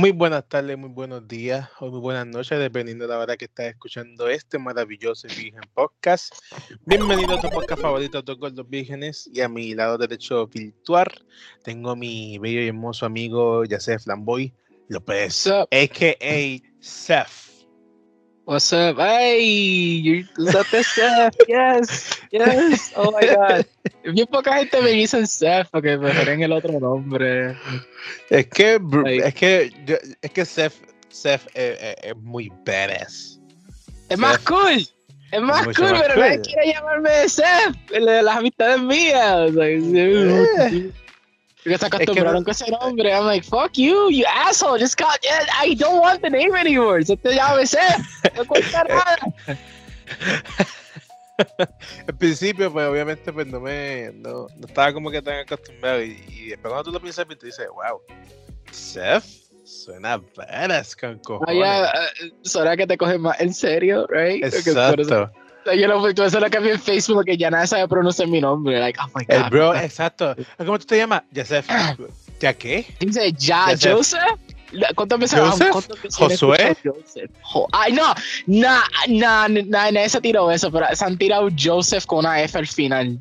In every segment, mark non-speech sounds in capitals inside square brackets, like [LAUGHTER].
Muy buenas tardes, muy buenos días o muy buenas noches, dependiendo de la hora que estás escuchando este maravilloso Virgen Podcast. Bienvenido a tu podcast favorito, Dos Gordos Vírgenes, y a mi lado derecho virtual tengo a mi bello y hermoso amigo Yacef Lamboy López, a.k.a. Seth. What's up? Hey, you usaste Seth. [LAUGHS] Yes, yes. Oh my God. [LAUGHS] Bien poca gente me dice Seth porque prefieren el otro nombre. Es que, es que, es que Seth, Seth es, es, muy badass. Es más cool. Es más cool, pero nadie quiere llamarme Seth. Las amistades mías. Like, eh. Porque se acostumbraron con ese nombre. I'm like, fuck you, you asshole. Just call it. I don't want the name anymore. Se te llama ese. No cuenta [LAUGHS] nada. [LAUGHS] Al principio, pues obviamente, pues no me. No, no estaba como que tan acostumbrado. Y, y después cuando tú lo piensas, pues, tú dices, wow, Seth. Suena badass con cojones. Ah, ya, uh, que te coges más en serio, right? Exacto. Yo lo, tú eso lo cambié en Facebook porque ya nadie sabe pronunciar mi nombre. Like, oh my God. El bro, exacto. ¿Cómo tú te llamas? Joseph. ¿Ya qué? Dice, ¿ya Joseph? ¿Cuánto me Joseph? ¿Josué? Ay, no, no, no, nadie se tiró eso, pero se han tirado Joseph con una F al final.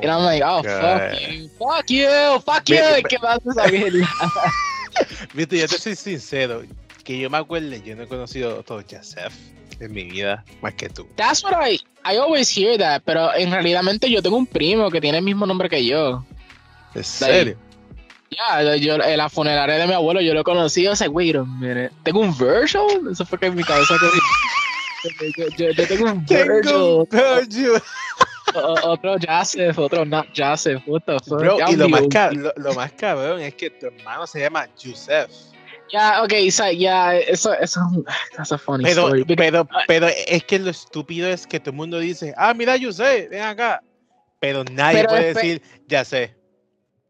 y I'm like, oh, fuck you, fuck you, fuck you. ¿Qué vas a saber? [LAUGHS] Viste, yo te soy sincero, que yo me acuerdo, yo no he conocido a todo Joseph en mi vida más que tú. That's what I, I always hear that, pero en realidad yo tengo un primo que tiene el mismo nombre que yo. ¿En serio? Ya, yeah, yo en la funeraria de mi abuelo yo lo conocí, o sea, wait a minute, ¿tengo un Virgil? Eso fue que en mi cabeza yo, yo, yo, tengo un Virgil. otro Joseph, otro not Joseph, what the fuck. Bro, y lo más, lo, lo más cabrón es que tu hermano se llama Joseph. Ya, ok, so, ya, eso, eso es un funny pero, story. Pero, pero es que lo estúpido es que todo el mundo dice, ah, mira, yo sé, ven acá. Pero nadie puede decir, ya sé.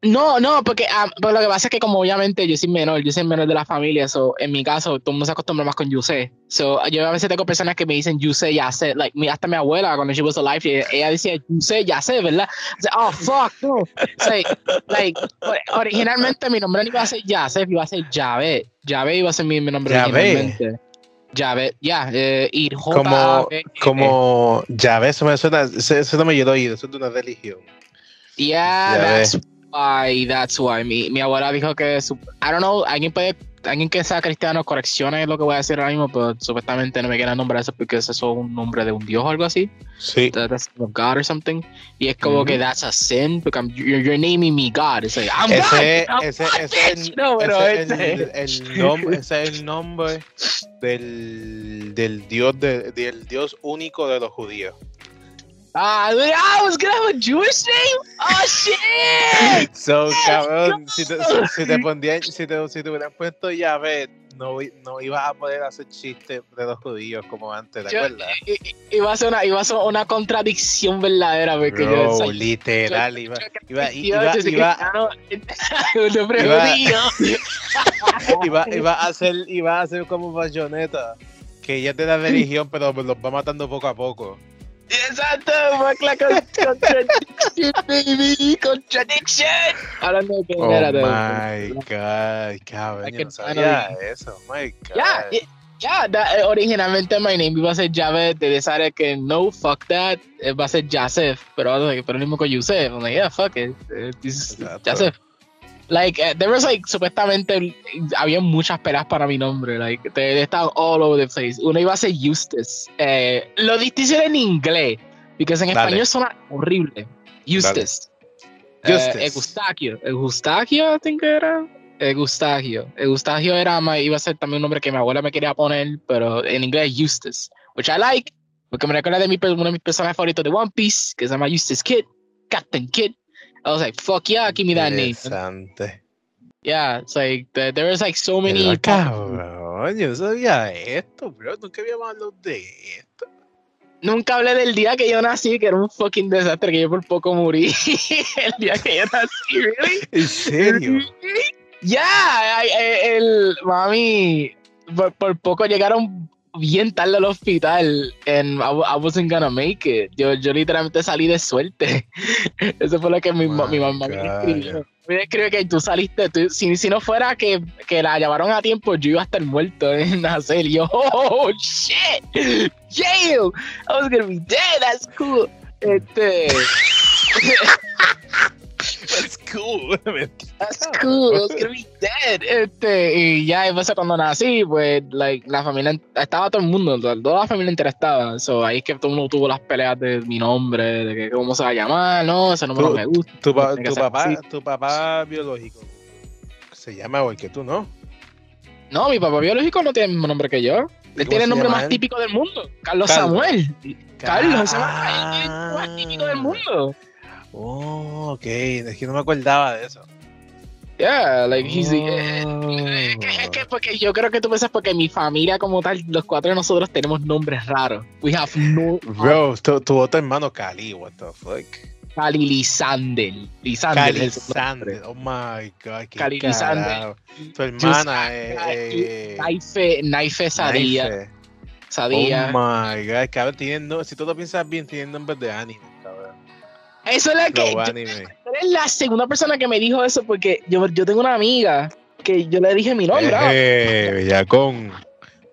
No, no, porque um, lo que pasa es que como obviamente yo soy menor, yo soy menor de la familia, so, en mi caso todo el mundo se acostumbra más con you say. So, yo a veces tengo personas que me dicen you say, ya sé, like, hasta mi abuela cuando she was alive, ella decía you say, ya sé, ¿verdad? oh, fuck, no. like, originalmente mi nombre no iba a ser ya sé, iba a ser Jave. Jave iba a ser mi, nombre originalmente. Jave, ya, yeah, eh, Como, como Jave, eso me suena, eso, no me llegó oído, eso es de una religión. Yeah, that's why, that's why. Mi, mi abuela dijo que, I don't know, alguien puede, alguien que sea cristiano, correccione lo que voy a decir ahora mismo, pero supuestamente no me quieren nombrar eso porque eso es un nombre de un dios o algo así. Sí. That's of God or something. Y es como que that's a sin, porque you're, you're, naming me God. It's like, I'm ese, God, ese, ese, no, pero ese, el, el, nombre, ese es el nombre del, del dios de, del dios único de los judíos. Ah, I was gonna have a Jewish name. Oh shit. [LAUGHS] So cabrón, si te, si te pondrían, si te, si te hubieran puesto llave, no, no ibas a poder hacer chistes de los judíos como antes, ¿te acuerdas? Iba a ser una, iba a ser una contradicción verdadera, porque Bro, yo, literal, iba, iba, iba, [LAUGHS] iba, judío. [LAUGHS] Iba, iba a hacer, iba a ser como bayoneta, que ella te da religión, pero los va matando poco a poco. Exacto, la contradiction, baby, contradiction. [LAUGHS] Ahora no, que oh my god, cabrón, yo no sabía eso, oh my god. Ya, yeah, yeah, originalmente my name iba a ser Javed, te decided que no, fuck that, va a ser Joseph, pero, pero mismo con Yusef, I'm like, yeah, fuck it, this is Joseph. Like, uh, there was like, supuestamente había muchas peras para mi nombre. Like, they, they estaban all over the place. Uno iba a ser Eustace. Eh, lo distinto en inglés, porque en Dale. español suena horrible. Eustace. Dale. Eustace. Eh, Eustaquio. Eustaquio, I think era. Eustaquio. Eustaquio era, iba a ser también un nombre que mi abuela me quería poner, pero en inglés Eustace. Which I like, porque me recuerda de mi, uno de mis personajes favoritos de One Piece, que se llama Eustace Kid. Captain Kid. I was like, fuck yeah, give me that name. Yeah, it's like there was like so many. Cabrón, yo sabía esto, bro. Nunca había hablado de esto. Nunca hablé del día que yo nací, que era un fucking desastre, que yo por poco morí. [LAUGHS] el día que yo nací, ¿really? ¿En serio? Ya, yeah, el mami, por, por poco llegaron bien tarde al hospital and I, I, wasn't gonna make it. Yo, yo literalmente salí de suerte. [LAUGHS] Eso fue lo que mi, mi mamá me escribió. creo que tú saliste, tú, si, si, no fuera que, que, la llamaron a tiempo, yo iba a estar muerto en nacer. Y yo, [LAUGHS] oh, shit, jail, I was gonna be dead, that's cool. Este. [LAUGHS] That's cool. [LAUGHS] That's cool. I was gonna be dead. Este, y ya, y pues cuando nací, pues, like, la familia, estaba todo el mundo, toda la familia entera estaba. So, ahí es que todo el mundo tuvo las peleas de mi nombre, de que cómo se va a llamar, no, ese nombre no me gusta. Tu, pa, tu papá, tu papá biológico se llama igual que tú, ¿no? No, mi papá biológico no tiene el mismo nombre que yo. Él tiene el nombre más típico del mundo, Carlos, Samuel. Carlos Samuel, es el más típico del mundo. Oh, ok. Es que no me acordaba de eso. Yeah, like he's. Oh. Eh, es, que, porque yo creo que tú piensas porque mi familia como tal, los cuatro de nosotros tenemos nombres raros. We have no. Bro, tu, tu otro hermano Cali, what the fuck. Cali Lisander. Lisander. Cali Lisander. Oh my god. Cali Lisander. Tu hermana. Eh, eh, Naife, Naife Sadía. Sadía. Oh my god. Cabrón, tienen, si tú lo piensas bien, tienen nombres de anime. Eso es lo que. eres la segunda persona que me dijo eso porque yo, yo tengo una amiga que yo le dije mi nombre. Eh.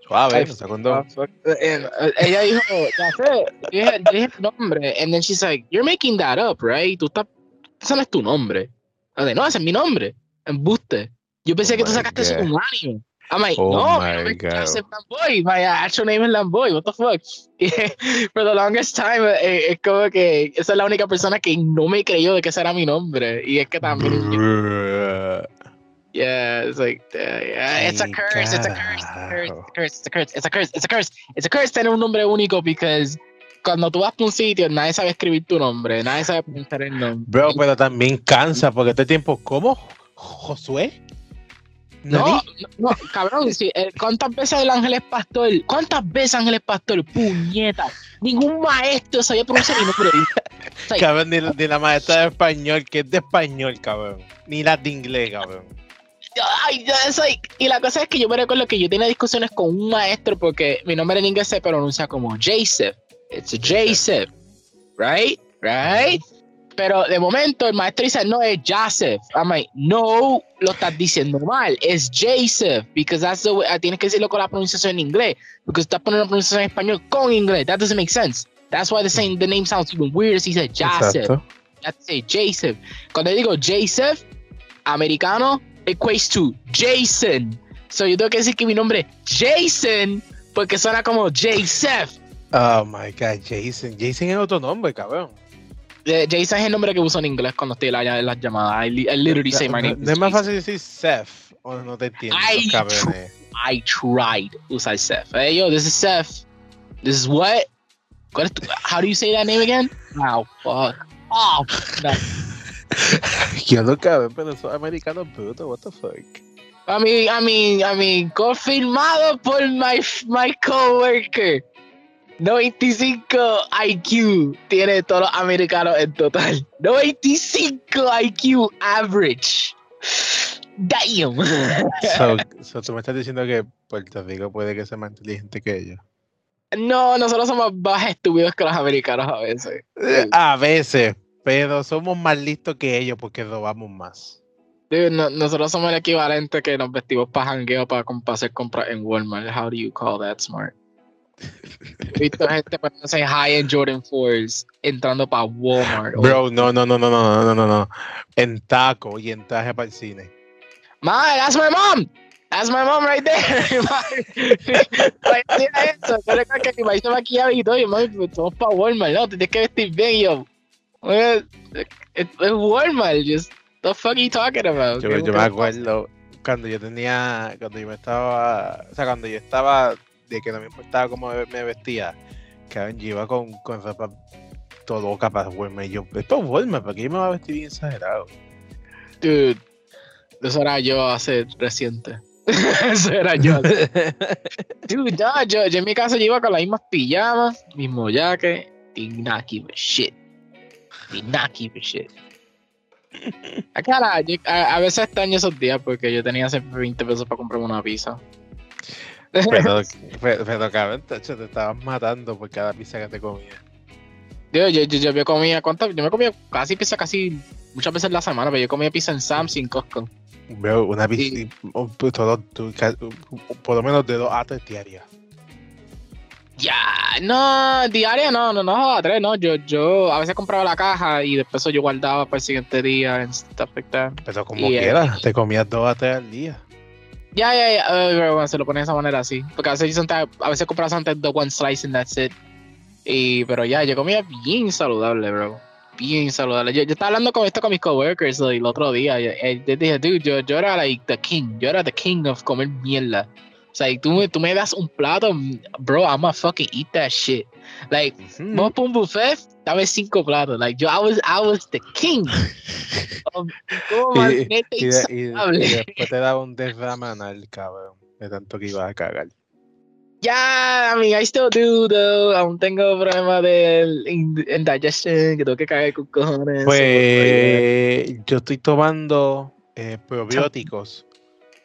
Suave, con dos. Eh, eh, ella dijo, ya sé, yo dije, yo dije nombre. And then she's like, You're making that up, right? Tú estás. Ese no es tu nombre. no, ese es mi nombre. Embuste. Yo pensé oh que tú sacaste eso con un anime. I'm like, oh no, my God. Lamboy. My actual name is Lamboy. What the fuck? [LAUGHS] For the longest time, eh, es como que esa es la única persona que no me creyó de que ese era mi nombre. Y es que también. yeah, it's like, uh, yeah, it's a curse, it's a curse, it's a curse, it's a curse, it's a curse, it's a curse, it's a curse tener un nombre único because cuando tú vas a un sitio, nadie sabe escribir tu nombre, nadie sabe pronunciar el nombre. Bro, pero también cansa porque este tiempo, ¿cómo? ¿Josué? No, no, cabrón, sí, eh, ¿cuántas veces el ángel es pastor? ¿Cuántas veces ángel es pastor? Puñeta. Ningún maestro sabía pronunciar mi nombre. [LAUGHS] cabrón, ni, ni, la maestra de español, que es de español, cabrón. Ni la de inglés, cabrón. Ay, like, y la cosa es que yo me recuerdo que yo tenía discusiones con un maestro porque mi nombre en inglés se pronuncia como Joseph. It's Joseph. Right? Right? Pero de momento el maestro dice, no, es Joseph. I'm like, no, lo estás diciendo mal. Es Joseph. Because that's the way, ah, tienes que decirlo con la pronunciación en inglés. Porque estás poniendo la pronunciación en español con inglés. That doesn't make sense. That's why the, same, the name sounds even weird he said Joseph. To say Joseph. Cuando digo Joseph, americano, equates to Jason. So yo tengo que decir que mi nombre es Jason porque suena como Joseph. Oh my god, Jason. Jason es otro nombre, cabrón. Jason es el nombre que uso en inglés cuando estoy en las llamadas. I, literally say my name. No es más fácil decir Seth o no te entiendo. I, I tried usar Seth. Hey, yo, this is Seth. This is what? what how do you say that name again? Wow, fuck. Oh, no. [LAUGHS] yo no cabe, pero soy americano puto. What the fuck? I mean, I mean, I mean, confirmado por my, my coworker. 95 IQ tiene todos los americanos en total. 95 IQ average. Damn. [LAUGHS] So, tú me estás diciendo que Puerto Rico puede que sea más inteligente que ellos. No, nosotros somos más estúpidos que los americanos a veces. Eh, a veces, pero somos más listos que ellos porque robamos más. nosotros somos el equivalente que nos vestimos para jangueo para, para hacer compras en Walmart. How do you call that smart? He visto gente poniéndose high-end Jordan 4s entrando para Walmart. Bro, no, no, no, no, no, no, no, no. En taco y en traje para el cine. My, that's my mom. That's my mom right there. [LAUGHS] eso. Yo recuerdo que mi maíz se maquillaba y todo. Y mami, pues somos para Walmart, ¿no? Tienes que vestir bien. Y yo, es Walmart. Just, the fuck are you talking about? Yo, yo me acuerdo cuando yo tenía, cuando yo me estaba, o sea, cuando yo estaba de que no me importaba cómo me vestía, que yo iba con, con ropa todo capaz de Y yo, esto es ¿para qué yo me voy a vestir bien exagerado? Dude, eso era yo hace reciente. [LAUGHS] eso era yo. [LAUGHS] Dude, no, yo, yo en mi casa yo iba con las mismas pijamas, mismo jaque, y not give a shit. Y not give a shit. [LAUGHS] A, a, veces extraño esos días porque yo tenía siempre 20 pesos para comprarme una pizza. [LAUGHS] Pero, pero, cabrón, te estabas matando por cada pizza que te comía. Yo, yo, yo, yo me comía, ¿cuántas? Yo me comía casi pizza casi muchas veces la semana, pero yo comía pizza en Sam's en Costco. Veo una pizza, todo, tú, ca- por lo menos de dos a tres diarias. Ya, no, diaria no, no, no, a tres, no. Yo, yo a veces compraba la caja y después yo guardaba para el siguiente día that. Pero como Y, eh, quieras, te comías dos a tres al día. Ya, ya, ya, eh, bueno, se lo pone de esa manera así. Porque a veces, yo a veces compraba antes de one slice and that's it. Y, pero ya, yo comía bien saludable, bro. Bien saludable. Yo, yo estaba hablando con esto con mis coworkers el otro día. y- y Yo, dije, dude, yo, yo era like the king. Yo era the king of comer mierda. Y tú, me- tú me das un plato, bro, I'm gonna fucking eat that shit. Like, Ujú. vamos para un buffet, dame cinco platos. Like, yo, I was, I was the king. [LAUGHS] todo Y- Y, de- y- saludable. y después te daba un derrame anal, cabrón. De tanto que ibas a cagar. Ya, I mean, I still do, though. Aún tengo problemas de in- indigestion, que tengo que caer con cojones. Pues yo estoy tomando eh, probióticos,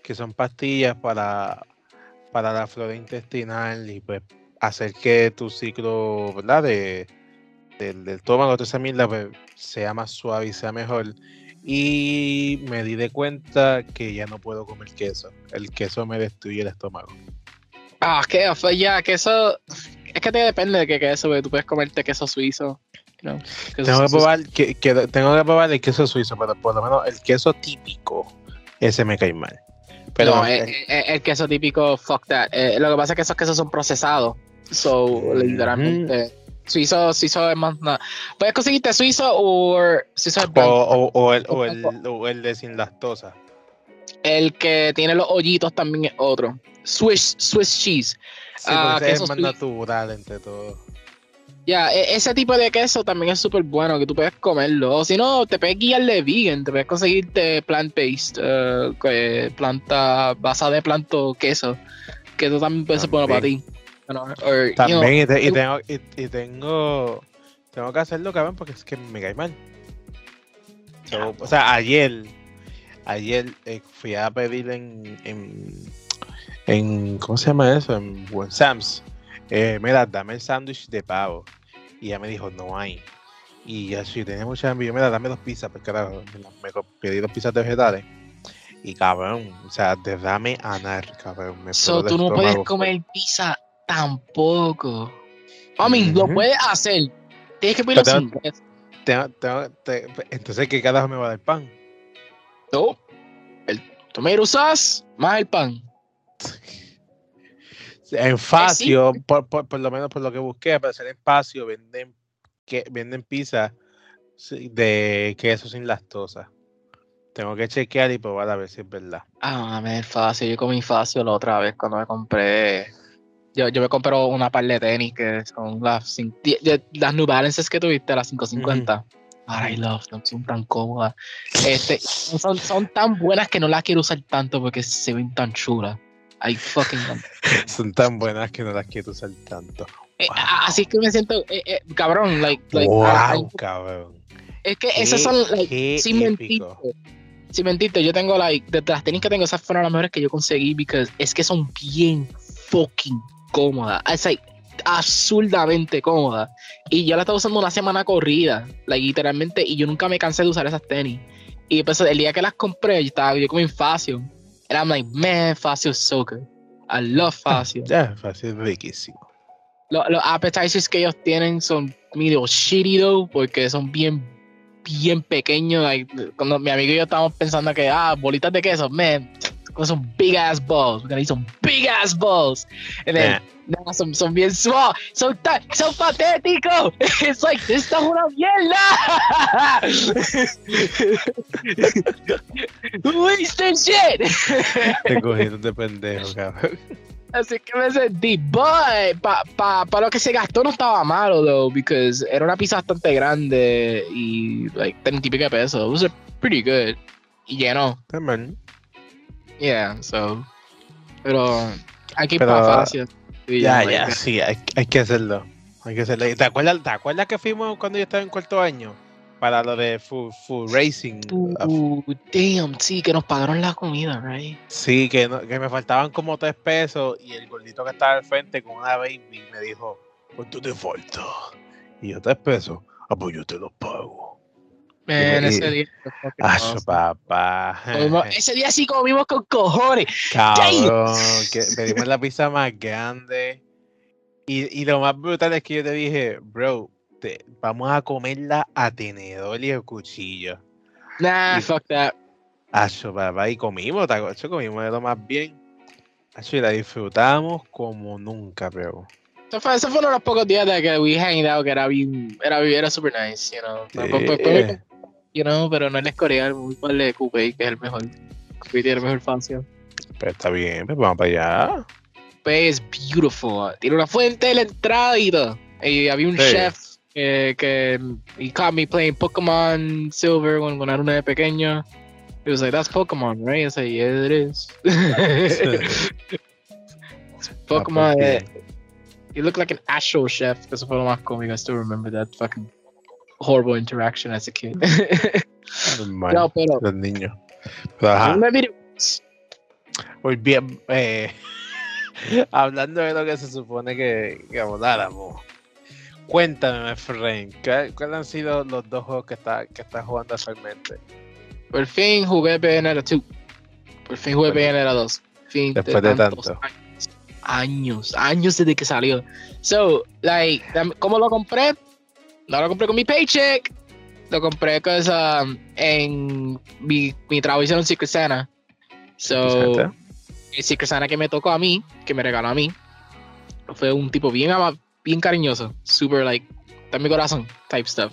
que son pastillas para, para la flora intestinal y pues hacer que tu ciclo, ¿verdad? De, del, del estómago, toda esa mierda, pues, sea más suave y sea mejor. Y me di de cuenta que ya no puedo comer queso. El queso me destruye el estómago. Ah, que ya, que eso. Es que te depende de qué queso, porque tú puedes comerte queso suizo. queso Tengo que probar, que, que- tengo que probar el queso suizo, pero por lo menos el queso típico, ese me cae mal. Pero no, el- eh, eh, el, queso típico, fuck that. Eh, lo que pasa es que esos quesos son procesados. So, literalmente. Suizo, suizo es más nada. Puedes conseguirte suizo o suizo es O, blanco. o- o el, o, el, o el de sin lactosa. El que tiene los hoyitos también es otro. Swiss, Swiss cheese. Sí, Ah, ese es más natural entre todos. Ya, e- ese tipo de queso también es súper bueno, que tú puedes comerlo. O si no, te puedes guiar de vegan, te puedes conseguirte plant-based, que- planta basada de planto queso, que eso también puede ser bueno para ti. Bueno, or, you know, También, y, te- y you- tengo, y, y tengo, tengo que hacerlo, cabrón, porque es que me cae mal. So, o sea, ayer, ayer eh, fui a pedir en, en, en, ¿cómo se llama eso? En Buen Sam's. Eh, mira, dame el sándwich de pavo. Y ella me dijo, no hay. Y yo sí, tenía mucha yo, mira, dame dos pizzas, porque carajo, me pedí dos pizzas de vegetales. Y cabrón, o sea, derrame anal, cabrón. Me so, tú no puedes comer pizza tampoco. I mean, lo puedes hacer. Tienes que pedirlo sin. Tengo- tengo- te- entonces, ¿qué carajo me va a dar pan? No. El tomato sauce más el pan. [LAUGHS] En Facio, por, por, por lo menos por lo que busqué, para hacer en Facio, venden, que, venden pizza de queso sin lactosa. Tengo que chequear y probar a ver si es verdad. Ah, me es fácil. Yo comí fácil la otra vez cuando me compré. Yo, yo me compré una par de tenis que son las, New Balances que tuviste, las 550. Ah, I love them, son tan cómodas. Este, son, son tan buenas que no las quiero usar tanto porque se ven tan chulas. I fucking. [LAUGHS] Son tan buenas que no las quiero usar tanto. Eh, Wow. Así que me siento, eh, eh, cabrón, like, like, wow, ah, cabrón. es que esas son, like, sin mentirte, épico. sin mentirte, yo tengo, like, de las tenis que tengo, esas fueron las mejores que yo conseguí, porque es que son bien fucking cómodas. Es like, absurdamente cómodas. Y yo la estaba usando una semana corrida, like, literalmente, y yo nunca me cansé de usar esas tenis. Y pues el día que las compré, yo estaba, yo como en Facio. And I'm like, man, is so good. I love Facio. Ya, fácil, riquísimo. Lo- los appetizers que ellos tienen son medio shitty though, porque son bien, bien pequeños. like, cuando mi amigo y yo estábamos pensando que, ah, bolitas de queso, man, son big ass balls. We're gonna eat some big ass balls. And then, Nah, nah, son, son bien small. Son, tan, son patéticos. [LAUGHS] It's like, esto es una mierda. [LAUGHS] Wasted shit. [LAUGHS] te cogieron de pendejo, cabrón. Así que me sentí, but para pa, pa lo que se gastó no estaba malo, though, because era una pizza bastante grande y, like, 30 y pico pesos. It was pretty good. Y llenó. También. Yeah, so. Pero hay que ir para Ya, like, ya, sí, hay, hay que hacerlo. Hay que hacerlo. ¿Y ¿Te acuerdas, ¿Te acuerdas que fuimos cuando yo estaba en cuarto año? Para lo de Full, full Racing. Uh, damn, sí, que nos pagaron la comida, right? Sí, que, no- que me faltaban como tres pesos y el gordito que estaba al frente con una baby me dijo, ¿cuánto te falta? Y yo tres pesos. Ah, pues yo te los pago. Man, ese día. Ah, papá. [LAUGHS] Ese día sí comimos con cojones. Cabrón, que pedimos la pizza más grande. Y, y lo más brutal es que yo te dije, bro, te- vamos a comerla a tenedor y a cuchillo. Nah, Y- fuck that. Acho, papá, y comimos, acho, comimos de lo más bien. Y la disfrutamos como nunca, bro. Eso fue, eso fue uno de los pocos días de que we hanged out, que era bien, era, era super nice, you know. Pues- pues- pues, you know, pero no es coreano, muy mal de Coupé, que es el mejor. Coupé tiene el mejor fancio. Pero está bien, pues vamos para allá. Coupé es beautiful. Tiene una fuente de la entrada y todo. Y había un Sí. chef que, que he caught me playing Pokémon Silver cuando, cuando era una de pequeño. He was like, that's Pokemon, right? I like, yeah, it is. [LAUGHS] Pokemon, Ah, pues, eh, You look like an actual chef. Eso fue lo más cómico. I still remember that fucking horrible interaction as a kid. [LAUGHS] no, pero. los niños. Pero, ajá. no me mire- Muy bien. eh, [LAUGHS] hablando de lo que se supone que, que habláramos. Cuéntame, my friend, ¿cuál- ¿cuáles han sido los dos juegos que estás que estás jugando actualmente? Por fin jugué Bayonetta 2. Por fin jugué Bueno, Bayonetta 2. Fin después de tantos tanto. Años, años, años desde que salió. So, like, ¿cómo lo compré? No lo compré con mi paycheck. Lo compré um, en mi, mi trabajo hicieron Secret Santa. So, el Secret Santa que me tocó a mí, que me regaló a mí, fue un tipo bien, bien cariñoso, super like, está en mi corazón, type stuff.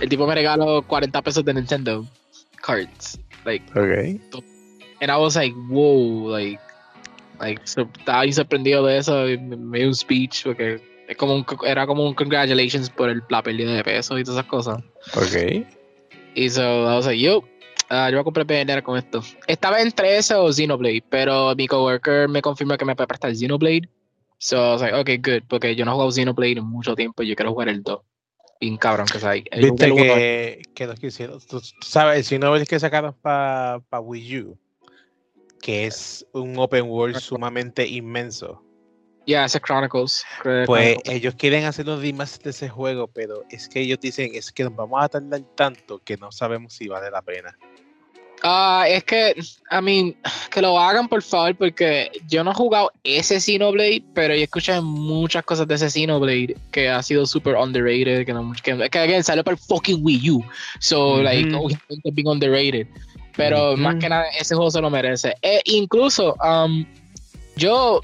El tipo me regaló 40 pesos de Nintendo cards, like, Ok. and I was like, whoa, like, like, so- estaba bien sorprendido de eso, me dio un speech, porque es como un, era como un congratulations por el, la pérdida de peso y todas esas cosas. Ok. Y so, I was like, yo, ah, yo voy a comprar Bayonetta con esto. Estaba entre eso o Xenoblade, pero mi coworker me confirmó que me puede prestar Xenoblade. So, I was like, okay, good, porque yo no he jugado Xenoblade en mucho tiempo y yo quiero jugar el 2. Bien cabrón que sea. El- Viste el que, que los que hicieron. Tú tú sabes, si no ves que sacaron para Wii U, que es un open world sumamente inmenso. Yeah, ese Chronicles. Cre- Pues Chronicles. ellos quieren hacer los demás de ese juego, pero es que ellos dicen es que nos vamos a tardar tanto que no sabemos si vale la pena. Ah, es que, I mean, que lo hagan por favor, porque yo no he jugado ese Xenoblade, pero yo escuché muchas cosas de ese Xenoblade que ha sido super underrated, que no que, que again, salió para el fucking Wii U, so Ujú. like, obviamente being underrated, pero Ujú. más que nada ese juego se lo merece. E incluso, um, yo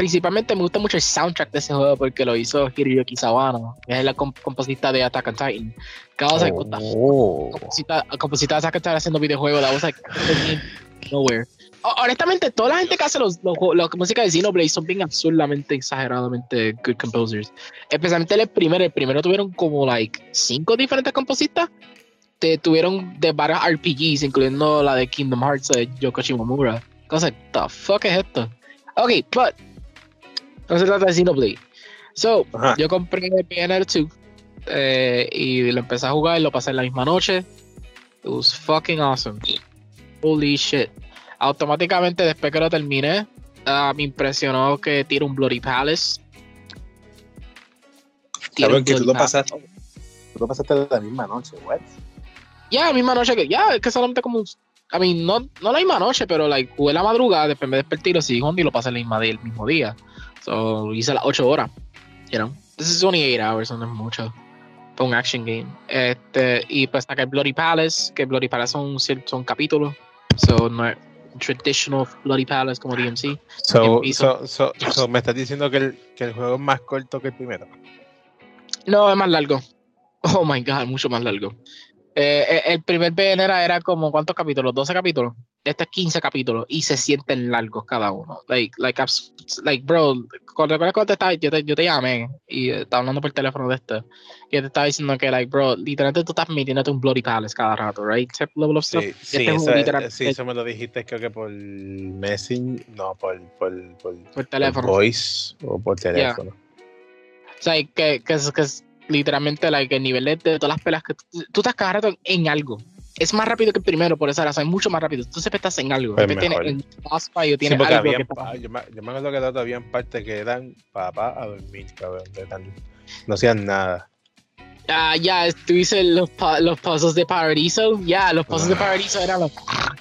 principalmente me gusta mucho el soundtrack de ese juego porque lo hizo Hiroyuki Sawano, que es el comp- compositor de Attack on Titan. What the Oh. composita, composita de está haciendo videojuegos, la cosa nowhere. Honestamente, toda la gente que hace los, los, la música de Xenoblade son bien absurdamente, exageradamente good composers. Especialmente el primero, el primero tuvieron como like cinco diferentes compositas. Te tuvieron de varios RPGs, incluyendo la de Kingdom Hearts de Yoko Shimomura. Cosa, the fuck es esto? Ok, but no se trata de Xenoblade. So, Ajá. yo compré PNR 2 eh, y lo empecé a jugar y lo pasé en la misma noche. It was fucking awesome. Holy shit. Automáticamente después que lo terminé, ah, me impresionó que tira un Bloody Palace. Que tú lo pasaste. Tú lo pasaste la misma noche, what? Ya, la misma noche que. Ya, es que solamente como. I mean, no, no la misma noche, pero like, jugué la madrugada, después me desperté y lo seguí jugando y lo pasé el mismo día. El mismo día. So, hice las 8 horas. You know, this is only 8 hours, no es mucho. Fue un action game. Este, y pues saqué Bloody Palace, que Bloody Palace son, son capítulos. So, no es traditional Bloody Palace como DMC. So, so, so, so, me estás diciendo que el, que el juego es más corto que el primero. No, es más largo. Oh my god, mucho más largo. Eh, eh, el primer BNR era como, ¿cuántos capítulos? 12 capítulos. Este es 15 capítulos y se sienten largos cada uno. Like, like, like bro, cuando, cuando te estaba- yo, te, yo te llamé y estaba hablando por teléfono de esto. Y yo te estaba diciendo que, like, bro, literalmente tú estás metiéndote un Bloody Palace cada rato, right? Level of stuff. Sí, sí, Este eso, sí, eso me lo dijiste creo que por Messenger, no, por, por, por, Por por teléfono. Voice o por teléfono. O sea, que, que, es, que es literalmente like, el nivel de, de todas las pelas que tú, tú estás cada rato en algo. Es más rápido que el primero, por esa razón, es mucho más rápido. Tú siempre estás en algo. Pues en Sí, que está- pa- yo, me, yo me acuerdo que había partes que eran papá a dormir, cabrón. no hacían nada. Ah, ya, tú dices los, los puzzles de Paradiso. Ya, los puzzles de Paradiso eran los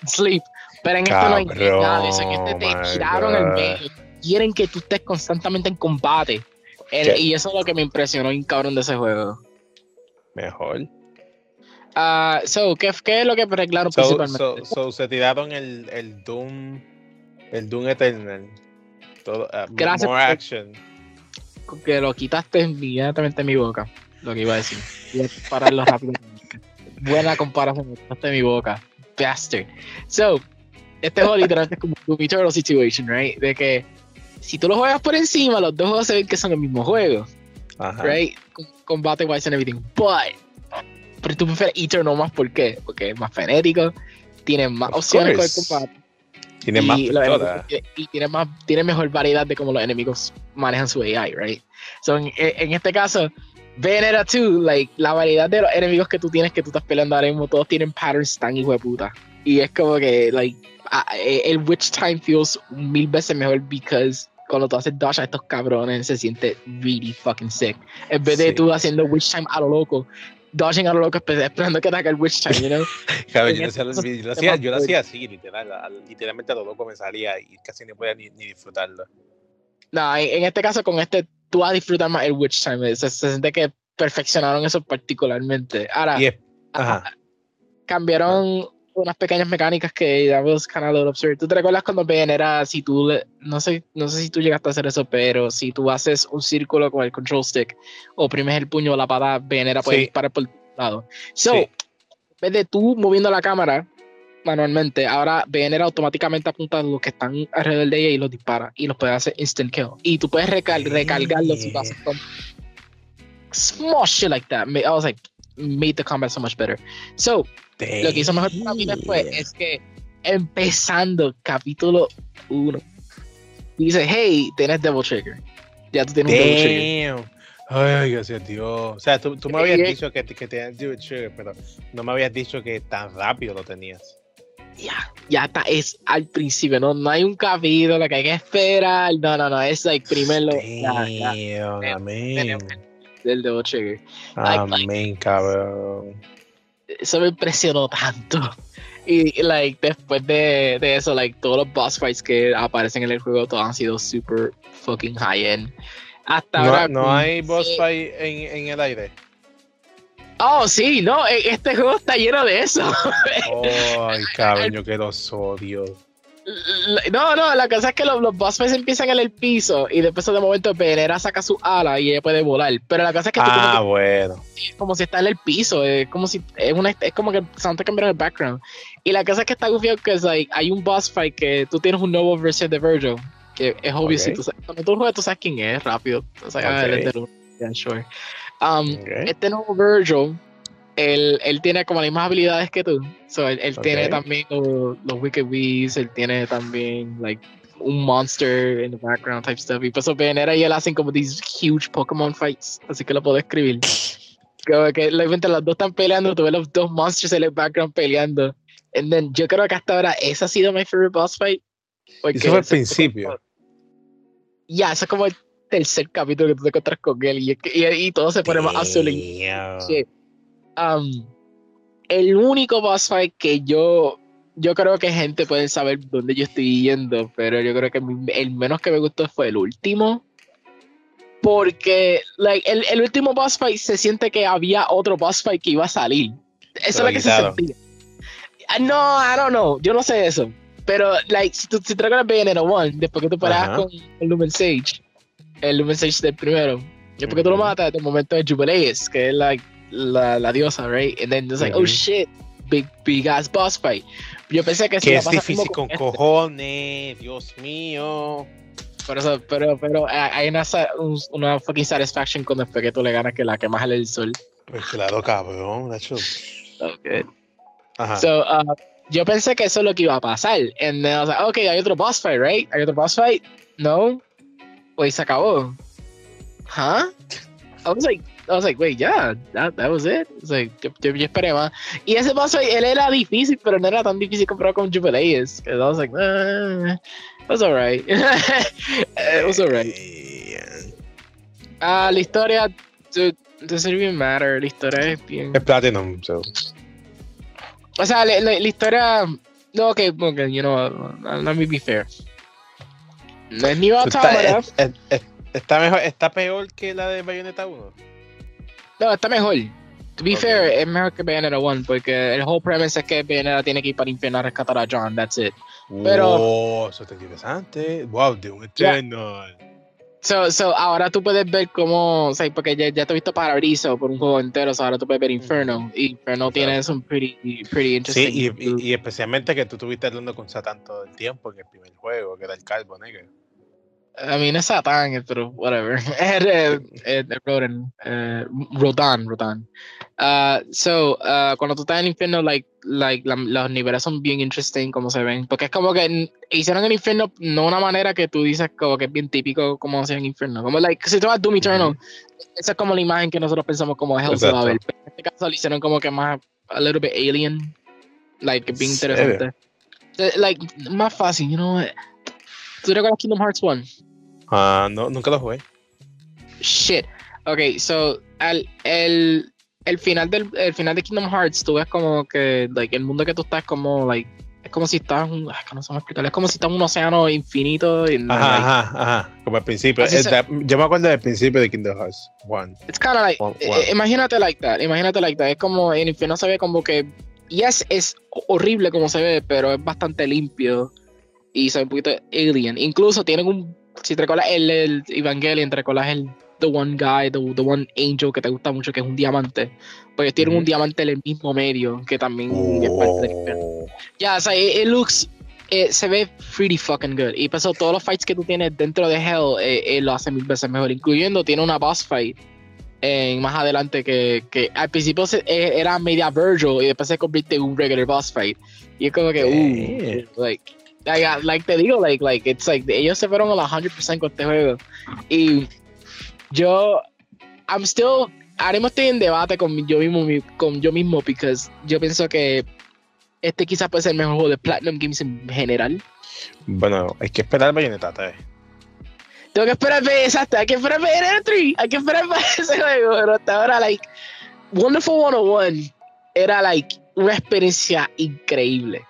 sleep. Pero en esto no hay nada de eso. En este te tiraron el medio. Quieren que tú estés constantemente en combate. El- y eso es lo que me impresionó bien cabrón de ese juego. Mejor. Ah, so, ¿qué, ¿qué es lo que arreglaron So, principalmente? so, so se tiraron el, el Doom. El Doom Eternal. Todo, uh, Gracias more action. que lo quitaste inmediatamente de mi boca. Lo que iba a decir. A pararlo rápido. Buena comparación, lo quitaste de mi boca. Bastard. So, este juego literalmente es como un Doom Eternal situation, right? De que si tú lo juegas por encima, los dos juegos se ven que son el mismo juego, Ajá. right? Combate wise and everything. But, pero tú prefieres Eternal más, ¿por qué? Porque es más frenético, tiene más Of opciones con el combate. Tiene más y, enemigos- y tiene más tiene mejor variedad de cómo los enemigos manejan su AI, right? So en, en este caso, Bayonetta 2, like, la variedad de los enemigos que tú tienes que tú estás peleando ahora mismo, todos tienen patterns tan hijo de puta. Y es como que, like, eh, el Witch Time feels mil veces mejor because cuando tú haces dodge a estos cabrones se siente really fucking sick. En vez de Sí. tú haciendo Witch Time a lo loco, dodging a lo loco espe- esperando que ataque el Witch Time, you know? [LAUGHS] Yo, este lo yo lo hacía, yo lo hacía así, literal. al- literalmente a lo loco me salía y casi no podía ni, ni disfrutarlo. No, en, en este caso, con este, tú vas a disfrutar más el Witch Time. Se, se siente que perfeccionaron eso particularmente. Ahora, Y es, ah, ajá. cambiaron unas pequeñas mecánicas que ya was kind of a little absurd. ¿Tú te recuerdas cuando Ben era, si tú, le- no sé, no sé si tú llegaste a hacer eso, pero si tú haces un círculo con el control stick, oprimes el puño o la patada, Ben era puede Sí. disparar por todos lados. So, Sí. en vez de tú moviendo la cámara manualmente, ahora BNR automáticamente apunta a los que están alrededor de ella y los dispara y los puede hacer instant kill. Y tú puedes recal recargarlos si lo haces con small shit like that. I was like, made the combat so much better. So, lo que hizo mejor para mí después es que empezando capítulo 1, dice, hey, tienes Devil Trigger. Ya tú tienes un Devil Trigger. Damn. Ay, gracias Dios. O sea, tú, tú me habías dicho que, que tenías Devil Trigger, pero no me habías dicho que tan rápido lo tenías. Ya, ya está, es al principio, no, no hay un capítulo que hay que esperar. No, no, no, es like primero. Ya, ya, Damn, amén. tenemos del Devil Trigger. like- Amén, cabrón. eso me impresionó tanto. Y like después de, de eso, like todos los boss fights que aparecen en el juego, todos han sido super fucking high end. Hasta No, ahora. no hay boss sí. fight en, en el aire. Oh, sí, no, e- este juego está lleno de eso. Ay, [LAUGHS] cabrón, yo que los odio. No, no, la cosa es que los, los boss fights empiezan en el piso y después de momento Venera saca su ala y ella puede volar. Pero la cosa es que tú Ah, como, bueno. que, como si está en el piso, es como si es una es como que se te cambiaron el background. Y la cosa es que está gufiado que es like, hay un boss fight que tú tienes un nuevo versión de Virgil, que es obvio Ok. si tú sabes, cuando tú juegas tú sabes quién es, rápido. O sea, Ok. él es del uno. Yeah, sure. Um, Ok. este nuevo Virgil, él, él tiene como las mismas habilidades que tú. So, él, él tiene también los, los Wicked Wees, él tiene también like un monster in the background type stuff. Y pues Venera y él hacen como these huge Pokémon fights. Así que lo puedo escribir. Como que mientras los dos están peleando, tú ves los dos monsters en el background peleando. And then yo creo que hasta ahora ese ha sido mi favorite boss fight. porque Eso fue al principio. Ya, eso es como el tercer capítulo que tú te encuentras con él y, y, y todo se pone más. Sí. Um, el único boss fight que yo yo creo que gente puede saber dónde yo estoy yendo, pero yo creo que el menos que me gustó fue el último. Porque like, el, el último boss fight se siente que había otro boss fight que iba a salir. Eso es lo que se sentía. Ah, No, I don't know. Yo no sé eso. Pero, like, si tú si te recuerdas Bayonetta 1, después que tú paras Ajá. con el Lumen Sage, el Lumen Sage del primero, después que tú lo matas, de momento de Jubileus, que es like, la, la diosa, right? And then it's like, oh shit, big, big ass boss fight. Yo pensé que Que es difícil como con este. cojones, Dios mío. Por eso, pero, pero eh, hay una, una fucking satisfaction con después que tú le ganas que la que más el sol. Pues claro, cabrón. Nacho. Okay. Ajá. So, uh, yo pensé que eso es lo que iba a pasar. And then I was like, okay, hay otro boss fight, right? Hay otro boss fight? No. Wait, se acabó. Huh? I was like, I was like, wait, yeah, that, that was it. It's like, yo, yo, yo esperé más. Y ese fight, él era difícil, pero no era tan difícil comparado con Jubileus. Because I was like, eh, it was alright. it was alright. Eh, Ah, la historia, dude, doesn't even matter. La historia es bien. Es Platinum, so. O sea, la, la- la historia. No, ok, ok, you know, uh, let me be fair. No es ni Está, Está mejor, está peor que la de Bayonetta 1. No, está mejor. To be Ok. fair, es mejor que Bayonetta 1, porque el whole premise es que Bayonetta tiene que ir para el infierno a rescatar a John, that's it. Pero- Oh, eso está interesante. Wow, de un. Eternal. So, so ahora tú puedes ver cómo, o sea, porque ya, ya te he visto Paradiso por un juego entero, so ahora tú puedes ver Inferno, y Inferno tiene Exacto. un pretty, pretty interesting. Sí, y, y- y especialmente que tú estuviste hablando con Satan todo el tiempo en el primer juego, que era el calvo negro. I mean, es Satán, pero whatever. [LAUGHS] Rodan, eh, Rodan, Rodan. Uh, so, uh, cuando tú estás en el infierno, like, like, la- los niveles son bien interesting como se ven. Porque es como que hicieron el infierno no una manera que tú dices como que es bien típico como hacen el infierno. Como, like, si tú vas a Doom Eternal, esa es como la imagen que nosotros pensamos como Hell se va a ver. Pero en este caso lo hicieron como que más, a little bit alien. Like, bien interesante. Eh, Like, más fácil, you know what? ¿Tú recuerdas Kingdom Hearts 1? Ah, no, nunca lo jugué. Shit. Ok, so al, el, el final del el final de Kingdom Hearts, tú ves como que like, el mundo que tú estás es como like es como si estás un, ay, que no sé cómo explicarlo, es como si estás en un océano infinito y Ajá, like, ajá, ajá. Como al principio. Eh, yo me acuerdo del principio de Kingdom Hearts 1. it's kind of like eh, eh, imagínate like that, imagínate like that, es como el infierno se ve como que yes es horrible como se ve, pero es bastante limpio y se ve un poquito alien. Incluso tienen un si te recuerdas el, el Evangelion, te recuerdas el the one guy, the, the one angel que te gusta mucho, que es un diamante. Porque tienen un Ujú. diamante en el mismo medio, que también es parte del. Oh. Ya, o sea, it, it looks. eh, se ve pretty fucking good. Y pasó todos los fights que tú tienes dentro de Hell, eh, eh, lo hace mil veces mejor. Incluyendo, tiene una boss fight en, más adelante que, que al principio se- eh, era media Virgil y después se convierte en un regular boss fight. Y es como que, uh, like, like, like te digo, like, like, it's like, ellos se fueron a la 100% con este juego. Y yo, I'm still, ahora estoy en debate con yo mismo, mi- con yo mismo, because yo pienso que este quizás puede ser el mejor juego de Platinum Games en general. Bueno, hay que esperar Bayonetta 3. Tengo que esperar, exacto, hay que esperar ver 3, hay que esperar para [LAUGHS] ese juego, pero hasta ahora, like, Wonderful 101 era, like, una experiencia increíble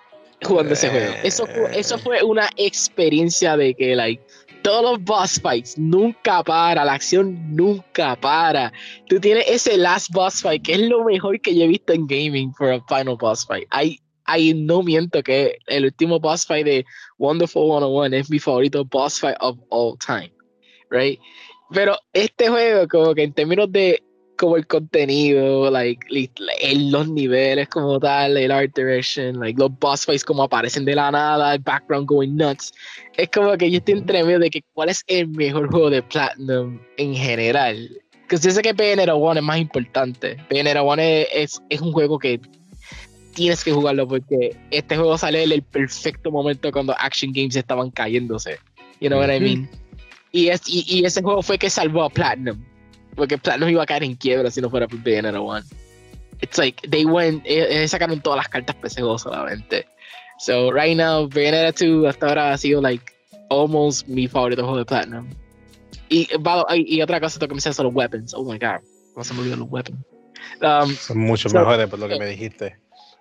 jugando ese juego. Eso fue, eso fue una experiencia de que, like, todos los boss fights nunca para, la acción nunca para. Tú tienes ese last boss fight que es lo mejor que yo he visto en gaming for a final boss fight. Hay, hay no miento que el último boss fight de Wonderful 101 es mi favorito boss fight of all time, right? Pero este juego como que en términos de como el contenido, like, li- en los niveles como tal, el art direction, like los boss fights como aparecen de la nada, el background going nuts. Es como que yo estoy entre medio de que cuál es el mejor juego de Platinum en general. Que yo sé que Bayonetta 1 es más importante. Bayonetta 1 es, es, es un juego que tienes que jugarlo porque este juego sale en el perfecto momento cuando Action Games estaban cayéndose. You know what I mean? Y, es, y, y ese juego fue que salvó a Platinum. Porque Platinum iba a caer en quiebra si no fuera por Bayonetta 1. It's like, they went, eh, eh, sacaron todas las cartas juego solamente. So, right now, Bayonetta 2 hasta ahora ha sido, like, almost mi favorito juego de Platinum. Y, the- y, y otra cosa, tengo que mencionar son los weapons. Oh my god, ¿cómo se me olvidó los weapons? Um, Son mucho So- mejores por lo que me dijiste.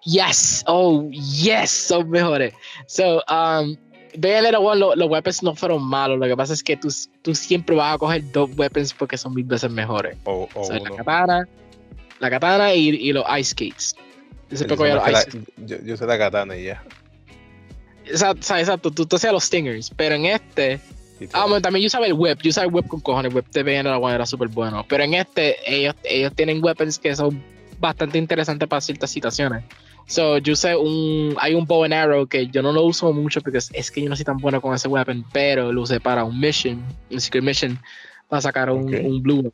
Yes, oh yes, son mejores. So, um, Bayonetta 1, lo- los weapons no fueron malos. Lo que pasa es que tú, tú siempre vas a coger dos weapons porque son mil veces mejores. O, o So, la katana, la katana y, y los ice skates. Yo siempre los sé ice la- yo, yo sé la katana y ya. Exacto, sea, exacto, tú, tú hacías los stingers, pero en este, ah, bueno, también yo usaba el whip, yo usaba el whip con cojones, el whip de Bayonetta 1 era súper bueno, pero en este, ellos, ellos tienen weapons que son bastante interesantes para ciertas situaciones. So, yo usé un, hay un bow and arrow que yo no lo uso mucho porque es, que yo no soy tan bueno con ese weapon, pero lo usé para un mission, un secret mission, para sacar un, blue.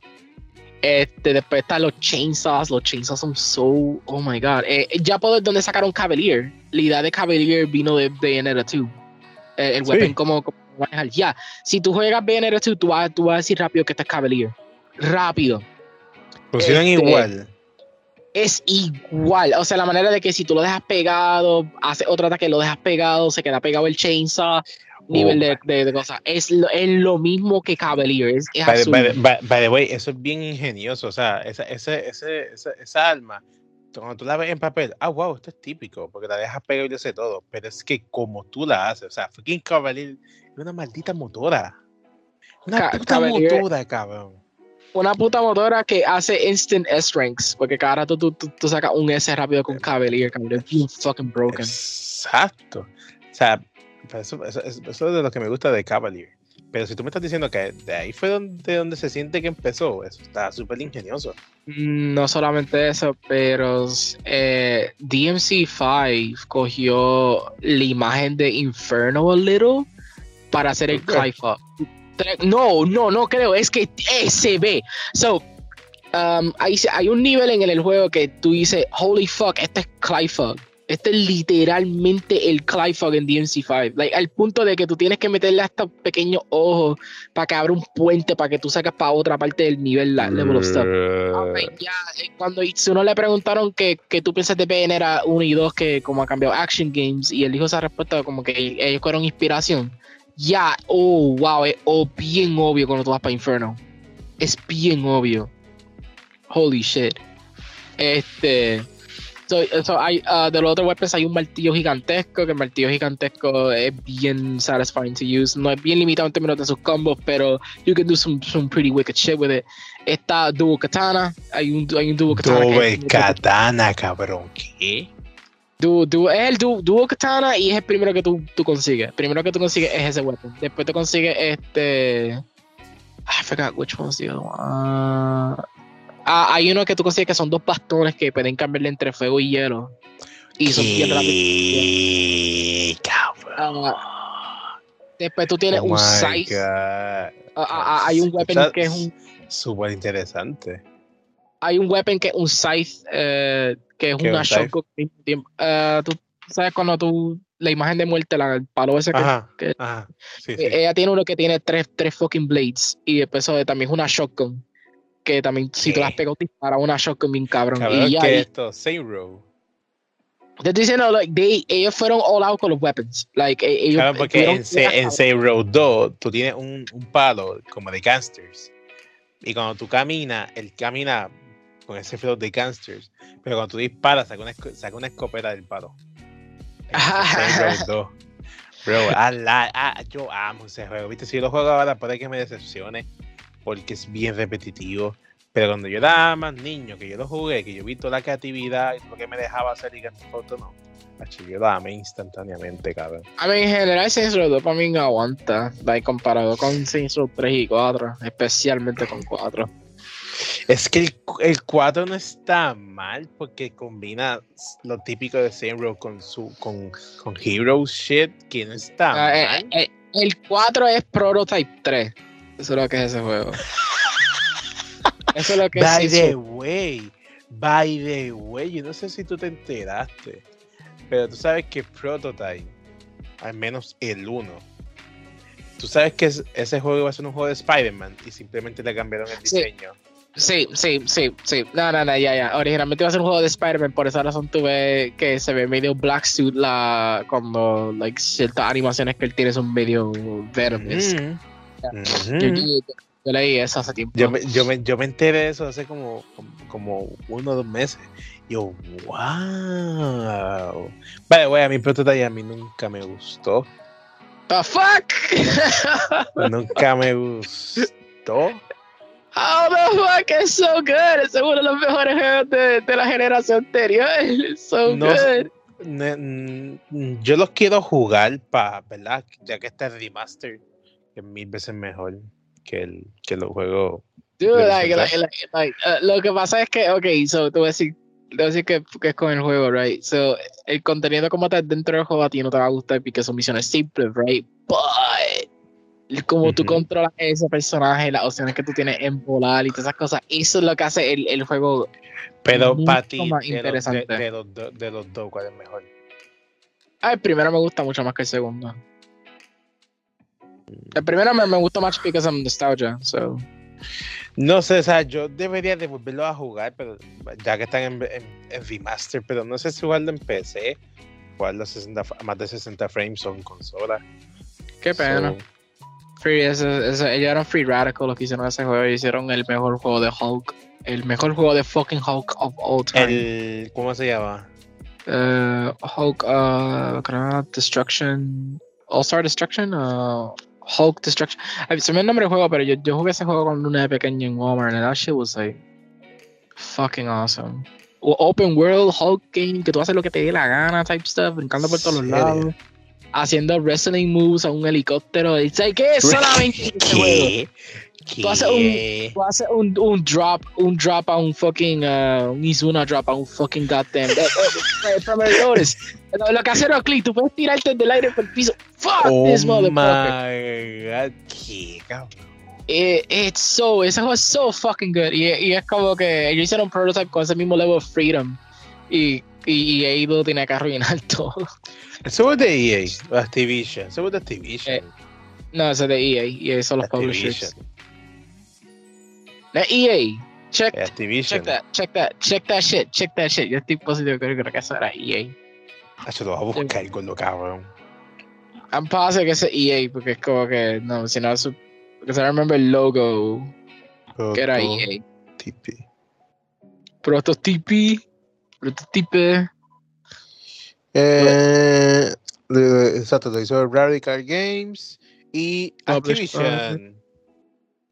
Este, después están los chainsaws, los chainsaws son so, oh my god. Eh, ya puedo donde sacaron Cavalier. La idea de Cavalier vino de Bayonetta 2. Eh, el Sí. weapon como, como manejar. Ya, si tú juegas Bayonetta 2, tú vas, tú vas a decir rápido que este es Cavalier. Rápido. Funcionan este- igual. Es igual. O sea, la manera de que si tú lo dejas pegado, hace otro ataque, lo dejas pegado, se queda pegado el chainsaw. nivel de, de, de, cosas. Es lo, es lo mismo que Cavalier. Es, es By, azul. by, by, by the way, eso es bien ingenioso. O sea, esa, ese, esa, esa alma, cuando tú la ves en papel, ah, wow, esto es típico, porque la dejas pegar y yo sé todo. Pero es que como tú la haces, o sea, fucking Cavalier es una maldita motora. Una Ca- puta Cavalier- motora, cabrón. Una puta motora que hace instant S-Ranks. Porque cada rato tú, tú, tú sacas un S rápido con Cavalier. Es bien fucking broken. Exacto. O sea, eso, eso, eso es de lo que me gusta de Cavalier. Pero si tú me estás diciendo que de ahí fue donde, donde se siente que empezó, eso está súper ingenioso. Mm, No solamente eso, pero eh, DMC5 cogió la imagen de Inferno a little para hacer el Ok. No, no, no creo, es que se ve. So, um, hay, hay un nivel en el juego que tú dices, holy fuck, este es Clive Up. Este es literalmente el Clive Up en DMC5. Like, al punto de que tú tienes que meterle hasta pequeños ojos para que abra un puente para que tú sacas para otra parte del nivel, la level of stuff. Ok, ya, eh, cuando Itsuno le preguntaron que, que tú piensas de PN era 1 y 2, que como ha cambiado Action Games, y él dijo esa respuesta como que ellos fueron inspiración. Ya, oh, wow, es oh, bien obvio cuando tú vas para Inferno. Es bien obvio. Holy shit. Este. So, so hay, uh, de los otros weapons hay un martillo gigantesco, que el martillo gigantesco es bien satisfying to use. No es bien limitado en términos de sus combos, pero you can do some, some pretty wicked shit with it. Está Duo Katana, hay un, hay un Duo Katana. es- katana, cabrón. ¿Qué? Duo, Duo- es el Duo, Duo Katana y es el primero que tú, tú consigues. El primero que tú consigues es ese weapon. Después te consigues este. I forgot which one's the other one. Ah, ah, hay uno que tú consigues que son dos bastones que pueden cambiarle entre fuego y hielo. Y son bien rápidos. Cabrón. Después tú tienes Oh un. Ah, ah, ah, hay un weapon que es un. Súper interesante. Hay un weapon que es un scythe, eh, que es ¿Qué es una shotgun. Ah, tú sabes cuando tú. La imagen de muerte, la, el palo ese que Ajá. que- Ajá. Sí, sí. Eh, Ella tiene uno que tiene tres, tres fucking blades. Y después eso de- también es una shotgun. Que también, si tú las pegas, dispara una shotgun bien cabrón. Cabrón, y ya, ¿qué es esto? Same row. te estoy diciendo, like, they- ellos fueron all out con los weapons. Like, eh, ellos Claro, porque en, en Row 2 tú tienes un, un palo como de gangsters. Y cuando tú caminas, él camina con ese flow de gangsters. Pero cuando tú disparas, saca una, saca una escopeta del palo. En Same Row 2. Bro, I yo amo ese juego. Viste, si lo juego ahora puede que me decepcione. Porque es bien repetitivo. Pero cuando yo era más niño, que yo lo jugué, que yo vi toda la creatividad y lo que me dejaba hacer y Theft Auto, no. Yo lo amé instantáneamente, cabrón. A mí, en general, Saints Row 2 para mí no aguanta. Like, comparado con Saints Row 3 y 4. Especialmente con 4. Es que el, el 4 no está mal porque combina lo típico de Same Row con su con, con Hero shit que no está Ah, eh, mal. eh, el 4 es Prototype 3. Eso es lo que es ese juego. [LAUGHS] Eso es lo que es By the way, by the way, yo no sé si tú te enteraste, pero tú sabes que Prototype, al menos el 1, tú sabes que es- ese juego iba a ser un juego de Spider-Man y simplemente le cambiaron el diseño. Sí, sí, sí, sí. No, no, no, ya, ya. Originalmente iba a ser un juego de Spider-Man, por esa razón tuve que se ve medio black suit la cuando like ciertas animaciones que él tiene son medio verdes. Ujú. Yo, Ujú. yo- yo leí eso hace tiempo. Yo me, yo, me, yo me enteré de eso hace como, como, uno o dos meses. Yo, wow. Vale, güey, a mi prototype a mí nunca me gustó. The fuck? [LAUGHS] nunca me gustó. How the fuck is so good? Es uno de los mejores juegos de, de la generación anterior. [LAUGHS] It's so No good. Ne- yo los quiero jugar para, ¿verdad? Ya que está el remaster, es mil veces mejor que, el, que los juegos. Dude, de like, like, like, uh, lo que pasa es que, ok, so, te voy a decir que, que es con el juego, right? So, el contenido como tal dentro del juego a ti no te va a gustar porque son misiones simples, right? But, como tú controlas ese personaje, las opciones que tú tienes en volar y todas esas cosas, eso es lo que hace el, el juego. Pero para ti, de los, de, de los, do- de los dos, ¿cuál es mejor? Ah, el primero me gusta mucho más que el segundo. El primero me, me gusta más because I'm nostalgia, so. No sé, o sea, yo debería de volverlo a jugar, pero ya que están en, en, en remaster, pero no sé si jugarlo en PC, jugarlo a, 60 f- a más de 60 frames o en consola. Qué pena. So, Free, eso, eso- ellos eran Free Radical los que hicieron ese juego. Hicieron el mejor juego de Hulk. El mejor juego de fucking Hulk of all time. el, ¿Cómo se llama? Eh, Hulk, uh, Destruction. All Star Destruction. uh, Hulk Destruction. Ay, se me el nombre del juego, pero yo, yo jugué ese juego cuando una de pequeño en Walmart. And that shit was like fucking awesome. Open World Hulk game, que tú haces lo que te dé la gana, type stuff, brincando por todos los lados. Haciendo wrestling moves a un helicóptero. It's like, ¿qué [LAUGHS] solamente ese juego? ¿Qué? Tú haces ¿Qué? Tú haces un, un drop, un drop a un fucking, uh, un Izuna drop a un fucking goddamn. eh, eh, primary notice. Lo, lo que hace Rockly, tú puedes tirarte del aire por el piso. Fuck Oh this my motherfucker. god, qué. It, it's so, ese juego es so fucking good. Y, y es como que ellos hicieron un prototype con ese mismo level of freedom. Y, y, ahí lo tiene que arruinar todo. [LAUGHS] Eso es de EA, Activision. Eso es de Activision. Eh, No, ese es de EA. Y esos son los Activision. publishers. De EA. Check, Eh, Activision. check that, check that, check that shit, check that shit. Yo estoy positivo que creo que eso era EA. Ah, yo lo voy a buscar con lo cabrón. I'm positive que es EA porque es como que no, si no because I remember el logo que era Proto- EA. TP. Prototipi, prototipe. Eh, de- exacto, lo hizo Radical Games y Published, Activision.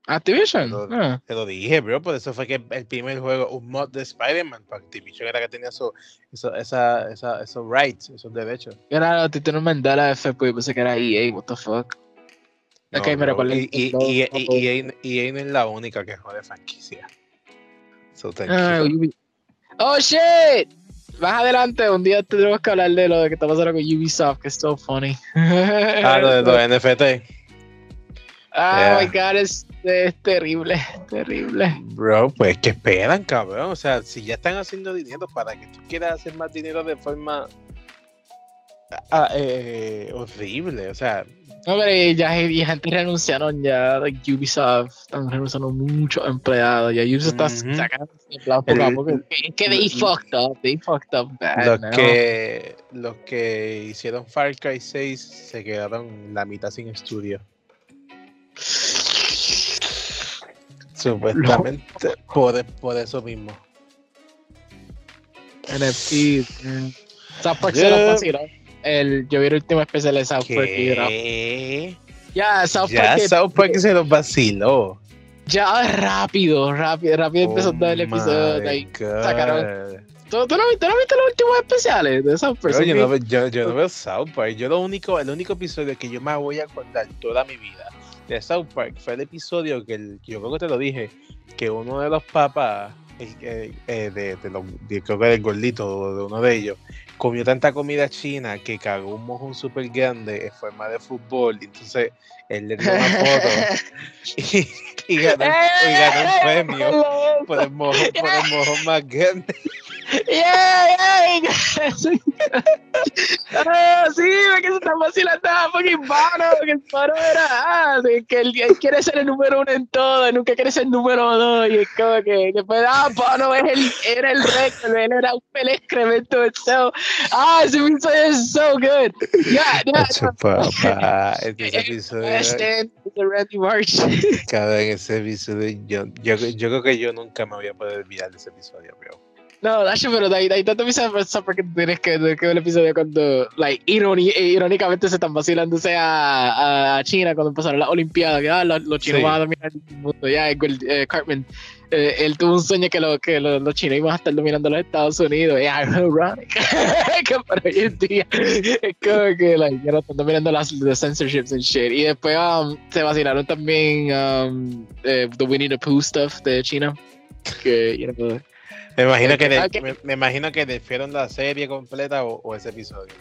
Activision. Lo- ah. Te lo dije, bro, por eso fue que el primer juego, un mod de Spider-Man, para Activision era que tenía eso, eso, esa, esa, esos rights, esos derechos. Era Tito Mandela F, pues pensé que era EA, what the fuck. No, Ok, me bro, Y, logo. y- EA EA no es la única que jode franquicia. So, Ah. Ubi- oh shit! Más adelante, un día tendremos que hablar de lo de que está pasando con Ubisoft, que es so funny. Ah, lo de los [LAUGHS] NFT. Oh Yeah. my god, es, es terrible, terrible. Bro, pues que esperan, cabrón. O sea, si ya están haciendo dinero, ¿para que tú quieras hacer más dinero de forma ah, eh, horrible? O sea, No, pero ya, ya gente renunciaron ya, like Ubisoft, están renunciando muchos empleados, ya Ubisoft está sacando empleados poco a poco. Es que- they fucked up, they fucked up bad, los que los que hicieron Far Cry 6 se quedaron la mitad sin estudio. Supuestamente por, por eso mismo. NFT, mm. Se Yeah. El, yo vi el último especial de South Park y. Ya, South Ya Park. South Park se los vaciló. Ya rápido, rápido, rápido empezó Oh todo el episodio. de ahí. sacaron- ¿Tú, tú no, viste- no viste los últimos especiales de South Park? Yo, no, bien- ve- yo, yo no veo South Park. Yo lo único, el único episodio que yo me voy a acordar toda mi vida de South Park fue el episodio que, el, yo creo que te lo dije, que uno de los papás, eh, de, de los, de- creo que del gordito, de uno de ellos, comió tanta comida china que cagó un mojón súper grande en forma de fútbol. Entonces él le dio una foto [LAUGHS] y, y ganó, y ganó un premio por el mojón, por el mojón más grande. Yeah, yeah. [LAUGHS] Sí. Ah, sí, que se está vacilando a fucking Bono, que el Bono era, ah, que él, él quiere ser el número uno en todo, nunca quiere ser el número dos, y es como que después, ah, Bono es el, era el récord, él era un pel excremento, so, ah, ese episodio es so good, yeah, yeah, papá, este Eh, episodio, [LAUGHS] Ashton, the Randy March. [LAUGHS] cada en ese episodio, yo, yo, yo creo que yo nunca me voy a poder olvidar de ese episodio, bro. No, Dash, pero de ahí, de ahí tanto empieza a pensar porque tienes que, ver el episodio cuando, like, ironi- eh, irónicamente se están vacilándose a, a China cuando empezaron las Olimpiadas, que ah, los, los chinos Sí. van a dominar el mundo, ya, Gold- eh, Cartman, eh, él tuvo un sueño que, lo, que lo- los chinos iban a estar dominando los Estados Unidos, yeah, ironic, [LAUGHS] que para hoy en día, es como que, like, ya no están dominando las the censorships and shit, y después um, se vacilaron también um, eh, the Winnie the Pooh stuff de China, que, you know, Me imagino que, ok. me, me imagino que desfiaron la serie completa o, o ese episodio.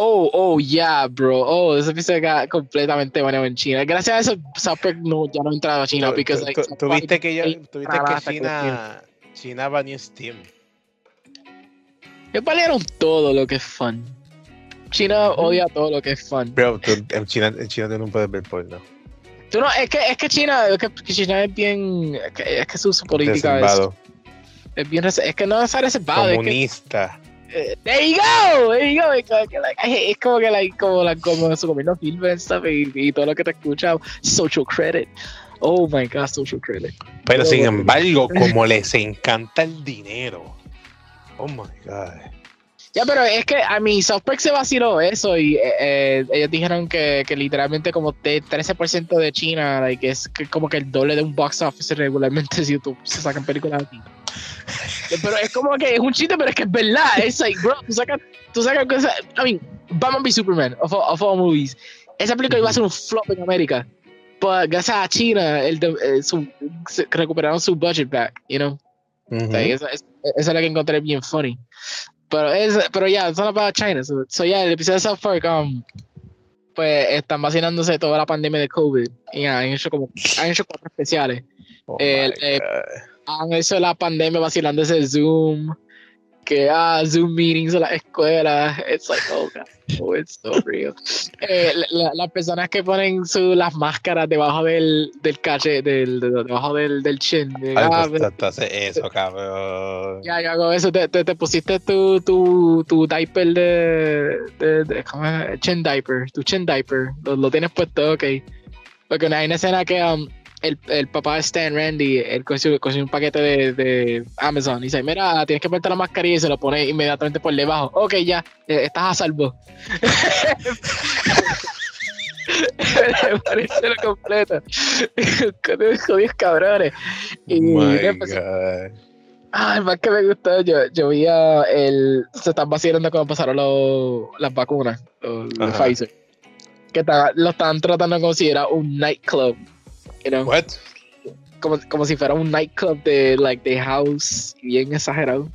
Oh, oh, yeah, bro. Oh, ese episodio queda completamente baneado en China. Gracias a eso, South Park no, ya no entraba a China. Tú- like, tú- South tú Park- viste que yo, ahí tú viste que China, China baneó Steam. Ellos valieron todo lo que es fun. China odia todo lo que es fun. Bro, tú- en China, en China tú no puedes ver porno. Tú no, es que, es que China, es que, China es bien, es que, es que su, su política es, es bien, es que no es reservado, es que comunista. There you go, there you go. Es como que, like, es como que, like, como, like, como su gobierno filme y, y, todo lo que te escucha, social credit. Oh my god, social credit. Pero sin embargo, como les encanta el dinero. Oh my god. Ya, pero es que a mí South Park se vaciló eso y eh, eh, ellos dijeron que, que literalmente como de 13% de China, like, es que como que el doble de un box office regularmente [LAUGHS] si YouTube se sacan películas aquí. pero es como que es un chiste, pero es que es verdad. Es like, bro, tú sacas, tú sacas cosas. I mean, Batman v Superman, of, of all movies. Esa película iba a ser un flop en América. Pero gracias a China, el, eh, su, recuperaron su budget back, you know. Uh -huh. esa, esa, esa, es la que encontré bien funny. Pero es, pero ya, yeah, it's about China. So, so yeah, el episodio de South Park, um, pues están vacilándose toda la pandemia de COVID. Y yeah, han hecho como, han hecho cuatro especiales. Oh eh, han hecho la pandemia vacilándose Zoom, que ah, Zoom meetings en la escuela. It's like, oh god, oh, it's so real. eh, la, las personas que ponen su, las máscaras debajo del, del cache, del, de, debajo del, del chin. Ay, ah, pues, entonces eso, cabrón. Ya, ya hago eso. Te, te, te, pusiste tu, tu, tu diaper de, de, de ¿cómo es? Chin diaper, tu chin diaper. Lo, lo tienes puesto, ok. Porque hay una escena que um, el, el, papá de Stan Randy, él consiguió, un paquete de, de, Amazon y dice, mira, tienes que ponerte la mascarilla y se lo pone inmediatamente por debajo. Ok, ya, eh, estás a salvo. Me parece lo completo. Jodidos cabrones. Y pues, Ay, más que me gustó, yo, yo vi el. Se están vacilando cuando pasaron los, las vacunas, los, Pfizer. Que ta, lo están tratando de considerar un nightclub You know? What? Como, como si fuera un nightclub de like the house bien exagerado.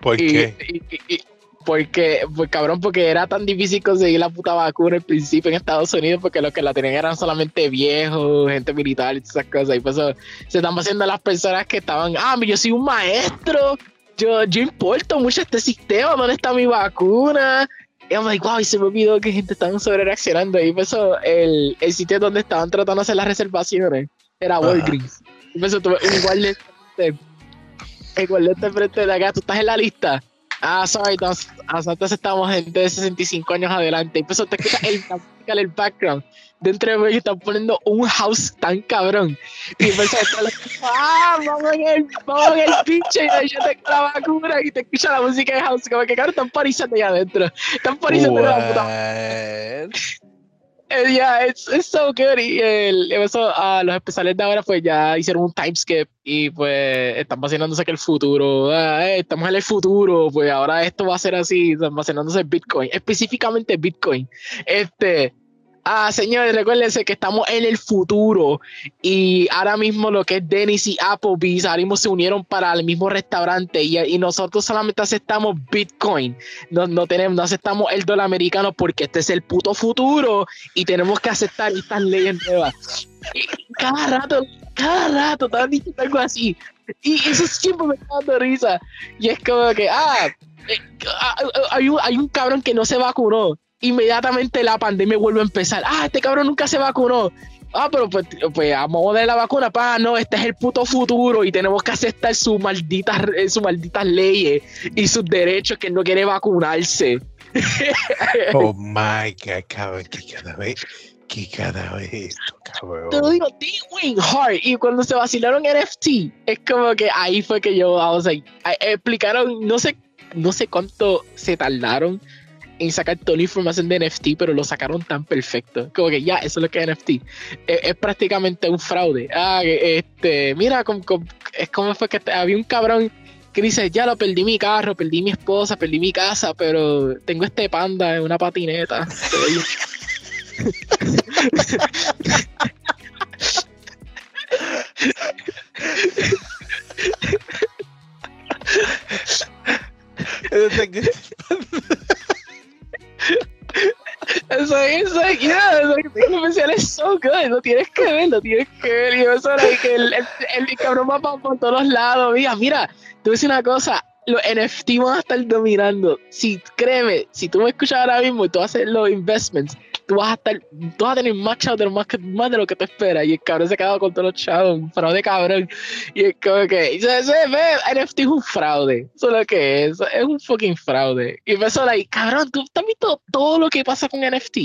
¿Por y, qué? Y, y, porque, pues cabrón, porque era tan difícil conseguir la puta vacuna al principio en Estados Unidos porque los que la tenían eran solamente viejos, gente militar y todas esas cosas. Y pues eso, se están haciendo las personas que estaban, ah, yo soy un maestro, yo, yo importo mucho este sistema, ¿dónde está mi vacuna? Y I'm like, wow, y se me olvidó que gente estaba sobre reaccionando. Y empezó el, el sitio donde estaban tratando de hacer las reservaciones era Walgreens. Y empezó tuve un guardia el frente de acá, tú estás en la lista. Ah, sorry, nosotros estamos gente de 65 años adelante. Y empezó te escucha el, el background. Dentro de ellos están poniendo un house tan cabrón. Y empezó a estar ah, vamos en el, vamos en el pinche. Y yo tengo la vacuna y te escucha la música de house. Como que cabrón, están parizando allá adentro. Están parizando la puta. Yeah, yeah, it's, it's so good. Y el, eso, uh, los especiales de ahora, pues ya hicieron un time skip y pues están vacilándose que el futuro, uh, eh, estamos en el futuro, pues ahora esto va a ser así, están vacilándose Bitcoin, específicamente Bitcoin. Este, Ah, señores, recuérdense que estamos en el futuro. Y ahora mismo lo que es Dennis y Applebee's ahora mismo se unieron para el mismo restaurante. Y, y nosotros solamente aceptamos Bitcoin, no, no, tenemos, no aceptamos el dólar americano porque este es el puto futuro. Y tenemos que aceptar estas leyes nuevas. Cada rato, cada rato, están diciendo algo así. Y eso siempre me está dando risa. Y es como que, ah, eh, hay, un, hay un cabrón que no se vacunó inmediatamente la pandemia vuelve a empezar. Ah, este cabrón nunca se vacunó. Ah, pero pues, pues a dar la vacuna, pa, no, este es el puto futuro y tenemos que aceptar sus malditas, sus malditas leyes y sus derechos que no quiere vacunarse. oh [LAUGHS] my god, cabrón, que cada vez, que cada vez esto, cabrón. Te lo digo, went hard. Y cuando se vacilaron NFT, es como que ahí fue que yo, o sea, explicaron, no sé, no sé cuánto se tardaron en sacar toda la información de NFT, pero lo sacaron tan perfecto. Como que ya, eso es lo que es NFT. Es, prácticamente un fraude. Ah, este, mira, com, com, es como fue que había un cabrón que dice, ya lo perdí mi carro, perdí mi esposa, perdí mi casa, pero tengo este panda en una patineta. [LAUGHS] Eso es, like, yeah, like, el especial es so good, lo tienes que ver, lo tienes que ver. Y eso, like, el, el, el cabrón va por, todos lados. Mira, mira, a decir una cosa, los NFT van a estar dominando. Si, créeme, si tú me escuchas ahora mismo y tú haces los investments, tú vas a estar, tú vas a tener más chavos de lo más, que, más de lo que te esperas. Y el cabrón se ha quedado con todos los chavos, un fraude cabrón. Y es como que, NFT es un fraude. Eso es lo que es, es un fucking fraude. Y me suena ahí, cabrón, tú has visto todo lo que pasa con NFT.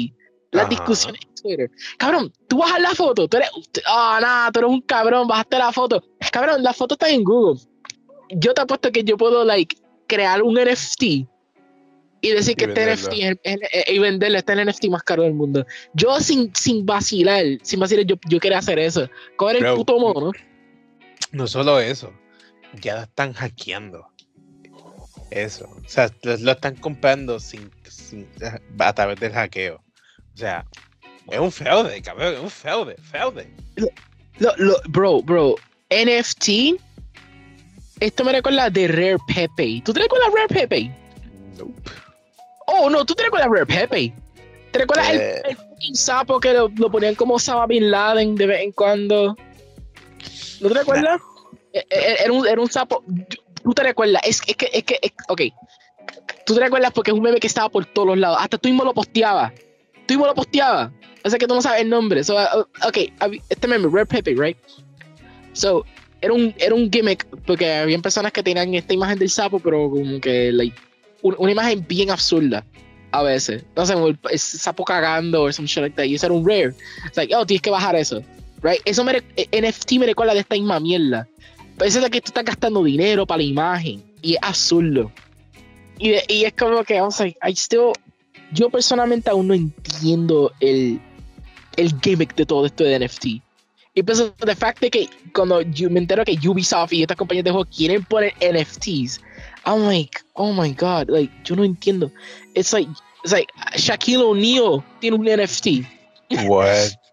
Las Ajá. discusiones en Twitter. Cabrón, tú bajas la foto, tú eres, ah, nada, tú eres un cabrón, bajaste la foto. Cabrón, la foto está en Google. Yo te apuesto que yo puedo, like, crear un NFT y decir Y que este venderlo. NFT es- y venderle este es el NFT más caro del mundo. Yo sin, sin vacilar, sin vacilar, yo, yo quería hacer eso. Coger el puto mono. No solo eso, ya están hackeando. Eso. O sea, lo, lo están comprando sin, sin- a través del hackeo. O sea, es un fraude, cabrón, es un fraude, fraude. Lo- lo- bro, bro, NFT. Esto me recuerda de Rare Pepe. ¿Tú te recuerdas Rare Pepe? Nope. Oh, no, tú te recuerdas Rare Pepe. ¿Te recuerdas el, Eh. el fucking sapo que lo, lo ponían como Osama Bin Laden de vez en cuando? ¿No te recuerdas? Eh, eh, Era un, era un sapo. ¿Tú te recuerdas? Es, es que, es que, es- ok. Tú te recuerdas porque es un meme que estaba por todos los lados. Hasta tú mismo lo posteabas. Tú mismo lo posteabas. O sea que tú no sabes el nombre. So, uh, ok, hab- este meme, Rare Pepe, right? So, era un, era un gimmick porque había personas que tenían esta imagen del sapo, pero como que, like, un- una imagen bien absurda a veces. No sé, el, el sapo cagando o some shit like that. Y eso era un rare. It's like, oh, tienes que bajar eso. Right? Eso me, eh, NFT me recuerda de esta misma mierda. Pero eso es que tú estás gastando dinero para la imagen. Y es absurdo. Y, de- y es como que, vamos a I still, yo personalmente aún no entiendo el, el gimmick de todo esto de NFT. Y pues the fact de que cuando yo me entero que Ubisoft y estas compañías de juegos quieren poner NFTs, I'm like, oh my god, like, yo no entiendo. It's like, it's like Shaquille O'Neal tiene un NFT. What? [LAUGHS]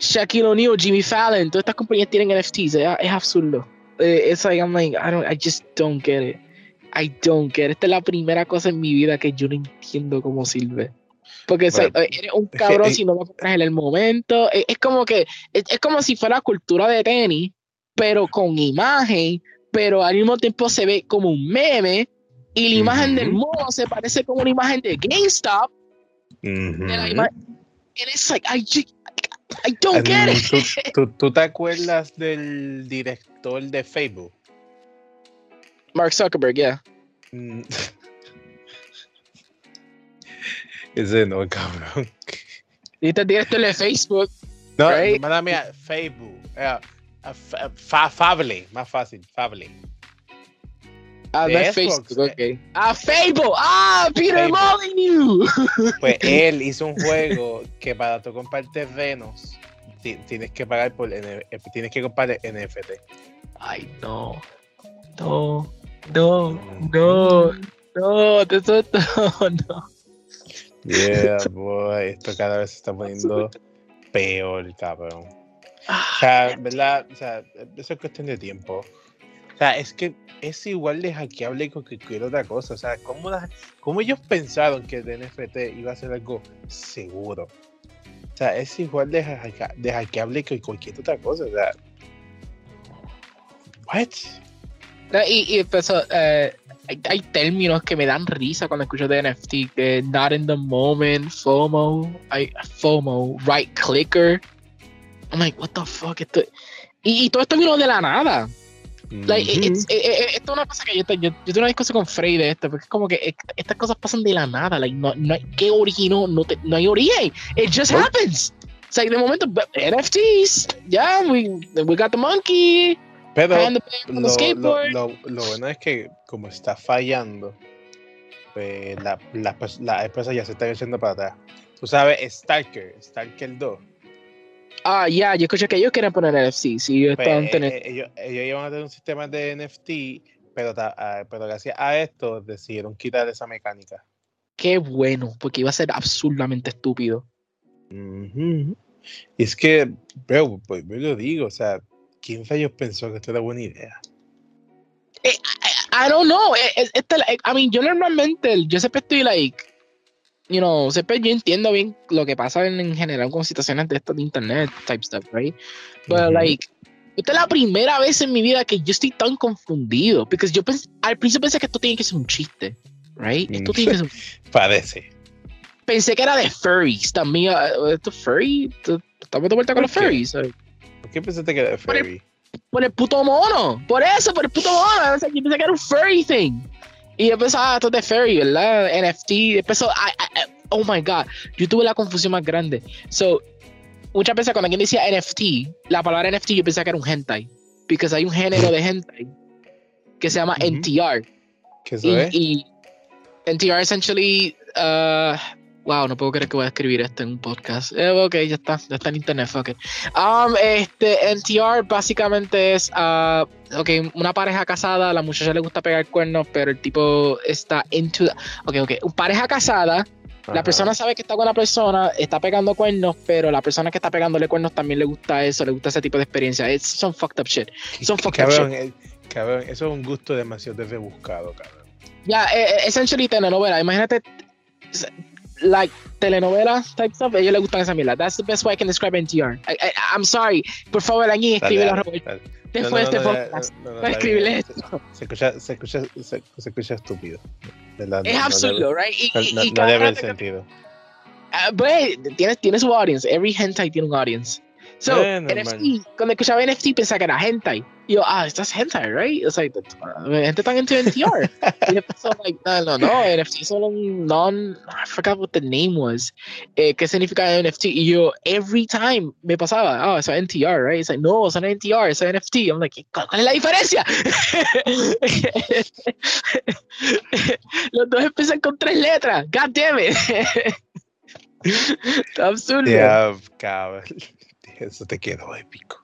Shaquille O'Neal, Jimmy Fallon, todas estas compañías tienen NFTs. Es, es absurdo. Eh, It's like, I'm like, I don't, I just don't get it. I don't get it. Esta es la primera cosa en mi vida que yo no entiendo cómo sirve. Porque it's Bueno, like, eh, eres un cabrón eh, si no lo compras en el momento. Es, es como que, es, es como si fuera cultura de tenis, pero con imagen, pero al mismo tiempo se ve como un meme. Y la imagen del Ujú. modo se parece como una imagen de GameStop. Ujú. de la ima- And it's like, I, I don't get it. ¿Tú, tú, tú te acuerdas del director de Facebook? Mark Zuckerberg, yeah. Mm. [LAUGHS] Ese no, cabrón. Dijiste directo de Facebook. No, Right. mía, Facebook. Eh, fa- fa- Fable, más fácil, Fable. Ah, no es Facebook, ok. Ah, Facebook. Ah, Peter. Molyneux. [LAUGHS] Pues él hizo un juego que para tú comprar terrenos ti- tienes que pagar por eh, tienes que comprar NFT. Ay, no. No. No. No. No. Te suelto. [LAUGHS] No. Yeah, boy, esto cada vez se está poniendo peor, cabrón. O Ah, sea, ¿verdad? O sea, eso es cuestión de tiempo. O sea, es que es igual de hackeable que cualquier otra cosa. O sea, ¿cómo, la- cómo ellos pensaron que el NFT iba a ser algo seguro? O sea, es igual de, hacka- de hackeable que cualquier otra cosa. O sea, ¿what? No, y, y empezó, eh, hay, hay términos que me dan risa cuando escucho de NFT, que not in the moment, FOMO, hay FOMO, right clicker. I'm like, what the fuck? Esto, y, y todo esto vino de la nada. Like, Ujú. it's- eh, eh, esto es una cosa que yo, yo, yo tengo una discusión con Frey de esto, porque es como que eh, estas cosas pasan de la nada, like, no, no hay que originó, no, te- no hay origen, it just happens. It's like de momento, NFTs, yeah, we, we got the monkey, Pero the on the lo, lo, lo, lo bueno es que como está fallando, pues la, la, pers- la empresa ya se está echando para atrás. Tú sabes, Stalker, Stalker 2. Ah, ya, yo escuché que ellos quieren poner NFTs, y ellos Pues, estaban eh, teniendo... eh, ellos, ellos iban a tener un sistema de NFT, pero, ta- ah, pero gracias a esto decidieron quitar esa mecánica. Qué bueno, porque iba a ser absurdamente estúpido. Ujú. Y es que, bro, pues yo lo digo, o sea, ¿quién ellos pensó que esto era buena idea? I don't know. eh, eh, esta- eh, I mean, yo normalmente, yo siempre estoy like, you know, siempre yo entiendo bien lo que pasa en, en general con situaciones de esto de internet, type stuff, right? Pero, Ujú. like, esta es la primera vez en mi vida que yo estoy tan confundido. Porque yo pensé, al principio pensé que esto tiene que ser un chiste, right? Esto Mm. tiene que ser. [LAUGHS] Parece. pensé que era de furries también. uh, ¿Esto es furry? ¿Tú- ¿Estamos de vuelta con los ¿Por qué? furries? ¿Por qué pensaste que era de Por el- Furry? Por el puto mono. Por eso, por el puto mono. Yo pensé que era un furry thing. Y yo pensaba, esto es de furry, ¿verdad? NFT. Empezó, oh my god. Yo tuve la confusión más grande. So, muchas veces cuando alguien decía NFT, la palabra NFT yo pensaba que era un hentai. Porque hay un género de hentai que se llama. NTR. ¿Qué Y, es? y NTR essentially, uh, wow, no puedo creer que voy a escribir esto en un podcast. Eh, ok, ya está, ya está en internet, fuck it. Um, este, NTR básicamente es, uh, ok, una pareja casada, la muchacha le gusta pegar cuernos, pero el tipo está into, the- ok, ok, una pareja casada, la Ajá. persona sabe que está con la persona, está pegando cuernos, pero la persona que está pegándole cuernos también le gusta eso, le gusta ese tipo de experiencia. Es son fucked up shit. Son fucked up shit. Cabrón, eh, cabrón, eso es un gusto demasiado rebuscado, cabrón. Ya, eh, eh, essentially telenovela. Imagínate, like, telenovela type stuff. A ellos les gustan esa mierda. That's the best way I can describe NTR. I, I, I'm sorry. Por favor, alguien escribe la. Después de este no, podcast. no, no, escribirle esto. Se, escucha, se, escucha, se, se escucha estúpido. ¿verdad? Es No- no absurdo, le- right? Y, No, y- no- y no ve el sentido. Ah, pues, tiene, tiene su audience. Every hentai tiene un audience. So, Eh. NFT, cuando escuchaba NFT pensaba que era hentai. Yo, ah, esto es hentai, right? It's like, gente tan into NTR. y son like, no, no, no, NFT es solo un non, I forgot what the name was. Eh, ¿Qué significa NFT? Y yo, every time me pasaba, oh, eso es NTR, right? It's like, no, eso no es NTR, es NFT. I'm like, ¿cuál es la diferencia? [LAUGHS] Los dos empiezan con tres letras. God damn it. [LAUGHS] Absurdo. Ya, cabrón. [LAUGHS] Eso te quedó épico.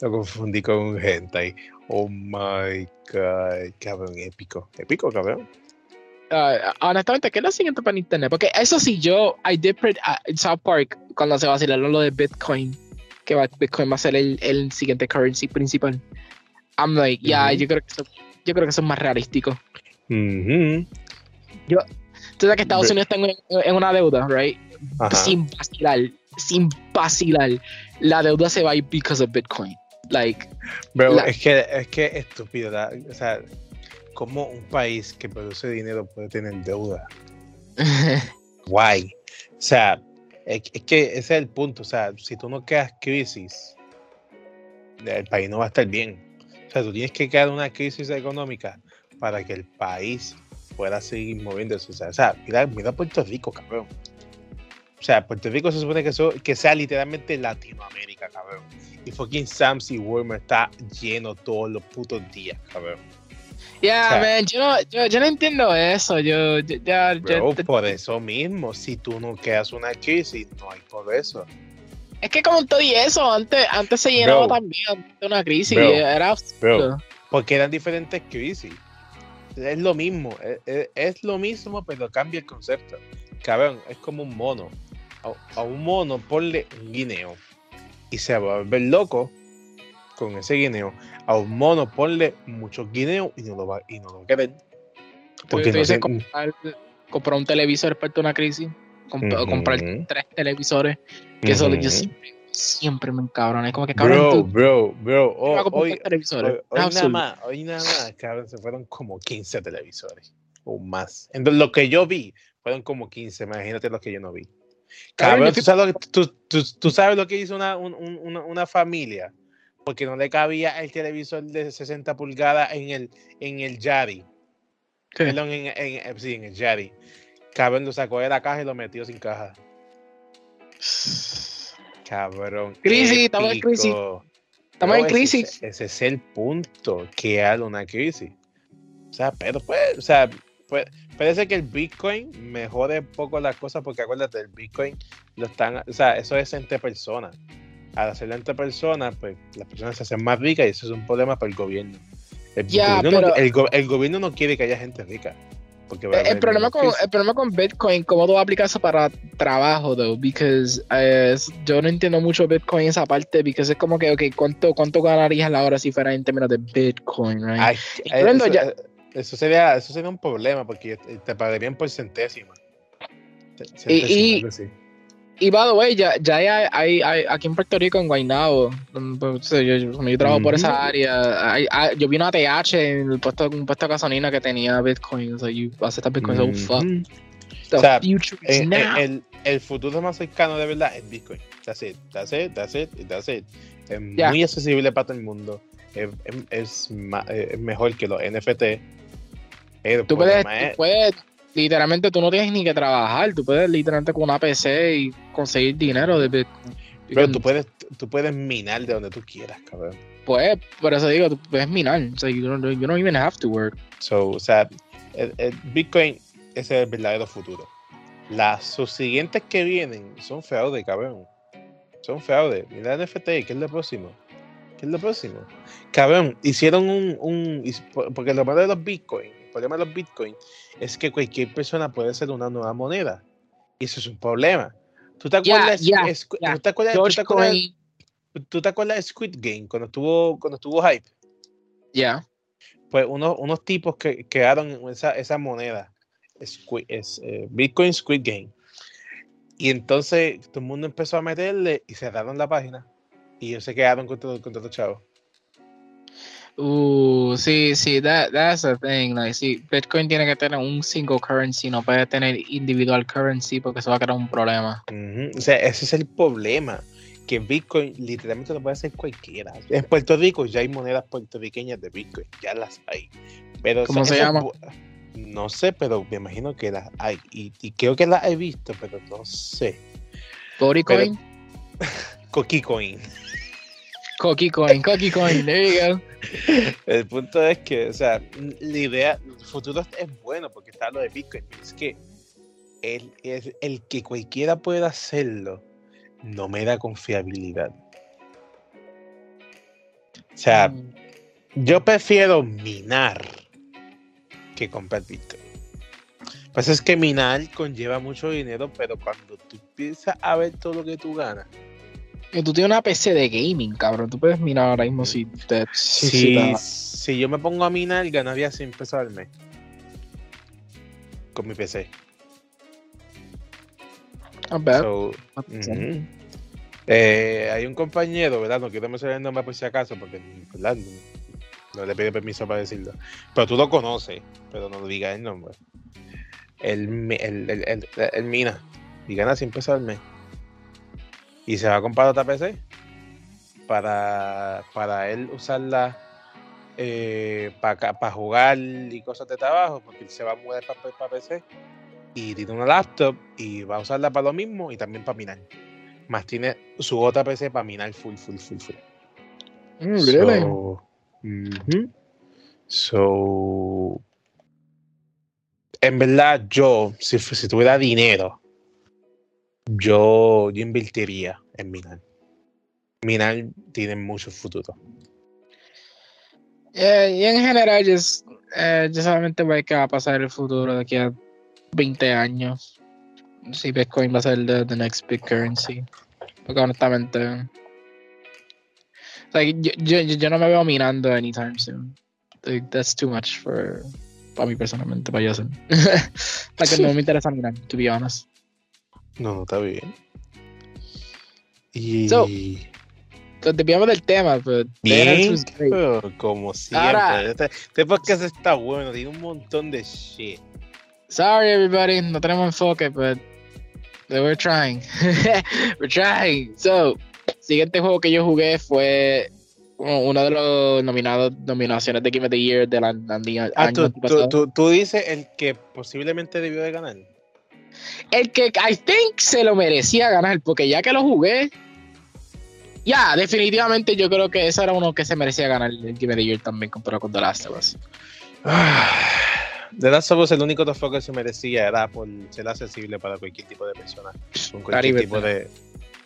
Lo confundí con un hentai. Oh my god. Cabrón, épico. Épico, cabrón. Ah, honestamente, ¿qué es lo siguiente para internet? Porque eso sí, yo, I did en South Park, cuando se vacilaron lo de Bitcoin, que va, Bitcoin va a ser el, el siguiente currency principal. I'm like, Ujú. yo creo que eso, yo creo que eso es más realístico. Ujú. Tú sabes que Estados Unidos está en, en una deuda, right? Sin vacilar, sin vacilar, la deuda se va a ir because of Bitcoin. Like, Pero la- es que es que es estúpido. la- O sea, ¿cómo un país que produce dinero puede tener deuda? [LAUGHS] Guay. O sea, es, es que ese es el punto. O sea, si tú no creas crisis, el país no va a estar bien. O sea, tú tienes que crear una crisis económica para que el país pueda seguir moviéndose. O sea, o sea, mira, mira Puerto Rico, cabrón. O sea, Puerto Rico se supone que, eso- que sea literalmente Latinoamérica, cabrón. Y fucking Sam's y Walmart está lleno todos los putos días, cabrón. yeah, O sea- man, yo no, yo, yo no entiendo eso. Yo, yo- Bro, por eso mismo, si tú no creas una crisis, no hay por eso. Es que como todo y eso, antes, antes se llenaba Bro. también de una crisis. Bro. Era absurdo. Porque eran diferentes crisis. Es lo mismo, es, es- es lo mismo, pero cambia el concepto. Cabrón, es como un mono. A, a un mono ponle un guineo y se va a volver loco con ese guineo. A un mono ponle muchos guineos y no lo va, y no lo va a querer. Porque no se, comprar, comprar un televisor para una crisis. Comp- Ujú. Comprar tres televisores. Que eso yo siempre, siempre me encabrona. Es como que cabrón, Bro, tú bro, bro. oh, hoy, televisores. Hoy, hoy nada más, hoy nada más, cabrón, se fueron como 15 televisores o más. Entonces, lo que yo vi fueron como 15, imagínate lo que yo no vi. Cabrón, ¿tú sabes, lo que, tú, tú- tú sabes lo que hizo una, un- un- una, una familia? Porque no le cabía el televisor de 60 pulgadas en el, en el Yari. Perdón, en, en- en- sí, en el Yari. Cabrón, lo sacó de la caja y lo metió sin caja. Cabrón. Crisis, estamos en crisis. Estamos en ese crisis. es- Ese, es el punto, que hay una crisis. O sea, pero pues, o sea, parece que el Bitcoin mejore un poco las cosas porque acuérdate, el Bitcoin lo están, o sea, eso es entre personas. Al hacerlo entre personas, pues las personas se hacen más ricas y eso es un problema para el gobierno. El, Ya, gobierno, no, pero- el, go- el gobierno no quiere que haya gente rica. Porque a El, haber problema con, el problema con Bitcoin, ¿cómo tú vas a aplicar eso para trabajo, though? Because eh, yo no entiendo mucho Bitcoin esa parte, porque es como que, ok, ¿cuánto, cuánto ganarías la hora si fuera en términos de Bitcoin, right? Ay, eh, eso, ya- eh, eso sería, eso sería un problema porque te pagarían por centésima. Ce- Y- centésima, y- así. Y by the way, ya, ya hay, hay- hay- aquí en Puerto Rico, en Guaynabo, pues, yo, yo- yo trabajo por Ujú. esa área, hay- hay- yo vi una TH en el puesto, un puesto de gasolina que tenía Bitcoin, o sea, you aceptas Bitcoin, so fuck. The O sea, future is Eh, eh, now. el, el futuro más cercano de verdad es Bitcoin. That's it, that's it, that's it, that's it. Es muy accesible para todo el mundo. Es, es- eh, mejor que los NFT. El tú, puedes, problema es- tú puedes, literalmente, tú no tienes ni que trabajar. Tú puedes, literalmente, con una PC y conseguir dinero de Bitcoin. You Pero tú puedes, tú puedes minar de donde tú quieras, cabrón. Pues, por eso digo, tú puedes minar. O sea, you don't, you don't even have to work. So, o sea, el, el Bitcoin es el verdadero futuro. Las subsiguientes que vienen son fraude, cabrón. Son fraude. Mira el NFT, ¿qué es lo próximo? ¿Qué es lo próximo? Cabrón, hicieron un. un porque lo malo de los Bitcoin, el problema de los Bitcoin es que cualquier persona puede ser una nueva moneda. Y eso es un problema. ¿Tú te acuerdas? ya, es- ya. ¿tú, te acuerdas tú te acuerdas- Dogecoin, tú te acuerdas de Squid Game cuando estuvo, cuando estuvo hype? ya. pues unos, unos tipos que crearon esa, esa moneda, Squid- es, eh, Bitcoin Squid Game. Y entonces todo el mundo empezó a meterle y cerraron la página. Y ellos se quedaron con todo, con todo los chavos. Uh, sí, sí, that, that's the thing. Like, sí, Bitcoin tiene que tener un single currency, no puede tener individual currency porque eso va a crear un problema. Ujú, O sea, ese es el problema. Que Bitcoin literalmente lo puede hacer cualquiera. En Puerto Rico ya hay monedas puertorriqueñas de Bitcoin, ya las hay. Pero, o ¿Cómo sea, se llama? No sé, pero me imagino que las hay. Y, y creo que las he visto, pero no sé. Dogecoin, [LAUGHS] Coqui Coin. Coqui Coin, Coqui Coin, there you go. El punto es que, o sea, la idea, el futuro es bueno porque está lo de Bitcoin, es que el, el, el que cualquiera pueda hacerlo no me da confiabilidad. O sea, Mm, yo prefiero minar que comprar Bitcoin. Pues es que minar conlleva mucho dinero, pero cuando tú empiezas a ver todo lo que tú ganas, Y tú tienes una PC de gaming, cabrón. Tú puedes mirar ahora mismo si te. Si, si si, te- si yo me pongo a minar, ganaría 100 pesos al mes. Con mi PC. So, ujú. Eh, hay un compañero, ¿verdad? No quiero mencionar el nombre por si acaso, porque ¿verdad? No le pide permiso para decirlo. Pero tú lo conoces, pero no digas el nombre. Él, mi- él- él- él- él mina y gana 100 pesos al mes. Y se va a comprar otra PC para, para él usarla para jugar y cosas de trabajo, porque él se va a mudar para PC y tiene una laptop y va a usarla para lo mismo y también para minar. Más tiene su otra PC para minar full, full, full, full. Mm, really? So, en verdad, yo, si, si tuviera dinero, yo, yo invertiría en Minar. Minar tiene mucho futuro. Eh, y en general, just, eh, yo solamente veo que va a pasar el futuro de aquí a 20 años. Si Bitcoin va a ser the, the next big currency. Porque honestamente. Like, yo, yo, no me veo minando anytime soon. Like, that's too much for. Para mí personalmente, para yo hacer. [LAUGHS] like, no me interesa minar, to be honest. No, no está bien. Y So, Entonces, desviamos del tema, pero. bien, was great. pero como siempre. Ahora- este, este podcast está bueno, tiene un montón de shit. Sorry, everybody, no tenemos enfoque, but we're trying. [LAUGHS] we're trying. So, siguiente juego que yo jugué fue uno de los nominados, nominaciones de Game of the Year del año, año Ah, tú, tú, tú, tú dices el que posiblemente debió de ganar. El que I think se lo merecía ganar, porque ya que lo jugué, ya, definitivamente yo creo que ese era uno que se merecía ganar el Game of the Year también comparado con The Last of Us. De Last of Us, el único trofeo que se merecía era por ser accesible para cualquier tipo de persona. Con cualquier even tipo de.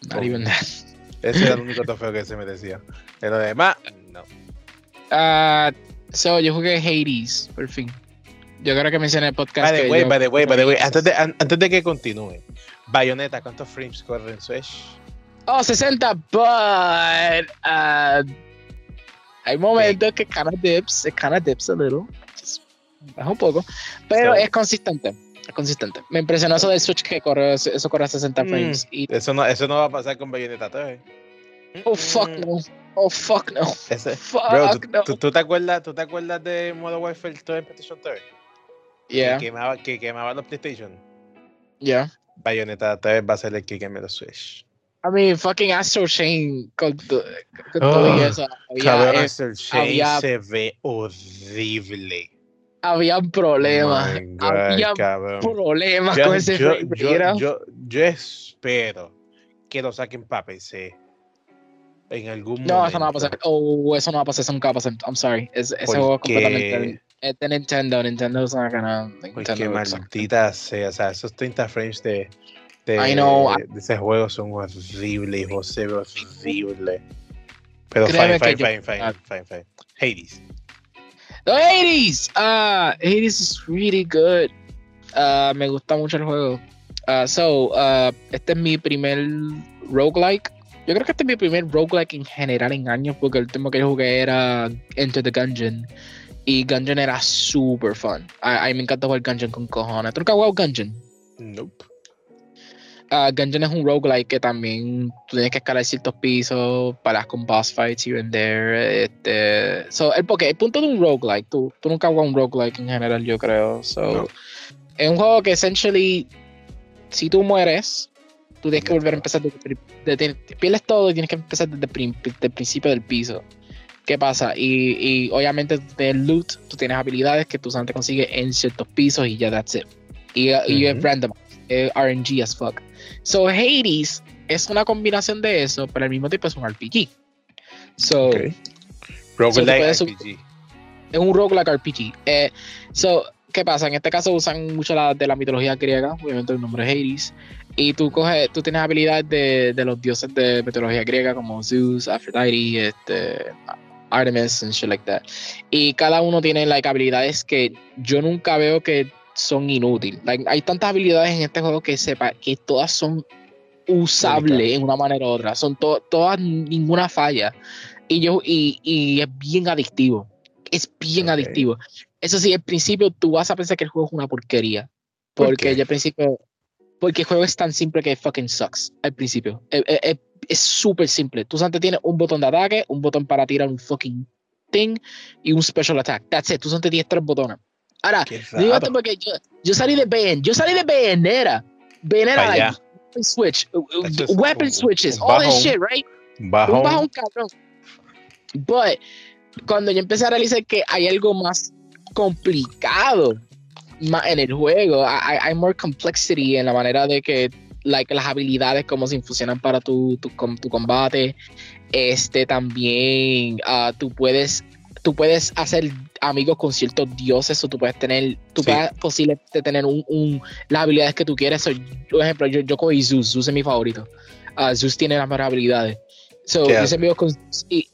Not even that. Ese era el único trofeo que se merecía. Pero además, no. Ah, so, yo jugué Hades, por fin. Yo creo que mencioné en el podcast. By the way, yo- by the way, by the way, antes de, an- antes de que continúe, Bayonetta, ¿cuántos frames corre en Switch? Oh, 60, but uh, hay momentos que kind of dips, it kind of dips a little, just un poco, pero So- es consistente, consistente. Me impresionó eso del Switch que corre, eso corre a 60 Mm. frames. Y, Eso no, eso no va a pasar con Bayonetta 3. oh, fuck Mm. no, oh, fuck no, Ese- [LAUGHS] fuck Bro, ¿tú, no. tú- tú te acuerdas, ¿tú te acuerdas de Modern Warfare 2 en PlayStation 3? yeah, Que, quemaba, que quemaba los PlayStation. Yeah. Bayonetta 3 va a ser el que queme los Switch. I mean, fucking Astro Chain con, to- con todo y Oh, eso. Había, Cabrón, eh, Astral Chain había- se ve horrible. Había problemas. My God, había cabrón. problemas Yo, con ese yo, yo- yo- yo espero que lo saquen para PC en algún No, momento. eso no va a pasar. Oh, eso no va a pasar, eso nunca va a pasar. I'm sorry. Es- ese juego es completamente. Es de Nintendo. Nintendo es una. Porque maldita sea, o sea, esos 30 frames de, de, I know, de ese juego son horribles, hijo, se ve horrible. Pero fine, fine, fine, fine, fine, fine. Hades. The Hades! Uh, Hades is really good. Uh, me gusta mucho el juego. Uh, so, uh, este es mi primer roguelike. Yo creo que este es mi primer roguelike en general en años, porque el último que yo jugué era Enter the Gungeon. Y Gungeon era super fun. A mí me encanta jugar Gungeon con cojones. ¿Tú nunca has jugado Gungeon? Nope. Uh, Gungeon es un roguelike que también tú tienes que escalar ciertos pisos, paras con boss fights here and there. Este, so, el, porque el punto de un roguelike, tú, tú nunca jugado un roguelike en general, yo creo. So, No. Es un juego que essentially, si tú mueres, tú tienes que volver a empezar desde, desde- pierdes todo y tienes que empezar desde, el principio del piso. ¿Qué pasa? Y, y obviamente tienes loot, tú tienes habilidades que tú solamente consigues en ciertos pisos y ya that's it. Y, y es random, es RNG as fuck. So Hades es una combinación de eso, pero al mismo tiempo es un RPG. So. Roguelike sub- RPG. es un roguelike RPG. Eh, so, ¿qué pasa? En este caso usan mucho la, de la mitología griega, obviamente el nombre es Hades. Y tú coges, tú tienes habilidades de, de los dioses de mitología griega como Zeus, Aphrodite, este, Artemis and shit like that. Y cada uno tiene like habilidades que yo nunca veo que son inútiles. Like, hay tantas habilidades en este juego que sepa que todas son usables Únicas. en una manera u otra. Son to- todas ninguna falla. Y yo y, y es bien adictivo. Es bien adictivo. Eso sí, al principio tú vas a pensar que el juego es una porquería. ¿Por Porque yo al principio. Porque el juego es tan simple que fucking sucks al principio. Es- es- es- Es súper simple. Tú solamente tienes un botón de ataque, un botón para tirar un fucking thing y un special attack. That's it. Tú solamente tienes tres botones. Ahora, digo esto porque yo, yo salí de Bayon. Yo salí de. Bayonetta, Pa' like, weapon switch, uh, uh, weapon un- switches, un all this bajón. shit, right? Un un bajón. bajón cabrón. But cuando yo empecé a realizar que hay algo más complicado ma- en el juego, hay, hay more complexity en la manera de que like, las habilidades, cómo se infusionan para tu, tu combate. Este también ah, tú puedes tú puedes hacer amigos con ciertos dioses o tú puedes tener tú Sí. puedes posiblemente tener un, un- las habilidades que tú quieres So, por ejemplo yo, yo cogí Zeus Zeus es mi favorito Ah, Zeus tiene las mejores habilidades so ¿Qué yo hace? hice amigos con y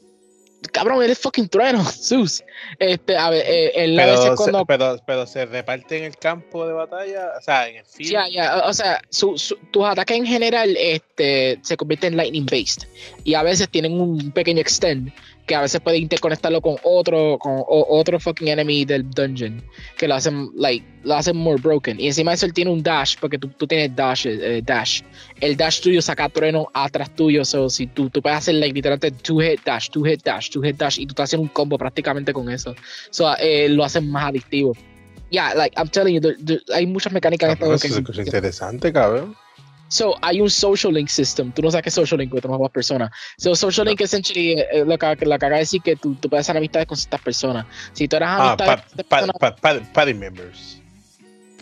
cabrón eres fucking trueno [LAUGHS] Zeus este a ver eh, él a Pero, veces se, cuando pero, pero se reparte en el campo de batalla, o sea, en el field. Ya, ya, o sea, su- su- tus ataques en general este, se convierten en lightning based y a veces tienen un pequeño extend que a veces puede interconectarlo con otro con o- otro fucking enemy del dungeon que lo hacen like lo hacen more broken. Y encima de eso él tiene un dash porque tú, tú tienes dash eh, dash. El dash tuyo saca trueno atrás tuyo so si tú, tú puedes hacer like literalmente two hit dash two hit dash two hit dash y tú estás haciendo un combo prácticamente con eso. So eh, lo hacen más adictivo. Yeah like I'm telling you hay muchas mecánicas en este juego que eso es interesante, cabrón. So, hay un social link system. Tú no sabes qué social link no juegas personas. So, social link essentially eh, eh, lo que, lo que acaba de decir que tú, tú puedes hacer amistades con ciertas personas. Si tú eres Ah, amistad pa- con ciertas pa- personas- pa- pa- party members.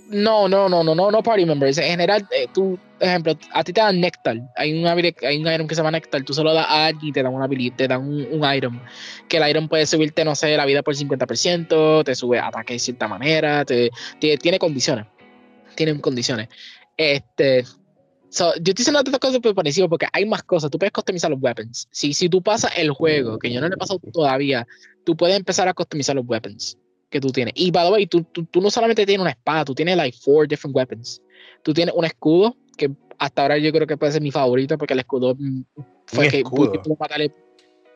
no, no, no, no, no, no party members. En general, eh, tú, por ejemplo, a ti te dan Nectar. Hay un, hay un item que se llama Nectar. Tú solo das a alguien y te dan, una te dan un, un item. Que el item puede subirte, no sé, la vida por 50%, te sube ataque de cierta manera, te, te- tiene condiciones. Tienen condiciones. Este. So, yo estoy diciendo estas cosas por parecido porque hay más cosas. Tú puedes customizar los weapons. Si, si tú pasas el juego, que yo no le he pasado todavía, tú puedes empezar a customizar los weapons que tú tienes. Y by the way, tú, tú, tú no solamente tienes una espada, tú tienes like four different weapons. Tú tienes un escudo, que hasta ahora yo creo que puede ser mi favorito, porque el escudo mm, fue Un que pudo matarle.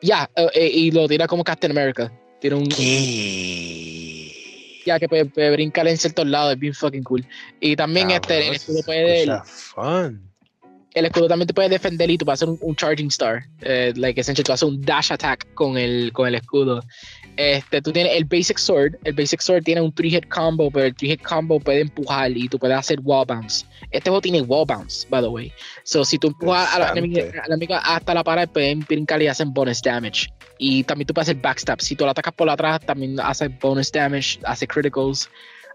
Ya, eh, eh, y lo tira como Captain America. Tiene un. ¿Qué? Ya, que puede, puede brincar en ciertos lados, es bien fucking cool. Y también este, el Cabrón, escudo se puede. fun. El escudo también te puede defender y tú puedes hacer un, charging star. Eh, like, essentially, tú haces un dash attack con el, con el escudo. Este, tú tienes el basic sword. El basic sword tiene un 3-hit combo, pero el 3-hit combo puede empujar y tú puedes hacer wall bounce. Este juego tiene wall bounce, by the way. So, si tú empujas al enemigo, hasta la pared, pueden brincar y hacen bonus damage. Y también tú puedes hacer backstab. Si tú lo atacas por atrás, también hace bonus damage, hace criticals.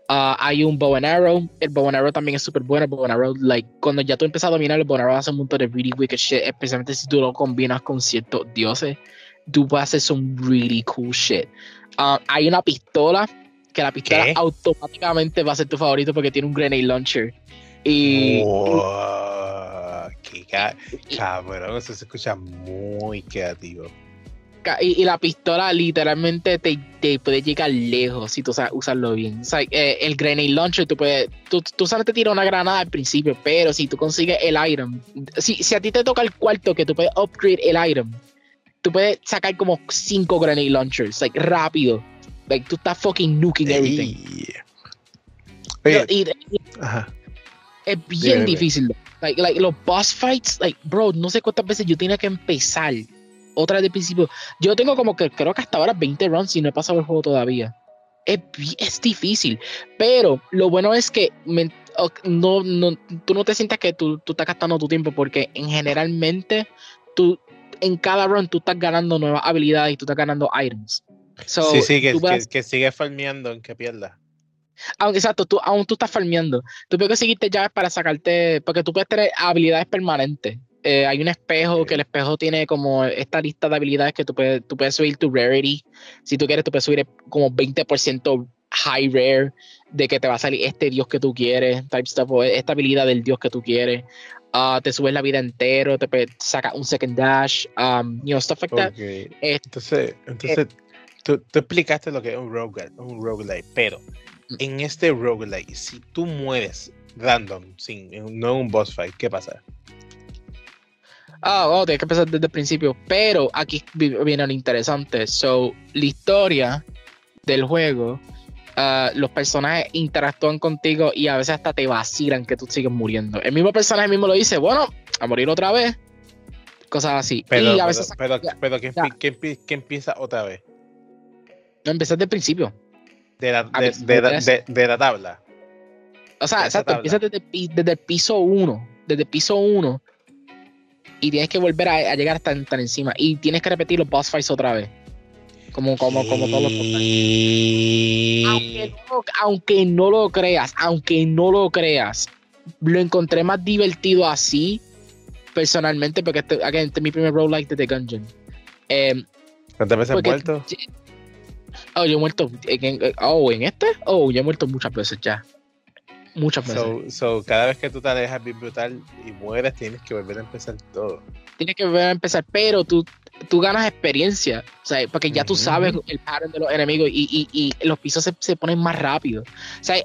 Uh, hay un bow and arrow. El bow and arrow también es súper bueno. El bow and arrow, like, cuando ya tú empiezas a dominar el bow and arrow, hace un montón de really wicked shit, especialmente si tú lo combinas con ciertos dioses. Tú puedes hacer some really cool shit. Uh, hay una pistola que la pistola automáticamente va a ser tu favorito porque tiene un grenade launcher. Y. qué cabrón, eso se escucha muy creativo y, la pistola literalmente te, te, puede llegar lejos si tú sabes usarlo bien. O sea, eh, el grenade launcher, tú puedes, tú, tú sabes te tira una granada al principio, pero si tú consigues el item, si, si a ti te toca el cuarto que tú puedes upgrade el item, tú puedes sacar como cinco grenade launchers, like rápido. Like tú estás fucking nuking everything. es bien difícil. Like, like, los boss fights, like, bro, no sé cuántas veces yo tenía que empezar otra de principio. Yo tengo como que creo que hasta ahora 20 runs y no he pasado el juego todavía. Es, es difícil, pero lo bueno es que no, no, tú no te sientas que tú, tú, estás gastando tu tiempo porque en generalmente tú en cada run tú estás ganando nuevas habilidades y tú estás ganando items. sí, sí, que, que, sigues farmeando en que pierdas. Aunque exacto, tú, aún tú estás farmeando. Tú puedes seguirte llaves para sacarte, porque tú puedes tener habilidades permanentes. Eh, hay un espejo que el espejo tiene como esta lista de habilidades que tú puedes, tú puedes subir tu rarity. Si tú quieres, tú puedes subir como 20% high rare de que te va a salir este dios que tú quieres, type stuff, o esta habilidad del dios que tú quieres. Uh, te subes la vida entero, te saca un second dash, um, you know, stuff like that. entonces, entonces tú, tú, explicaste lo que es un roguelite, un roguelite, pero mm. en este roguelite, si tú mueres random, sin, no un boss fight, ¿qué pasa? Ah, oh, tienes que empezar desde el principio. Pero aquí viene lo interesante. So, la historia del juego, uh, los personajes interactúan contigo y a veces hasta te vacilan que tú sigues muriendo. El mismo personaje mismo lo dice, bueno, a morir otra vez. Cosas así. Pero, y a veces pero, pero, ¿qué, empieza otra vez? No, empiezas desde el principio. De la, de, de, la tabla. O sea, exacto, empiezas desde, desde el piso 1. Desde el piso 1 y tienes que volver a, llegar hasta tan encima y tienes que repetir los boss fights otra vez. Como, como, como todos los aunque no, aunque no lo creas, aunque no lo creas, lo encontré más divertido así, personalmente, porque este, este es mi primer roguelike de The Gungeon. Eh, ¿Cuántas veces has muerto? Oh, yo he muerto. En, oh, ¿en este? Oh, yo he muerto muchas veces ya. Muchas veces. So, cada vez que tú te alejas bien brutal y mueres, tienes que volver a empezar todo. Tienes que volver a empezar, pero tú, tú ganas experiencia, o sea, porque ya tú sabes el pattern de los enemigos y, y, y los pisos se, se, ponen más rápido. O sea,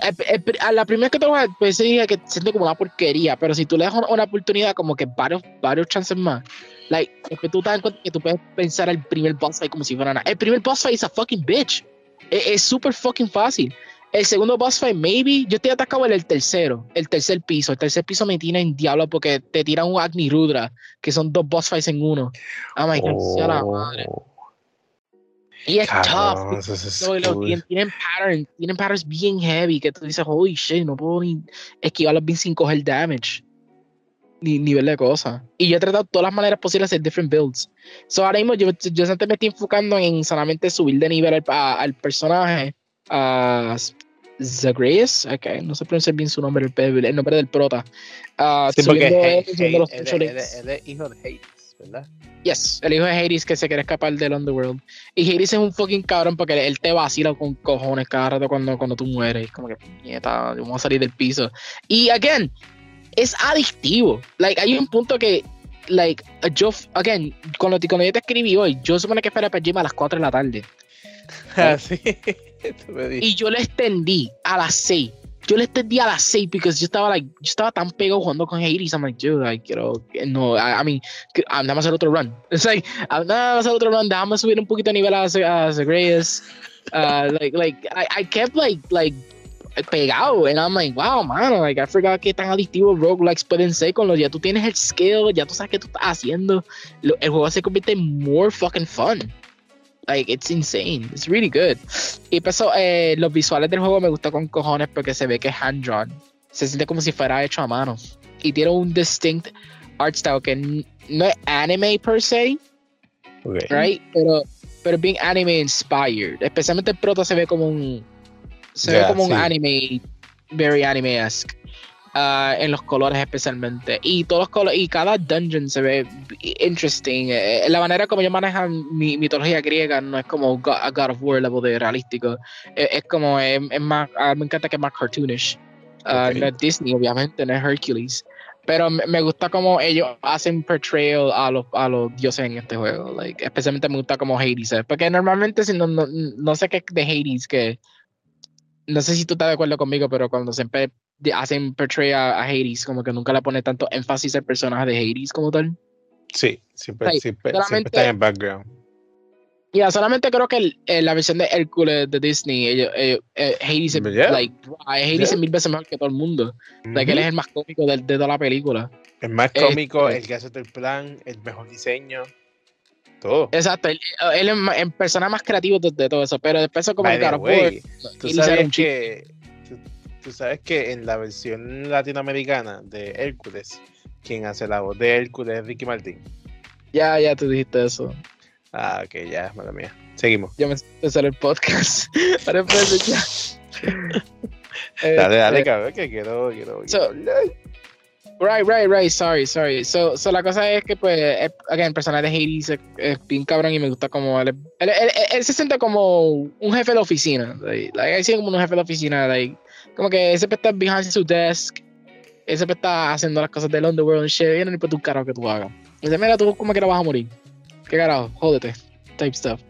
a la primera que te vas a pues dije que siente como una porquería, pero si tú le das una, oportunidad, como que varios, varios chances más, like, después tú te das cuenta que tú puedes pensar el primer boss fight como si fuera nada. El primer boss fight es a fucking bitch. Es súper fucking fácil. El segundo boss fight, maybe. Yo estoy atacado en el tercero, el tercer piso. El tercer piso me tiene en diablo porque te tiran un Agni Rudra, que son dos boss fights en uno. Oh my god, la madre. Y es tough. tienen, patterns, tienen patterns bien heavy que tú dices, holy shit, no puedo ni esquivarlos bien sin coger damage. Ni nivel de cosas. Y yo he tratado todas las maneras posibles de hacer different builds. So ahora mismo yo, yo me estoy enfocando en solamente subir de nivel al, al personaje uh, Zagreus, okay, no sé pronunciar bien su nombre, el, el nombre del prota. Uh, sí, porque él, es hijo de Hades, ¿verdad? Yes, el hijo de Hades que se quiere escapar del Underworld. Y Hades es un fucking cabrón porque él te vacila con cojones cada rato cuando, cuando tú mueres. Como que, nieta, vamos a salir del piso. Y, again, es adictivo. Like, hay un punto que, like, yo, again, cuando, cuando yo te escribí hoy, yo supone que esperé para Jim a las 4 de la tarde. [LAUGHS] Ah, sí. [LAUGHS] y yo le extendí a las 6. Yo le extendí a las 6 porque yo estaba, like, yo estaba tan pegado jugando con Hades. I'm like, dude, I quiero. No, I, I mean, déjame hacer otro run. [LAUGHS] It's like, déjame hacer otro run. Déjame subir un poquito de nivel a, a Zagreus. Uh, [LAUGHS] like, like, I, I kept, like, like, pegado. And I'm like, wow, mano, like, I forgot que tan adictivos roguelikes pueden ser con los ya tú tienes el skill, ya tú sabes qué tú estás haciendo. El juego se convierte en more fucking fun. Like, it's insane. It's really good. Y pues, eh, los visuales del juego me gustan con cojones porque se ve que es hand-drawn. Se siente como si fuera hecho a mano. Y tiene un distinct art style que no es anime per se, Okay. right? Pero, pero bien anime inspired. Especialmente el prota se ve como un. Se ve Ya, como un sí. anime, very anime-esque. Ah, en los colores especialmente. Y todos los colores, y cada dungeon se ve interesting. Eh, la manera como ellos manejan mi mitología griega no es como God, a God of War level de realístico. Eh, es como, eh, es más, ah, me encanta que es más cartoonish. Ok. No es Disney, obviamente, no es Hercules. Pero me gusta como ellos hacen portrayal a los, a los dioses en este juego. Like, especialmente me gusta como Hades es. Porque normalmente, si no, no, no sé qué es de Hades, que no sé si tú estás de acuerdo conmigo, pero cuando siempre de- hacen portray a, a Hades, como que nunca le pone tanto énfasis al personaje de Hades como tal. Sí, siempre, siempre, siempre está en el background. Ya, solamente creo que el- eh, la versión de Hércules de Disney, ellos, ellos, eh, Hades, es, Yeah. like, Hades Yeah. es mil veces mejor que todo el mundo. Like, él es el más cómico de, de toda la película. El más eh, cómico, eh. el que hace todo el plan, el mejor diseño, todo. Exacto, él, él es el personaje más creativo de, de todo eso, pero después como By el of War, way, tú sabes que tú, sabes que en la versión latinoamericana de Hércules, quien hace la voz de Hércules es Ricky Martin. Ya, ya tú dijiste eso. Ah, ok, ya, mala mía. Seguimos. Yo me empezar el podcast. [LAUGHS] Ahora empecé ya. [LAUGHS] Dale, dale, Este, cabrón, que quiero, quiero, So-. Right, right, right. Sorry, sorry. So, so la cosa es que, pues, again, el personaje de Hades es, es bien cabrón y me gusta como él, él, él, él- él se siente como un jefe de oficina. Like, like, él siente como un jefe de oficina. Like, como que siempre está behind su desk. Él siempre está haciendo las cosas del underworld and shit. Y no importa un carajo que tú hagas. Y dice, mira, tú como que no vas a morir. ¿Qué carajo? Jódete. Type stuff.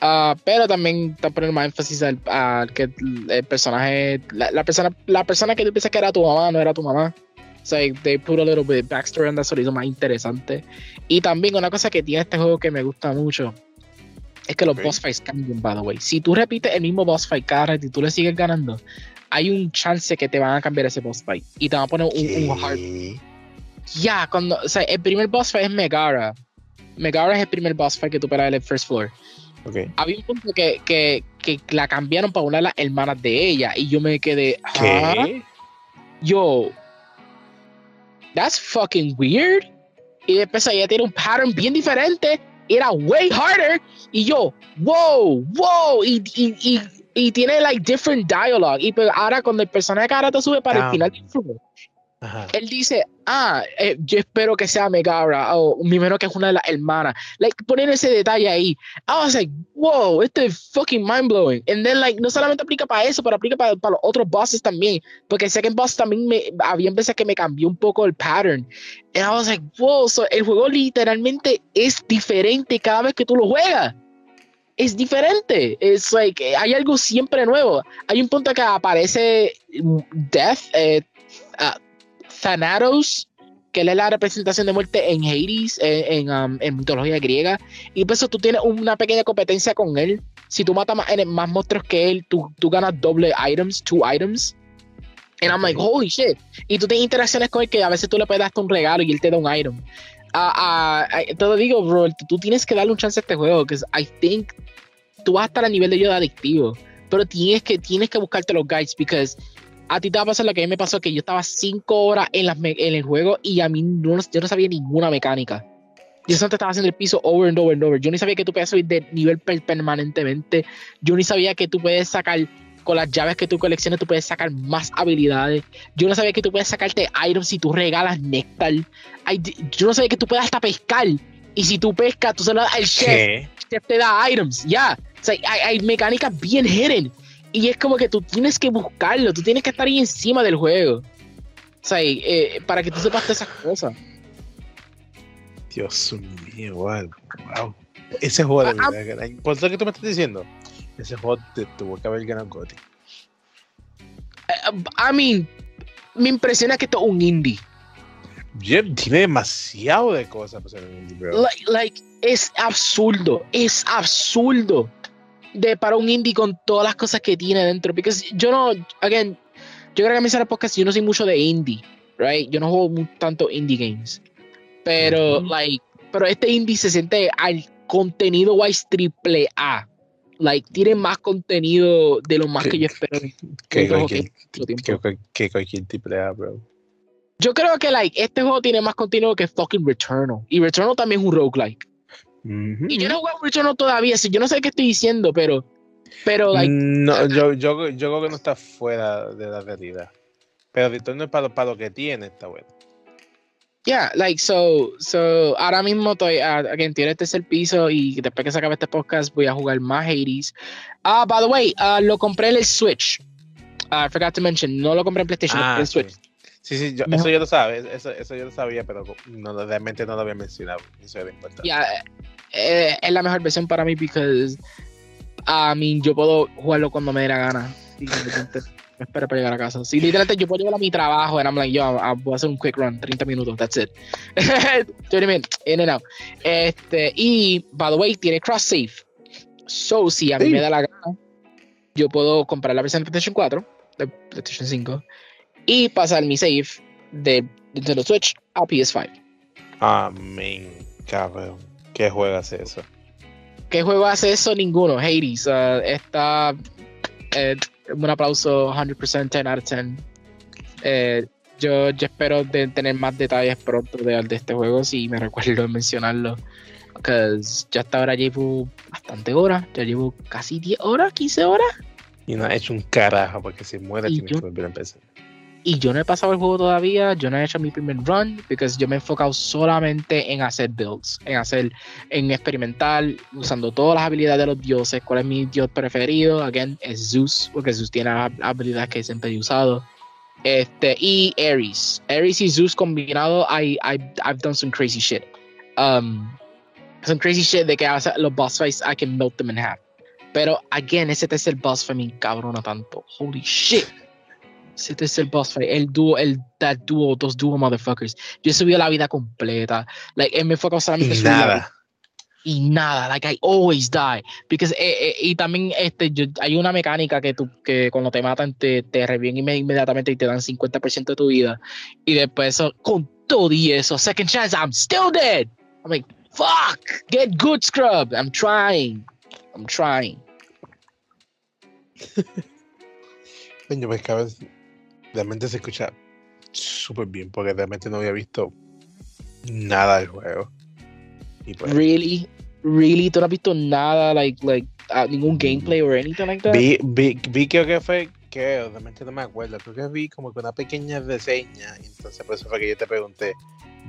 Ah, pero también está poniendo más énfasis al, al que el personaje, la, la persona, la persona que tú piensas que era tu mamá no era tu mamá. So like, they put a little bit backstory on that, so más interesante. Y también una cosa que tiene este juego que me gusta mucho es que los boss fights cambian, by the way. Si tú repites el mismo boss fight cada vez y tú le sigues ganando, hay un chance que te van a cambiar ese boss fight y te van a poner un, un hard. Ya, cuando, o sea, el primer boss fight es Megara. Megara es el primer boss fight que tú peleas en el first floor. Ok. Había un punto que, que, que la cambiaron para una de las hermanas de ella y yo me quedé. ¿ah? ¿Qué? yo, that's fucking weird. Y después ella tiene un pattern bien diferente, era way harder. Y yo, wow, wow. Y, y, y, y tiene like different dialogue. Y pues ahora cuando el personaje ahora te sube para el Damn. final Ajá. él dice, ah, eh, yo espero que sea Megara, o mi menos que es una de las hermanas. Like, ponen ese detalle ahí. I was like, wow, esto es fucking mind blowing. And then, like, no solamente aplica para eso, pero aplica para, los otros bosses también. Porque el second boss también me, había veces que me cambió un poco el pattern. And I was like, wow, so el juego literalmente es diferente cada vez que tú lo juegas. Es diferente. Es like, eh, hay algo siempre nuevo. Hay un punto que aparece mm, Death, eh, ah, Thanatos, que él es la representación de muerte en Hades, en, en, um, en mitología griega. Y por eso tú tienes una pequeña competencia con él. Si tú matas más, más monstruos que él, tú, tú ganas doble items, two items. And I'm like, holy shit. Y tú tienes interacciones con él que a veces tú le puedes dar un regalo y él te da un item. Ah, ah, te lo digo, bro, tú, tú tienes que darle un chance a este juego, que I think tú vas a estar a nivel de yo de adictivo, pero tienes que, tienes que buscarte los guides, because a ti te va a pasar lo que a mí me pasó, que yo estaba cinco horas en, las en el juego y a mí no, yo no sabía ninguna mecánica. Yo solamente estaba haciendo el piso over and over and over. Yo ni sabía que tú puedes subir de nivel per- permanentemente. Yo ni sabía que tú puedes sacar, con las llaves que tú coleccionas, tú puedes sacar más habilidades. Yo no sabía que tú puedes sacarte items si tú regalas néctar. Ay, Yo no sabía que tú puedes hasta pescar. Y si tú pescas, tú se lo das al chef ¿Qué? chef te da items, ya. O sea, hay, hay mecánicas bien hidden. Y es como que tú tienes que buscarlo, tú tienes que estar ahí encima del juego. O sea, eh, para que tú sepas todas esas cosas. Dios mío, wow. wow. Ese juego de Ah, verdad, que- por lo que tú me estás diciendo, ese juego te tuvo que haber ganado Gotti. Eh, I mean, me impresiona que esto es un indie. Jeff tiene demasiado de cosas para ser un indie, bro. Like, like, es absurdo, es absurdo. De para un indie con todas las cosas que tiene dentro. Porque yo no, again, yo creo que a mí se podcast yo no soy mucho de indie, right? Yo no juego tanto indie games. Pero, like, pero este indie se siente al contenido wise triple A. Like, tiene más contenido de lo más que yo espero. Que cualquier, que, cualquier triple A, bro. Yo creo que, like, este juego tiene más contenido que fucking Returnal. Y Returnal también es un roguelike. Y yo no juego Returnal todavía, yo no sé qué estoy diciendo, pero. Pero, like. No, yo, yo, yo creo que no está fuera de la realidad. Pero Returnal para, para lo que tiene está bueno. Yeah, like, so, so, ahora mismo estoy, uh, again, tiene este tercer piso y después que se acabe este podcast voy a jugar más Hades. Ah, by the way, uh, lo compré en el Switch. Uh, I forgot to mention, no lo compré en PlayStation, ah, en el Switch. Sí, sí, yo, eso yo lo sabía, eso, eso yo lo sabía, pero no, realmente no lo había mencionado. Eso era importante. Yeah, eh, es la mejor versión para mí porque, I mean, yo puedo jugarlo cuando me dé la gana. Y me espero para llegar a casa. Sí, literalmente yo puedo llegar a mi trabajo and I'm like, yo, voy a hacer un quick run, 30 minutos, that's it. [LAUGHS] 20 minutes, in and out. Este, y, by the way, tiene cross save. So, si a mí me da la gana, yo puedo comprar la versión de PlayStation 4, de PlayStation 5, y pasar mi save de Nintendo Switch a PS5. Amén, cabrón. ¿Qué juego hace eso? ¿Qué juego hace eso? Ninguno. Hades. Uh, está. Eh, un aplauso 100%, 10 out of 10. Eh, yo, yo, espero de tener más detalles pronto de, de este juego, si me recuerdo mencionarlo. Porque ya hasta ahora llevo bastante horas, ya llevo casi 10 horas, 15 horas. Y no ha hecho un carajo porque si muere tiene que volver a empezar. Y yo no he pasado el juego todavía, yo no he hecho mi primer run, porque yo me he enfocado solamente en hacer builds, en hacer, en experimentar, usando todas las habilidades de los dioses. ¿Cuál es mi dios preferido? Again, es Zeus, porque Zeus tiene habilidades que siempre he usado. Este, y Ares. Ares y Zeus combinado, I, I, I've done some crazy shit. Um, some crazy shit de que los boss fights, I can melt them in half. Pero, again, ese tercer boss fue mi cabrona tanto. Holy shit. Este es el boss fight, el dúo, el that dúo, dos dúo motherfuckers. Yo he subido la vida completa. Like, él me fue solamente y nada. Y nada, like I always die. Because, eh, eh, y también este, hay una mecánica que tú, que cuando te matan te, te reviven inmediatamente y te dan 50% de tu vida. Y después eso, con todo y eso, second chance, I'm still dead. I'm like, fuck, get good scrub. I'm trying. I'm trying. Coño, pues cabeza realmente se escucha súper bien porque realmente no había visto nada del juego. Pues, really, really, tú no has visto nada, like, like uh, ningún gameplay o anything like that. Vi, vi, vi creo que fue, que realmente no me acuerdo, creo que vi como que una pequeña reseña, entonces por eso fue que yo te pregunté,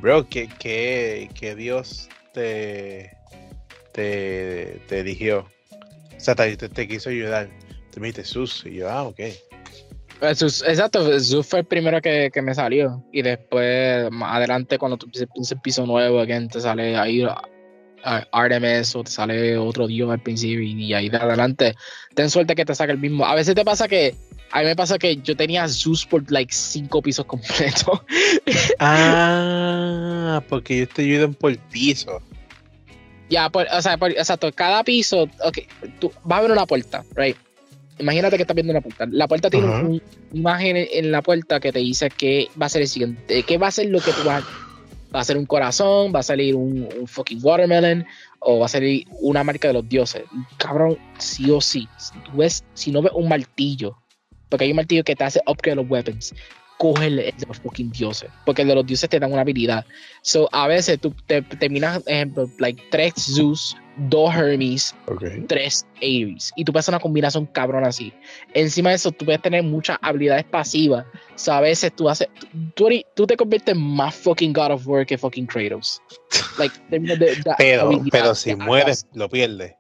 bro, ¿qué, qué, qué Dios te, te, te eligió? O sea, te, te, quiso ayudar. Te me dijiste Sus, y yo, ah, ok exacto, Zeus fue el primero que, que, me salió. Y después, más adelante, cuando tú el piso nuevo, again, te sale ahí Artemis o te sale otro dios al principio. Y, ahí de adelante, ten suerte que te saque el mismo. A veces te pasa que. A mí me pasa que yo tenía Zeus por like cinco pisos [LAUGHS] completos. ah, porque yo estoy ayudando por piso. Ya, o sea, exacto, cada piso, ok, tú vas a ver una puerta, right? Imagínate que estás viendo una puerta. La puerta tiene una imagen en la puerta que te dice que va a ser el siguiente, qué va a ser lo que tú vas a Va a ser un corazón, va a salir un, fucking watermelon, o va a salir una marca de los dioses. Cabrón, sí o sí. Si, si no ves un martillo, porque hay un martillo que te hace upgrade los weapons, coge el, de los fucking dioses, porque el de los dioses te dan una habilidad. So, a veces tú te, terminas, ejemplo, like tres Zeus, dos Hermes, tres Ares, y tú puedes hacer una combinación cabrón así. Encima de eso, tú puedes tener muchas habilidades pasivas. So, a veces tú haces, tú, tú te conviertes más fucking God of War que fucking Kratos. Like, pero, pero si mueres, lo pierdes.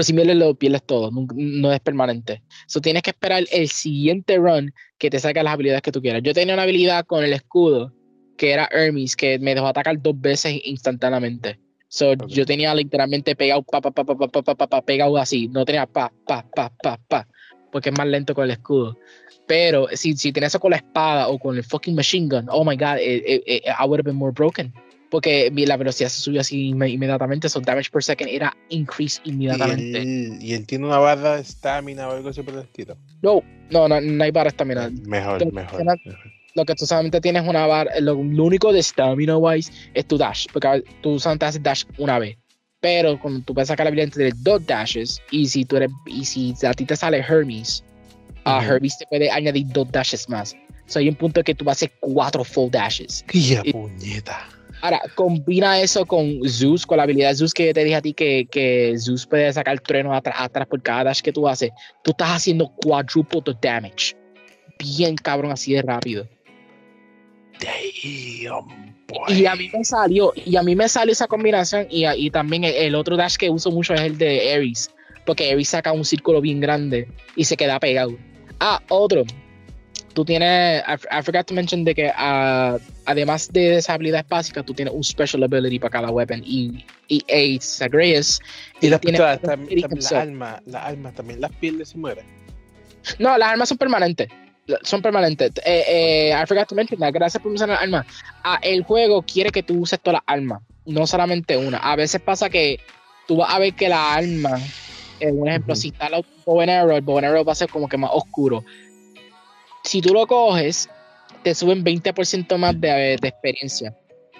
Si pierdes, lo pierdes todo, no, es permanente. So, tienes que esperar el siguiente run que te saque las habilidades que tú quieras. Yo tenía una habilidad con el escudo que era Hermes, que me dejó atacar dos veces instantáneamente. So, Yo tenía literalmente pegado, pa, pa, pa, pa, pa, pa, pa, pegado así. No tenía pa, pa, pa, pa, pa, porque es más lento con el escudo. Pero si, si tenés eso con la espada o con el fucking machine gun, oh my god, it, it, I would have been more broken. Porque la velocidad se subió así inme- inmediatamente, so damage per second era increase Y inmediatamente. él, y él tiene una barra de stamina o algo así por el estilo. No, no, no, no hay barra estamina. Mejor, Pero- mejor. pero- Lo que tú solamente tienes una barra, lo, lo único de stamina wise es tu dash, porque tú solamente haces dash una vez. Pero cuando tú puedes sacar la habilidad de dos dashes, y si tú eres, y si a ti te sale Hermes, a. Hermes te puede añadir dos dashes más. So hay un punto que tú vas a hacer cuatro full dashes. ¡Qué Y- puñeta! Ahora, combina eso con Zeus, con la habilidad de Zeus que yo te dije a ti que, que Zeus puede sacar trueno atrás, atrás por cada dash que tú haces. Tú estás haciendo quadruple the damage. Bien cabrón, así de rápido. Damn, boy. Y a mí me salió, y a mí me salió esa combinación. Y, y también el, el otro dash que uso mucho es el de Ares. Porque Ares saca un círculo bien grande y se queda pegado. Ah, otro. Tú tienes. I, I forgot to mention de que ah, además de esa habilidad básica, tú tienes un special ability para cada weapon. Y, y Ace Zagreus. Y las pistolas, también, también las almas también las pierdes y mueren. No, las armas son permanentes. Son permanentes. Eh, eh, I forgot to mention that. Gracias por mencionar las armas. Ah, el juego quiere que tú uses todas las armas, no solamente una. A veces pasa que tú vas a ver que la arma, eh, un ejemplo, si está el bow and arrow, el bow and arrow va a ser como que más oscuro. Si tú lo coges, te suben 20% más de, de experiencia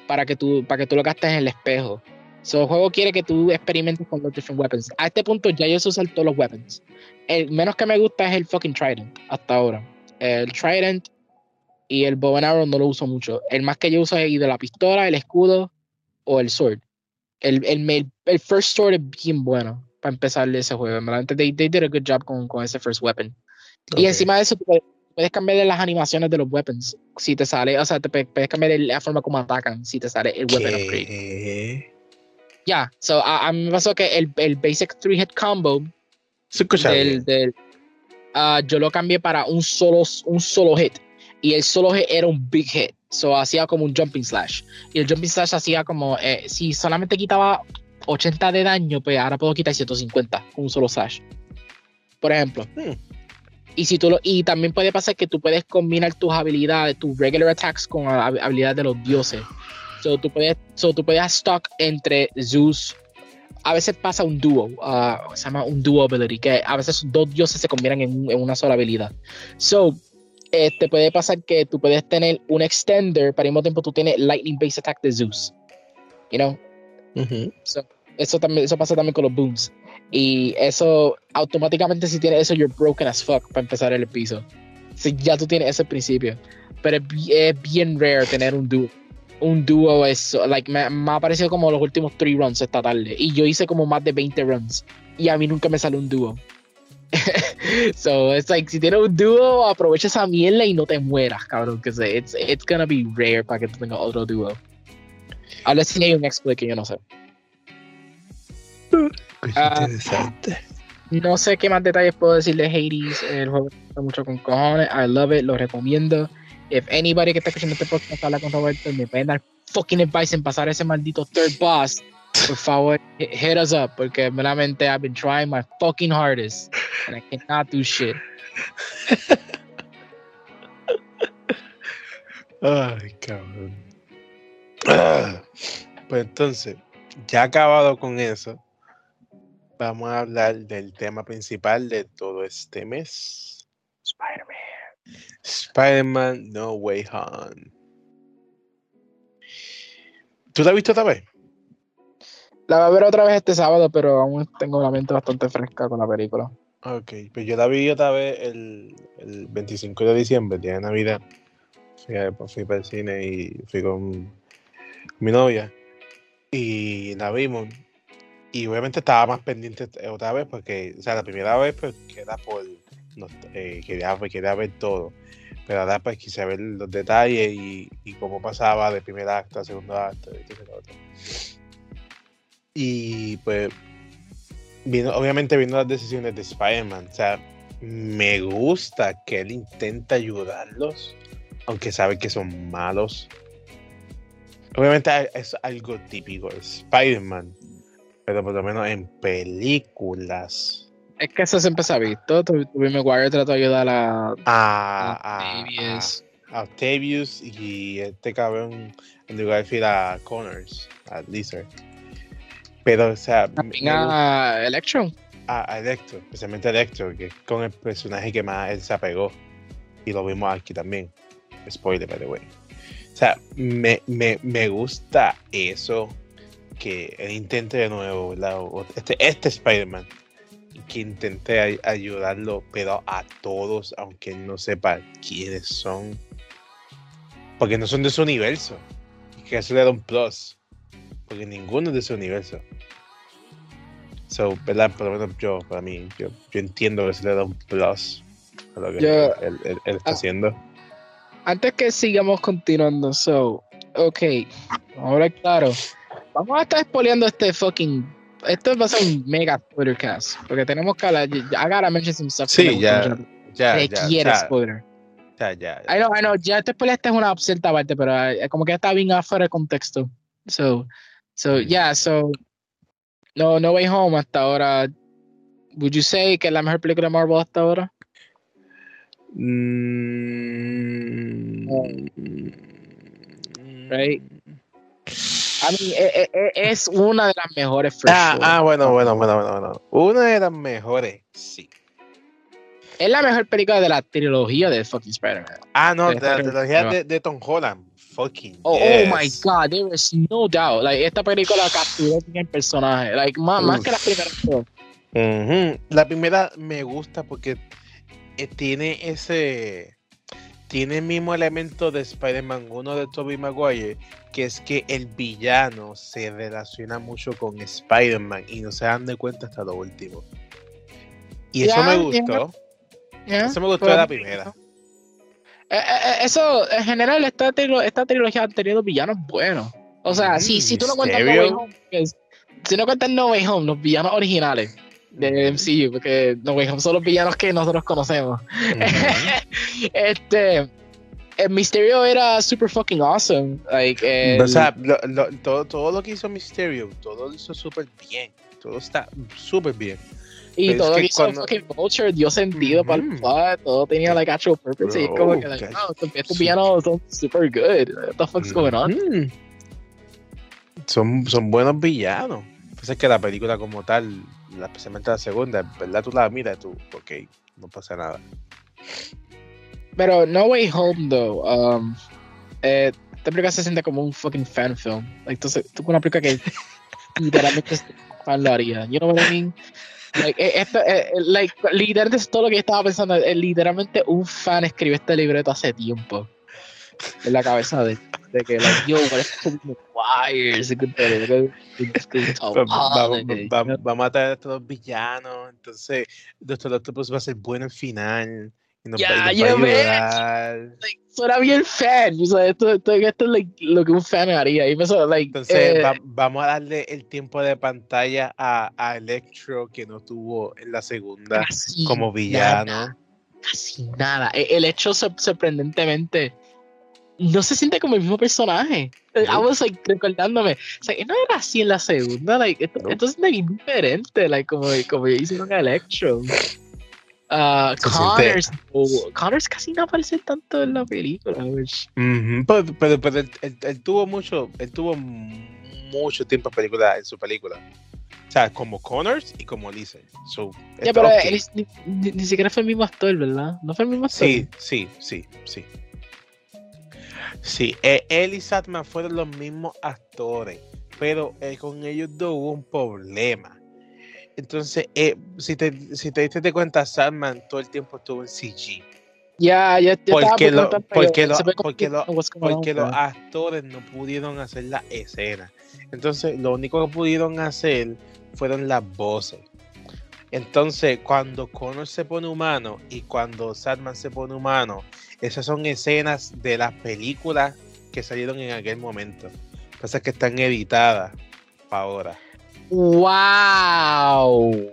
para que, tú, para que tú lo gastes en el espejo. So, el juego quiere que tú experimentes con los different weapons. A este punto ya yo sé usar todos los weapons. El menos que me gusta es el fucking Trident hasta ahora. El Trident y el Bow and Arrow no lo uso mucho. El más que yo uso es either la pistola, el escudo o el sword. El, el, el, el first sword es bien bueno para empezar ese juego. They, they did a good job con, con ese first weapon. Y Ok. encima de eso, tú puedes, puedes cambiar las animaciones de los weapons. Si te sale, o sea, te puedes cambiar la forma como atacan si te sale el weapon upgrade. Ya, so a, a mí me pasó que el, el basic three hit combo del, del- ah, yo lo cambié para un solo, un solo hit. Y el solo hit era un big hit. So hacía como un jumping slash. Y el jumping slash hacía como, eh, si solamente quitaba 80 de daño, pues ahora puedo quitar 150 con un solo slash. Por ejemplo. Hmm. Y, si tú lo, y también puede pasar que tú puedes combinar tus habilidades, tus regular attacks con hab- habilidades de los dioses. So tú puedes, so tú puedes stock entre Zeus. A veces pasa un dúo, ah, se llama un duo ability, que a veces dos dioses se combinan en, en una sola habilidad. So, te puede pasar que tú puedes tener un extender, pero al mismo tiempo tú tienes lightning base attack de Zeus. You know? Ujú. Eso también, eso pasa también con los booms. Y eso, automáticamente si tienes eso, you're broken as fuck para empezar el piso. Si ya tú tienes ese principio. Pero es, es bien rare tener un dúo. Un dúo es, like, me, me ha parecido como los últimos 3 runs esta tarde. Y yo hice como más de 20 runs. Y a mí nunca me sale un dúo. [LAUGHS] so, it's like, si tienes un dúo, aprovecha esa mierda y no te mueras, cabrón. Que it's, it's gonna be rare para que tú tengas otro dúo. A ver si hay un exploit que yo no sé. Ah. interesante. No sé qué más detalles puedo decir de Hades. El juego me gusta mucho con cojones. I love it, lo recomiendo. If anybody que está escuchando este podcast habla con Roberto y me pueden dar fucking advice en pasar ese maldito third boss, por favor, hit hit us up. Porque meramente I've been trying my fucking hardest and I cannot do shit. [LAUGHS] Ay, cabrón. Ah, Pues entonces, ya acabado con eso, vamos a hablar del tema principal de todo este mes. Spider-Man. Spider-Man No Way Home. ¿Tú la has visto otra vez? La voy a ver otra vez este sábado, pero aún tengo la mente bastante fresca con la película. Ok, pues yo la vi otra vez el, el 25 de diciembre, el día de Navidad. Fui, a- fui para el cine y fui con mi novia y la vimos. Y obviamente estaba más pendiente eh, otra vez porque, o sea, la primera vez pues queda por, eh, quería, quería ver todo. Pero ahora pues quise ver los detalles y, y cómo pasaba de primer acto a segundo acto y pues viendo, obviamente viendo las decisiones de Spider-Man, o sea, me gusta que él intenta ayudarlos, aunque sabe que son malos. Obviamente es algo típico de Spider-Man, pero por lo menos en películas. Es que eso siempre se ha visto. Tobey Maguire trató de ayudar a, Ah, a ah, ah, a Octavius y este cabrón en lugar de ir a Connors, a Lizard. Pero, o sea, También a Electro. a, a Electro, especialmente Electro, que es con el personaje que más él se apegó. Y lo vimos aquí también. Spoiler, by the way. O sea, me, me, me gusta eso que intente de nuevo, ¿verdad? O- Este, este Spider-Man, que intente ay- ayudarlo, pero a todos, aunque él no sepa quiénes son. Porque no son de su universo. Y que eso le da un plus. Porque ninguno es de su universo. So, ¿verdad? Por lo menos yo, para mí, yo, yo entiendo que eso le da un plus a lo que Yo- él, él- él está ah. haciendo. Antes que sigamos continuando, so, ok, ahora claro, vamos a estar spoileando este fucking. Esto va a ser un mega spoiler cast, porque tenemos que hablar. I gotta mention some stuff. que Sí, ya. Ya, ya, ya, spoiler. ya, ya, I know, I know, ya este spoiler esta es una cierta parte, pero eh, como que está bien afuera de contexto. So, so, yeah, so. No, No Way Home hasta ahora. Would you say que es la mejor película de Marvel hasta ahora? Mm, Right. I mean, e- e- e- es una de las mejores. for Ah, ah, bueno, bueno, bueno, bueno, bueno. Una de las mejores, sí. Es la mejor película de la trilogía de fucking Spider-Man. Ah, no, de la trilogía de, de Tom Holland. Fucking. Oh, yes. oh my god, there is no doubt. Like, esta película capturó bien el personaje. Like, más, más que las primeras dos. La primera me gusta porque eh, tiene ese. Tiene el mismo elemento de Spider-Man 1 de Tobey Maguire, que es que el villano se relaciona mucho con Spider-Man y no se dan de cuenta hasta lo último. Y eso me gustó. Yeah, Eso me gustó de la primera. Eh, eh, eh, eso, en general, esta, trilo- esta trilogía ha tenido villanos buenos. O sea, si, Mm, si tú no cuentas No Way. Home, si no cuentas No Way Home, los villanos originales de MCU, porque No Way Home son los villanos que nosotros conocemos. Ujú. [LAUGHS] este, el Misterio era super fucking awesome. Like, el- O sea, lo- lo- todo, todo lo que hizo Mysterio, todo lo hizo súper bien. Todo está súper bien. y pero es todo que que hizo cuando- fucking Vulture dio sentido para el plot, todo tenía like actual purpose. y es como Bro, que, like, no, estos, estos villanos son super good. What the fuck's going on? Son, son buenos villanos. Pasa que la película como tal, la- especialmente la segunda, ¿verdad? Tú la miras, tú, ok, no pasa nada. Pero No Way Home, though, um, eh, esta película se siente como un fucking fan film. Entonces, tú con una película que [LAUGHS] literalmente fan lo haría. You know what I mean? Like, eh, esto, eh, eh, like, literalmente es todo lo que yo estaba pensando. eh, literalmente un fan escribió este libreto hace tiempo. En la cabeza de, de que, like, yo, [LAUGHS] Tom Va- a traer a estos villanos, entonces Doctor Octopus va a ser bueno al final. Y nos, va- Ya, y nos va ves. ayudar. like, suena bien fan. O sea, esto, esto, esto es like, lo que un fan haría. Y like, Entonces eh, va- vamos a darle el tiempo de pantalla a, a Electro que no tuvo en la segunda como villano. nada, casi nada. E- El hecho sor- sorprendentemente no se siente como el mismo personaje. I was like recordándome. O sea, no era así en la segunda. Like, esto, No. esto bien diferente. Like, como, como hicieron a Electro. Uh, Connors, oh, Connors casi no aparece tanto en la película. which- Ujú, Pero, pero, pero él, él- él tuvo mucho, él tuvo mucho tiempo en película, en su película. O sea, como Connors y como Lizard. So, Ya, pero él ni, ni- ni siquiera fue el mismo actor, ¿verdad? No fue el mismo actor. Sí, sí, sí, sí. Sí, eh, él y Satman fueron los mismos actores, pero eh, con ellos dos hubo un problema. Entonces, eh, si, te, si te diste de cuenta, Satman todo el tiempo estuvo en CG. Ya, ya, ya Porque lo- porque lo- porque que lo- Porque los actores no pudieron hacer la escena. Entonces, lo único que pudieron hacer fueron las voces. Entonces, cuando Connor se pone humano y cuando Sadman se pone humano, esas son escenas de las películas que salieron en aquel momento. Pasa que están editadas para ahora. Wow.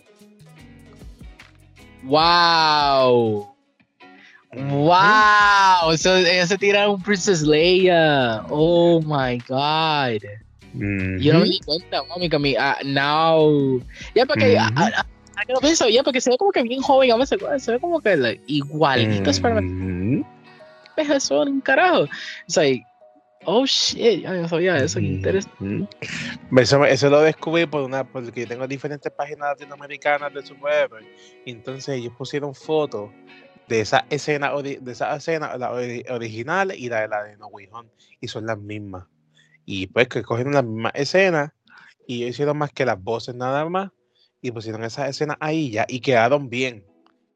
Wow. Wow. So, ellos se tiraron un Princess Leia. Oh my god. Yo no me di cuenta, mami, que mi, ah, now. Ya, porque, ah, ah, que lo pienso, ya, porque se ve como que bien joven, a veces se ve como que like, igualito a Spider-Man. Espejo eso un carajo. Es like, oh shit, ya no sabía eso, qué interesante. Eso, eso, lo descubrí por una, porque yo tengo diferentes páginas latinoamericanas de superhéroes. Entonces ellos pusieron fotos de esa escena, de esa escena, la original y la de la de No Way Home, y son las mismas. Y pues que cogieron la misma escena y hicieron más que las voces nada más y pusieron esa escena ahí ya y quedaron bien.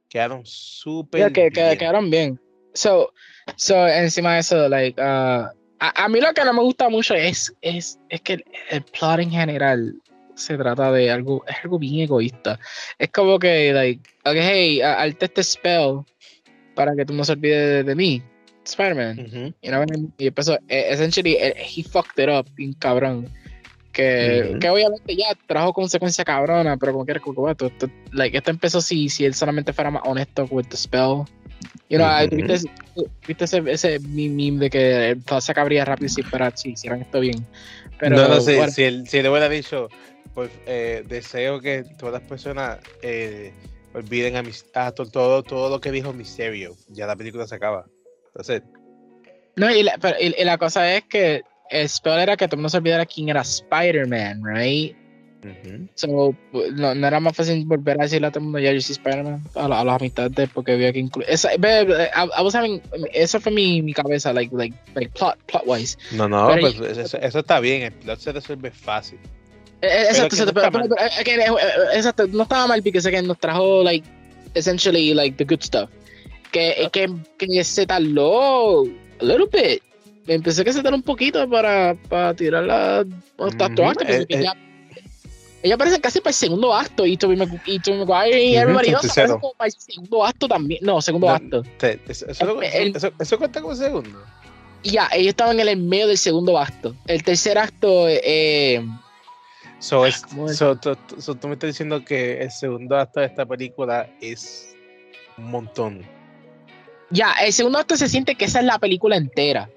Quedaron súper que, bien. quedaron bien. So, so encima de eso, like, uh, a, mí lo que no me gusta mucho es, es, es que el, el, plot en general se trata de algo, es algo bien egoísta. Es como que, like, okay, hey, alte este spell para que tú no se olvides de, mí, Spider-Man. Y empezó, e, essentially, e, he fucked it up, bien cabrón. Que, que, obviamente ya trajo consecuencia cabrona, pero como que esto, esto, like, esto empezó si, si él solamente fuera más honesto with the spell. You know, ¿viste, ¿viste, ese, ese meme de que se acabaría rápido si, fuera, si hicieran esto bien? Pero, no, no, si, si, él, si él hubiera dicho, pues eh, deseo que todas las personas eh, olviden a, mis, a todo, todo lo que dijo Misterio. Ya la película se acaba. Entonces. No, y la, pero, y, la cosa es que el spell era que todo el mundo se olvidara quién era Spider-Man, right? So, no, era más fácil volver a decirle a todo el mundo, ya yo soy Spider-Man, a, a las amistades, porque había que incluir. Esa, eso fue mi, mi cabeza, like, like, like plot, plot wise. No, no, pues, eso, eso, está bien, el plot se resuelve fácil. Eh, eh, exacto, exacto, no estaba mal porque que nos trajo, like, essentially, like, the good stuff. Que, que, que se tardó a little bit. Empecé que se tardó un poquito para, para tirar la acto, eh, ella aparece casi para el segundo acto y Tobey Maguire y everybody else aparece como para el segundo acto también. No, segundo acto. eso, eso, cuenta como segundo. Ya, ellos estaban en el medio del segundo acto. El tercer acto, eh, So, es, so, tú me estás diciendo que el segundo acto de esta película es un montón. Ya, el segundo acto se siente que esa es la película entera.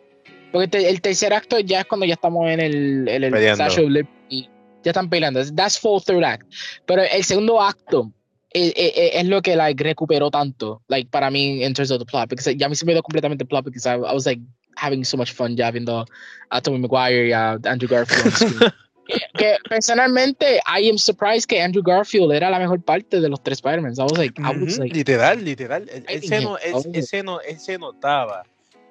Porque el tercer acto ya es cuando ya estamos en el, en el y ya están peleando. That's full third act. Pero el segundo acto es, es, es, lo que like, recuperó tanto, like, para mí, en terms of the plot. Porque ya me se me dio completamente el plot, porque I, I was like having so much fun ya viendo a Tommy Maguire y a Andrew Garfield [LAUGHS] que, personalmente, I am surprised que Andrew Garfield era la mejor parte de los tres Spider-Man. literal, literal. Él, se, no, él, se notaba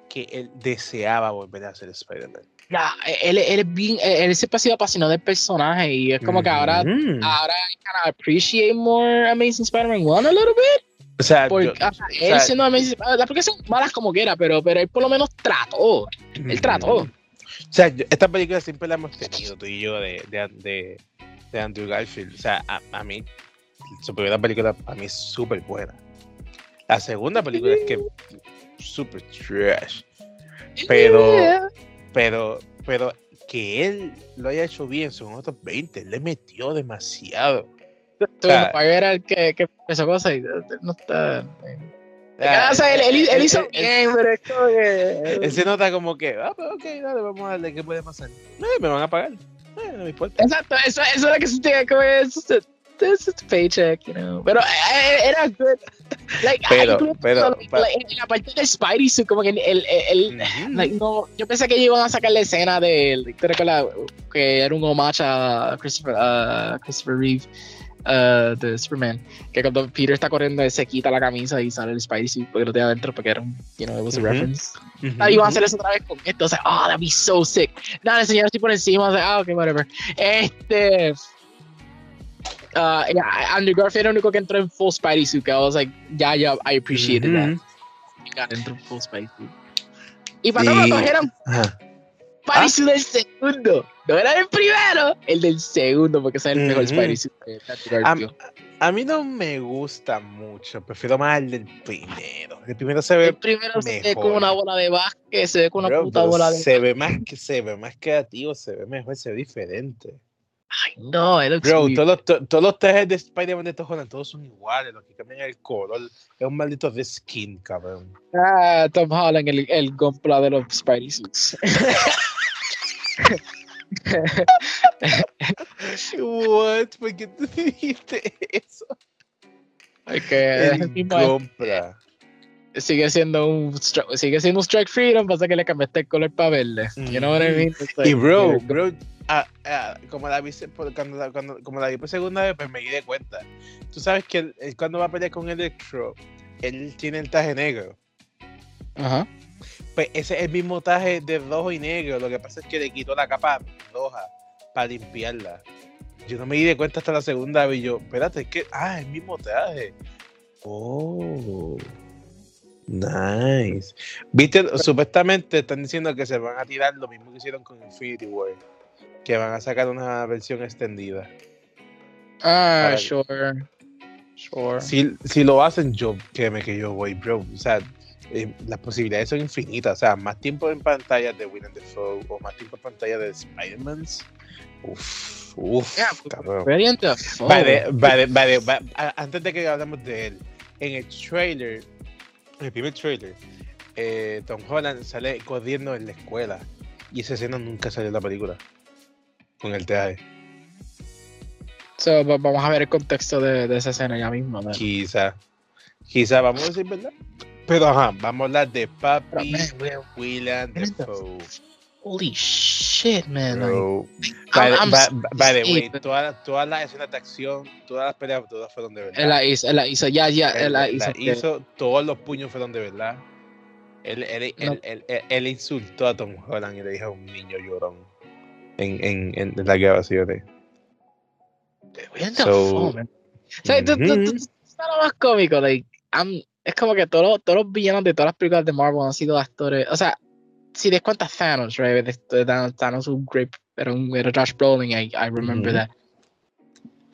que él deseaba volver a ser Spider-Man. Ya, él, él, es bien, él siempre ha sido apasionado del personaje y es como que ahora, ahora kind of appreciate more Amazing Spider-Man 1 a little bit. O sea, porque, él siendo Amazing Las porque son malas como quiera, pero, pero él por lo menos trató. Él trató. O sea, esta película siempre la hemos tenido tú y yo de, de, de, Andrew Garfield. O sea, a, mí, su primera película para mí es súper buena. La segunda película es que súper trash. Pero, pero, pero que él lo haya hecho bien son otros 20, le metió demasiado. Tú, o era el que, que esa cosa y no está. Ah, o sea, él, él, hizo bien, pero es como que. Él se nota como que, ah, pues ok, dale, vamos a darle, ¿qué puede pasar? No, me van a pagar. Eh, no me importa. Exacto, eso, eso es lo que se tiene como es. This is paycheck, you know. Pero eh, era good. [LAUGHS] Like, pero, pero, like, en la parte de Spidey suit, como que el, el, el no, yo pensé que iban a sacar la escena de, ¿te recuerdas? Que era un homage a Christopher, uh, Christopher Reeve uh, de Superman, que cuando Peter está corriendo se quita la camisa y sale el Spidey suit porque lo tiene adentro porque era un, you know, it was a reference. Ahí van a hacer eso otra vez con esto, o sea, oh, that'd be so sick. Nada, el señor así por encima, o sea, ah, ok, whatever. Este... Uh, yeah, Andrew Garfield era el único que entró en full Spidey suit, que I was like, ya, yeah, yeah, I appreciated that. Got entró en full Spidey suit. Y para todos los eran Spidey suit del segundo. No era el primero, el del segundo, porque es el mejor Spider-Man. A, mí no me gusta mucho, prefiero más el del primero. El primero se ve. El primero se ve con una bola de básquet, se ve con una puta bola de. Se ve más que se ve más creativo, se ve mejor, se ve diferente. Ay, no, it Bro, todos los, todos los trajes de Spider-Man de estos todos son iguales, los que cambian el color. Es un maldito de skin, cabrón. Ah, Tom Holland, el, el gompla de los Spidey suits. [LAUGHS] What? ¿Por qué tú dijiste eso? que compra. Sigue siendo un sigue siendo un strike freedom, pasa que le cambiaste el color para verde. You know what I mean? It's like, Y bro, bro, ah, ah, como la vi cuando, cuando- como la vi por segunda vez, pues me di de cuenta. Tú sabes que él, él cuando va a pelear con Electro, él tiene el traje negro. Ajá. Pues ese es el mismo traje de rojo y negro. Lo que pasa es que le quitó la capa roja para limpiarla. Yo no me di de cuenta hasta la segunda vez. y yo, espérate, es que. Ah, el mismo traje. Oh. Nice. Viste, supuestamente están diciendo que se van a tirar lo mismo que hicieron con Infinity War. Que van a sacar una versión extendida. Ah, Para- sure. Sure. Si, si lo hacen, yo, créeme que yo voy, bro. O sea, eh, las posibilidades son infinitas. O sea, más tiempo en pantalla de Willem Dafoe o más tiempo en pantalla de Spider-Man. Uf, uf, Yeah, cabrón. Brilliant Dafoe. Vale, vale, vale, va- a- antes de que hablemos de él, en el trailer, el primer trailer, eh, Tom Holland sale corriendo en la escuela y esa escena nunca salió en la película. Con el traje. So, va- vamos a ver el contexto de, de esa escena ya mismo. ¿no? Quizá. Quizá, vamos a decir verdad. Pero ajá, vamos a hablar de Papi William Dafoe. Holy shit, man. like, Bro. I'm- By, I'm by- so by the way, todas, todas las escenas de acción, todas las peleas, todas fueron de verdad. Él la hizo, él la hizo, ya, ya, Él él la la hizo. hizo, todos los puños fueron de verdad. Él, él, No. él, él- él- él insultó a Tom Holland y le dijo a un niño llorón en, en, en grabaciones. William So- Dafoe, man. O sea, tú, tú, lo más cómico, like, I'm- es como que todos, todos los villanos de todas las películas de Marvel han sido actores, o sea, si des cuenta Thanos, right, Thanos, un great, era un, era Josh Brolin, I, I remember Ujú. that.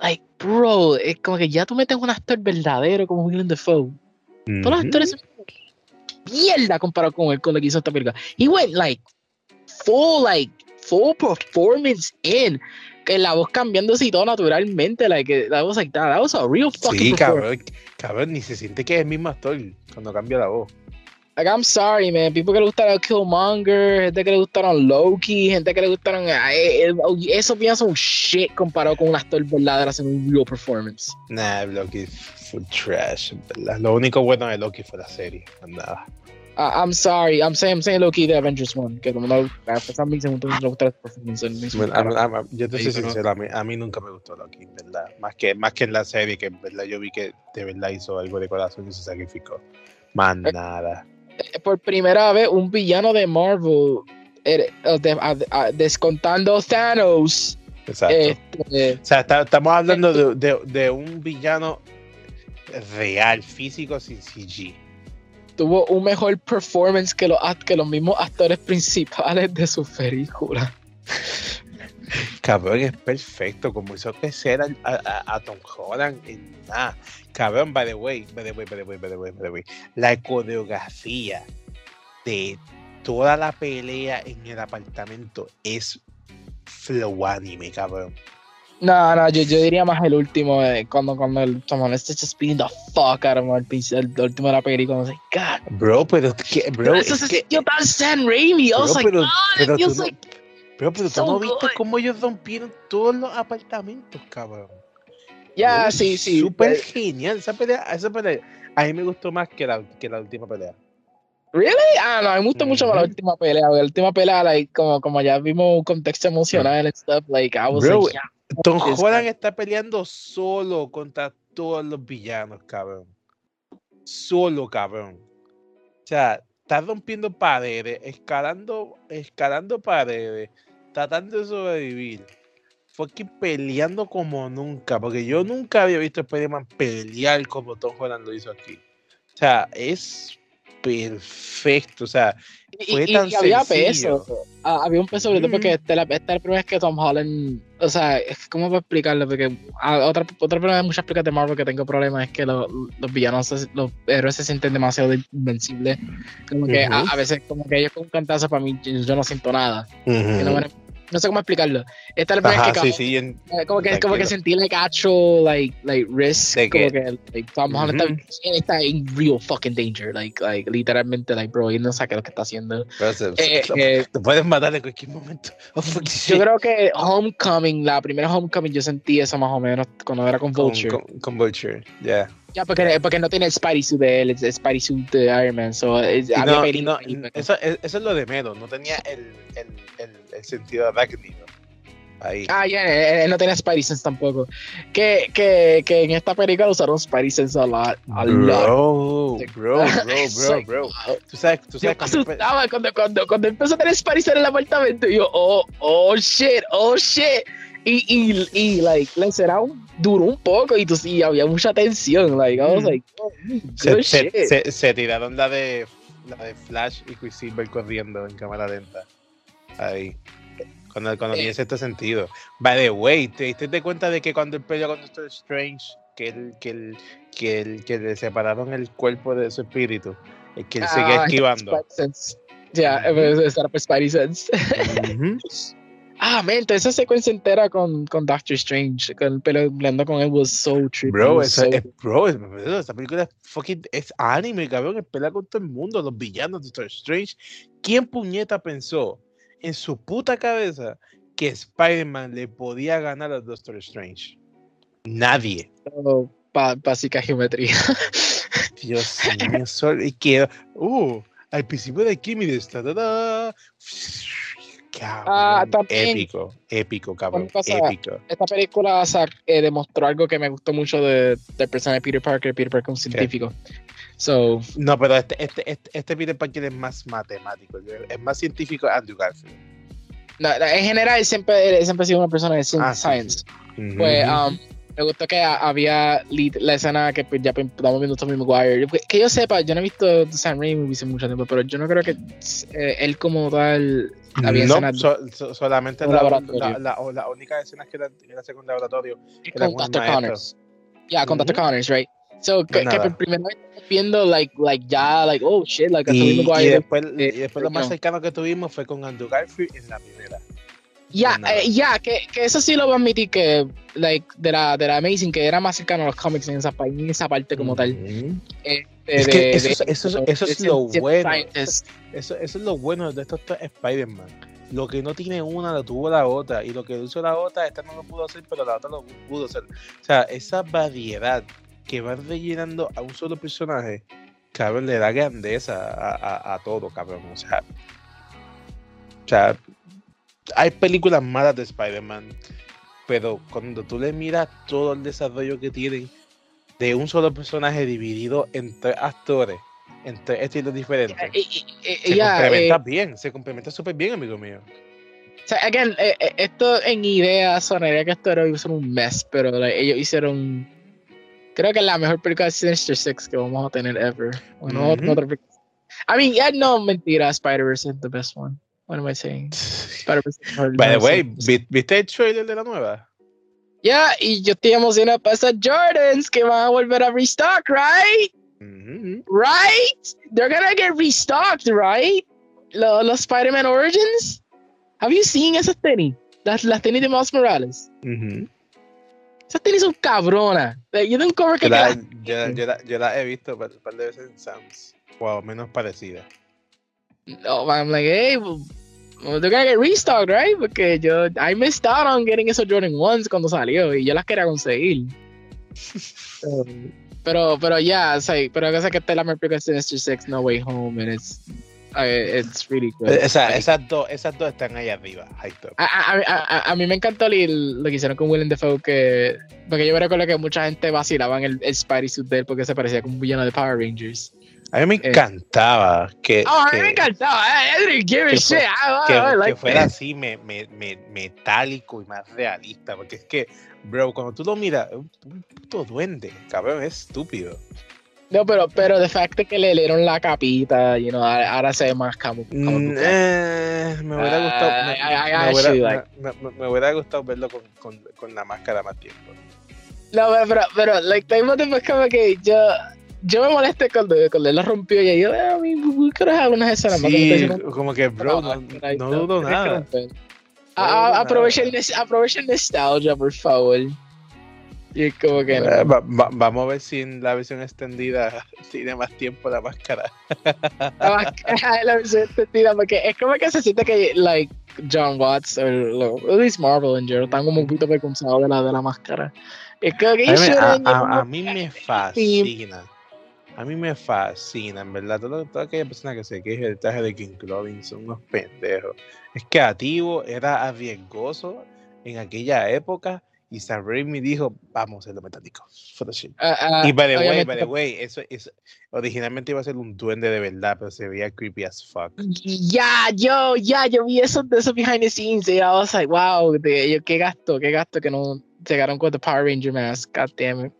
Like, bro, es como que ya tú metes un actor verdadero como William Dafoe, todos los actores son mierda comparado con él, con lo que hizo esta película. He went like full, like full performance in. Que la voz cambiándose y todo naturalmente, like that was like that. That was a real fucking Sí, cabrón, cabrón, ni se siente que es el mismo actor cuando cambia la voz. Like I'm sorry, man. People que le gustaron Killmonger, gente que le gustaron Loki, gente que le gustaron eso piensa un shit comparado con un actor verdadero haciendo un real performance. Nah, Loki fue trash, en verdad. Lo único bueno de Loki fue la serie, más nada. Uh, I'm sorry, I'm saying, I'm saying Loki de Avengers 1, que como no, for some reason, no me gusta el performance. me hizo un Bueno, a- a- a- yo te soy sincero, a mí, a mí nunca me gustó Loki, en verdad. Más que, más que en la serie, que en verdad yo vi que de verdad hizo algo de corazón y se sacrificó. Más Eh, nada. Por primera vez un villano de Marvel, eh, eh, descontando Thanos, Exacto. este, o sea, está- estamos hablando de, de- de un villano real, físico, sin CG. tuvo un mejor performance que los, que los mismos actores principales de su película. Cabrón, es perfecto. Como hizo crecer a, a- a Tom Holland en nada. Cabrón, by the way, by the way, by the way, by the way, by the way. La coreografía de toda la pelea en el apartamento es flow anime, cabrón. No, no, yo, yo diría más el último, eh, cuando, cuando el Tom está just beating the fuck out of him, el, el último de la película, como God, Bro, pero que, bro, eso es que, sintió tan Sam Raimi, I was like, pero, God, pero it feels like, bro, pero tú so no viste good. cómo ellos rompieron todos los apartamentos, cabrón. Ya, sí, sí. Súper eh, genial. Esa pelea, esa pelea, a mí me gustó más que la, que la última pelea. Really? Ah, no, me gusta mucho más la Ujú. última pelea, la última pelea, like, como, como ya vimos un contexto emocional and stuff, like, I was Bro, like, yeah. Tom Holland está peleando solo contra todos los villanos, cabrón. Solo, cabrón. O sea, está rompiendo paredes, escalando, escalando paredes, tratando de sobrevivir. Fucking peleando como nunca, porque yo nunca había visto a Spider-Man pelear como Tom Holland lo hizo aquí. O sea, es perfecto. O sea, Fue y- tan y había sencillo. peso. Ah, había un peso, sobre todo porque esta, es la- esta es la primera vez que Tom Holland. O sea, ¿cómo puedo explicarlo? Porque ah, otra, otra problema de muchas películas de Marvel que tengo problemas es que los, los villanos, los héroes se sienten demasiado invencibles. Como que a, veces, como que ellos con un cantazo para mí, yo, no siento nada. know what I mean? No sé cómo explicarlo. Esta es la primera Ajá, que sí, como, sí. en- como que como que tranquilo. sentí like actual like like risk ¿De como qué? que like Tom Holland Ujú. está, está en real fucking danger like like literalmente like bro él no sabe lo que está haciendo Pero se- Eh, se- eh, te pueden matar en cualquier momento. [LAUGHS] Oh, yo shit. creo que Homecoming la primera Homecoming yo sentí eso más o menos cuando era con Con, Vulture con, con Vulture, ya. Ya porque porque no tiene el Spidey suit de él es el Spidey suit de Iron Man so es, Y no, y no, eso, es- eso es lo de menos. No tenía el, el, el, el sentido arácnido. Ahí. Ah, ya, él, él no tenía Spidey Sense tampoco. Que, que, que en esta película usaron Spidey Sense a lot. A lot. Bro, bro, bro, bro, bro. wow. Tú sabes, tú Yo sabes empe- asustaba cuando, cuando, cuando empezó a tener Spidey Sense en el apartamento. Y yo, oh, oh shit, oh shit. Y, y, y like, la escena un- duró un poco y sí, había mucha tensión. Like, I was Mm. like, oh, se, se, se, se tiraron la de la de Flash y Quicksilver corriendo en cámara lenta. Ahí. Cuando, cuando Eh. tiene cierto sentido. By the way, ¿te diste cuenta de que cuando él peleó con Doctor Strange, que él, que él, que él, que le separaron el cuerpo de su espíritu? Es que él sigue Ah, esquivando. Spidey Sense. Ya, era por Spidey Sense. Ah, man, toda esa secuencia entera con, con Doctor Strange, con peleando con él, was so trippy. Bro, was esa, so- es, bro, es- esa película es fucking es anime, cabrón. Es pelea con todo el mundo, los villanos de Doctor Strange. ¿Quién puñeta pensó en su puta cabeza que Spider-Man le podía ganar a Doctor Strange? Nadie. ba- básica geometría. [LAUGHS] Dios mío, solo y que uh, al principio de ta, ta, ta, cabrón, Ah, también. épico, épico, cabrón, cosa- épico. Esta película eh, demostró algo que me gustó mucho de, del personaje de Peter Parker, Peter Parker un científico. So, No, pero este, este, este, este Peter Parker es más matemático, es más científico Andrew Garfield. en general, siempre, siempre ha sido una persona de Ah, sí, science. Pues, um, me gustó que ha- había la escena que ya estamos viendo Tommy Maguire. Que, yo sepa, yo no he visto Sam Raimi en mucho tiempo, pero yo no creo que eh, él como tal había no, escenas so- so- solamente la, laboratorio. la, la, o la única escena que que era en laboratorio era con Dr. Connors. Yeah, con Dr. Ujú. Connors, right? So, que, que estamos viendo, like, like, ya, like, oh shit, like, a Tobey Y, después, eh, y después lo más no. cercano que tuvimos fue con Andrew Garfield en la primera. Ya, nada. eh, ya, que, que eso sí lo voy a admitir que, like, de la, de la Amazing, que era más cercano a los cómics en esa, pa- en esa parte como tal. Este, Es que eso, de- es- eso, eso es lo bueno. Eso, eso es lo bueno de estos Spider-Man. Lo que no tiene una lo tuvo la otra. Y lo que hizo la otra, esta no lo pudo hacer, pero la otra lo pudo hacer. O sea, esa variedad que va rellenando a un solo personaje, cabrón, le da grandeza a, a- a todo, cabrón. O sea, o sea, hay películas malas de Spider-Man, pero cuando tú le miras todo el desarrollo que tienen de un solo personaje dividido en tres actores, en tres estilos diferentes. Eh, Se complementa eh, bien, se complementa súper bien, amigo mío. o sea, again, eh, esto en idea sonaría que esto era un mess, pero like, ellos hicieron. Creo que es la mejor película de Sinister Six que vamos a tener ever. Bueno, Ujú. otra película. I mean, yeah, no, mentira, Spider-Verse is the best one. What am I saying? By the way, sí. ¿vi- ¿viste el trailer de la nueva? Yeah, y yo estoy emocionado para esas Jordans que van a volver a restock, right? Ujú. Right? They're gonna get restocked, right? Lo- Los, Spider-Man Origins. Have you seen esas tenis? Las, las tenis de Miles Morales. Ujú. Esas tenis son cabronas. Like, yo tengo cover que Yo, la, queda- yo, la- yo, la, yo la he visto un par de veces en Sam's. Wow, menos parecida. No, I'm like, hey, well, gonna get restocked, right? Porque yo, I missed out on getting esos Jordan 1s cuando salió y yo las quería conseguir. So, [LAUGHS] pero, pero ya, o sea, pero que es la película de Sinister Six, No Way Home, and it's, it's really good. Eh, Esa- Like, esas, dos, esas dos están ahí arriba, high top. a, a, a, a- mí me encantó lo que hicieron con Willem Dafoe, que, porque yo me recuerdo que mucha gente vacilaba en el, el Spidey suit de él porque se parecía como un villano de Power Rangers. A mí me eh. encantaba que, Oh, a mí me encantaba. I, a que fue- I, que- I que like fuera así me, me, me- metálico y más realista. Porque es que, bro, cuando tú lo miras, es un, un puto duende, cabrón, es estúpido. No, pero, pero de facto que le dieron la capita, you know, ahora, se ve más como. como Mm, eh, me hubiera gustado. Me, hubiera, like- me- gustado verlo con, con, con la máscara más tiempo. No, pero, pero, like, mismo tiempo es como que yo, yo me molesté cuando, cuando él lo rompió y yo, we could have unas escenas más Sí, no hicieron- como que, bro, no, no dudo tienes que nada. A- a- aprovecha, el, nes- aprovecha el nostalgia, por favor. Y es como que no. Eh, va- va- vamos a ver si en la versión extendida [LAUGHS] tiene más tiempo la máscara. La máscara- [LAUGHS] la versión extendida, porque es como que se siente que, like, John Watts, o least Marvel en general, están como un poquito avergonzados de la, de la máscara. Es que A mí, a- a- a mí me fascina. A mí me fascina, en verdad. Todo, toda aquella persona que se queje del traje de King Clovis son unos pendejos. Es que Ativo era arriesgoso en aquella época y Sam Raimi dijo, vamos a hacerlo metálico. Ah, ah, y by the way, by the way, eso, eso originalmente iba a ser un duende de verdad, pero se veía creepy as fuck. Ya, yo, ya, yo vi eso de esos behind the scenes y I was like, wow, de, yo, qué gasto, qué gasto que no llegaron con the Power Ranger mask, god damn it.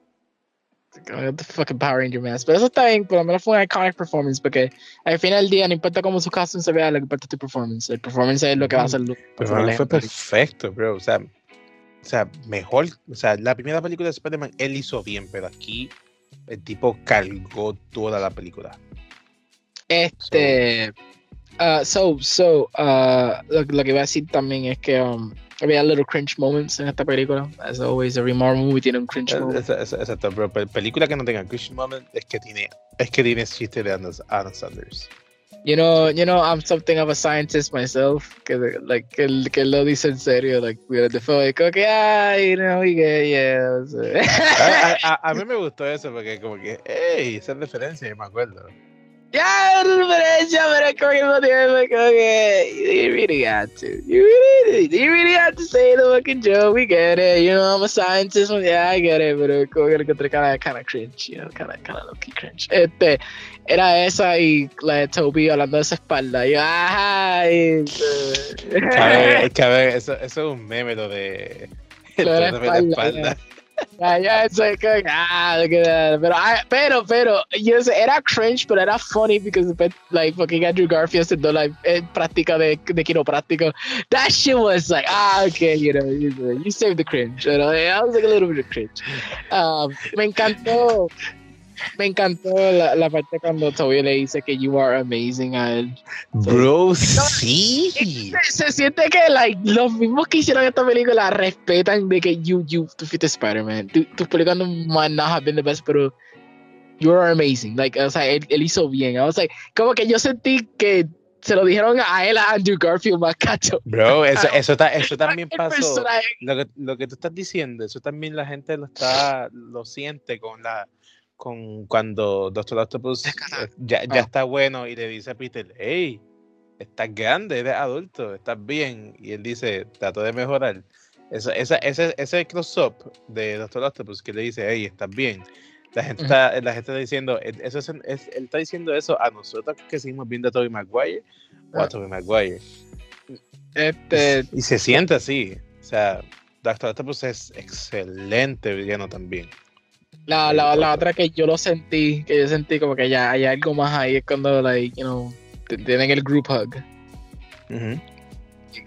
The fucking Power Ranger mask. Pero eso está bien, por lo menos fue un iconic performance, porque al final del día no importa cómo su costume se vea, lo que importa es tu performance. El performance es lo que va a hacer lo Pero fue perfecto, bro. O sea, o sea, mejor. O sea, la primera película de Spider-Man él hizo bien, pero aquí el tipo cargó toda la película. Este. uh, so, so, uh, lo, lo que iba a decir también es que um, había little cringe moments en esta película. As always, every Marvel movie tiene un cringe moment. Exacto, pero pe- película que no tenga Christian Moment es que tiene, es que tiene chiste de Adam, Sanders. You know, you know, I'm something of a scientist myself. Que, like, que, que lo dice en serio, like, the film, like, okay, ah, you know, yeah. sea. A, a- a- a mí [LAUGHS] me gustó eso porque como que, hey, esa referencia, me acuerdo. Ya, es referencia, pero es como que no tiene, como que, you really got to, you really, you really have to say the fucking joke, we get it, you know, I'm a scientist, yeah, I get it, pero como que kind of, kind of cringe, you know, kind of, kind of low-key cringe. Este, era esa y la de Toby hablando de su espalda, yo, ajá, y, Cabe, cabe, eso, eso es un meme lo de, Lo de la lo de espalda, espalda. Ya, it's like, ah, look at that. Pero, I, pero, pero, yo sé, era cringe, pero era funny because, but, like, fucking Andrew Garfield haciendo la eh, práctica de, de quiropráctico. That shit was like, ah, okay, you know, you, you saved the cringe. You know, I was like a little bit of cringe. Um, me encantó, me encantó la, la parte cuando Toby le dice que you are amazing a él. Bro, sí. Se, se siente que like, los mismos que hicieron esta película respetan de que you, you, tú fuiste Spider-Man. Tu- Tus películas no might not have been the best, pero you are amazing. Like, o sea, él, él hizo bien. Was like, como que yo sentí que se lo dijeron a él, a Andrew Garfield, más cacho. Bro, eso, eso, ta- eso también pasó. Lo que, lo que tú estás diciendo, eso también la gente lo está, lo siente con la, con cuando Doctor Octopus eh, ya, ya Ah. está bueno y le dice a Peter, hey, estás grande, eres adulto, estás bien. Y él dice, trato de mejorar. Esa, esa, ese, ese close-up de Doctor Octopus que le dice, hey, estás bien. La gente, está, la gente está diciendo, "Eh, eso es, es- él está diciendo eso a nosotros que seguimos viendo a Tobey Maguire o a. Tobey Maguire. Este, Y se siente así. O sea, Doctor Octopus es excelente villano también. La, la, la otra que yo lo sentí, que yo sentí como que ya hay algo más ahí, es cuando, like, you know, tienen el group hug.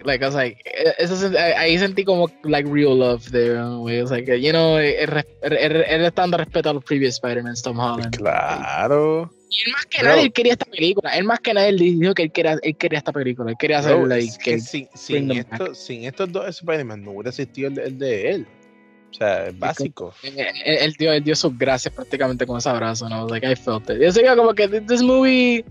Like I was like eso eh, ahí sentí como like real love there in a way. It was like you know él, está dando respeto a los previous Spider-Man Tom Holland Claro. y él más que nadie él quería esta película él más que nadie él dijo que él quería él quería esta película él quería hacer Bro, like es que sin, sin, esto- sin estos dos Spider-Man no hubiera existido el, el de él. O sea, es básico. él, dio, él dio sus gracias prácticamente con ese abrazo no like I felt it yo sé que como que this movie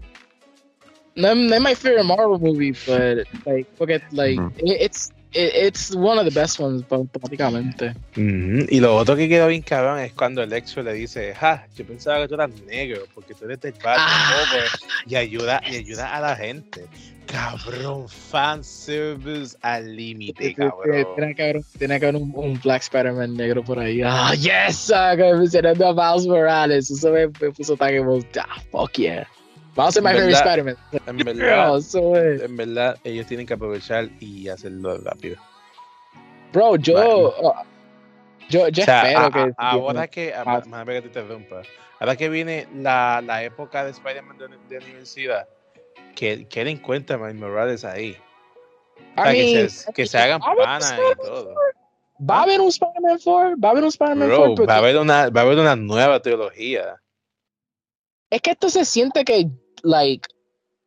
no, no es my favorite Marvel movie but like porque like it- it's it- it's one of the best ones automáticamente Ujú. Y lo otro que quedó bien cabrón es cuando Electro le dice, ja, yo pensaba que tú eras negro porque tú eres del barrio Ah. pobre y ayuda, y ayuda a la gente. Cabrón, fanservice al límite, cabrón. Tiene que haber, un- tiene que haber un, un Black Spider-Man negro por ahí. Ah, yes! Ah, que mencionando a Miles Morales. Eso me, me puso tan emocionado. Ah, fuck yeah. Miles es my favorite. Spider-Man. En [LAUGHS] verdad, en verdad, ellos tienen que aprovechar y hacerlo rápido. Bro, yo. ah, yo, yo O sea, espero a- que. a- ahora que, a- Ah. más que te interrumpa, ahora que viene la, la época de Spider-Man de, de universidad, que, que él encuentra a Miles Morales ahí. O sea, I mean, que, se, que se hagan ¿va a haber panas y Spider-Man todo. ¿Va a haber un Spider-Man 4? ¿Va a haber un Spider-Man 4? Bro, Porque va a haber una, va a haber una nueva teología. Es que esto se siente que, like.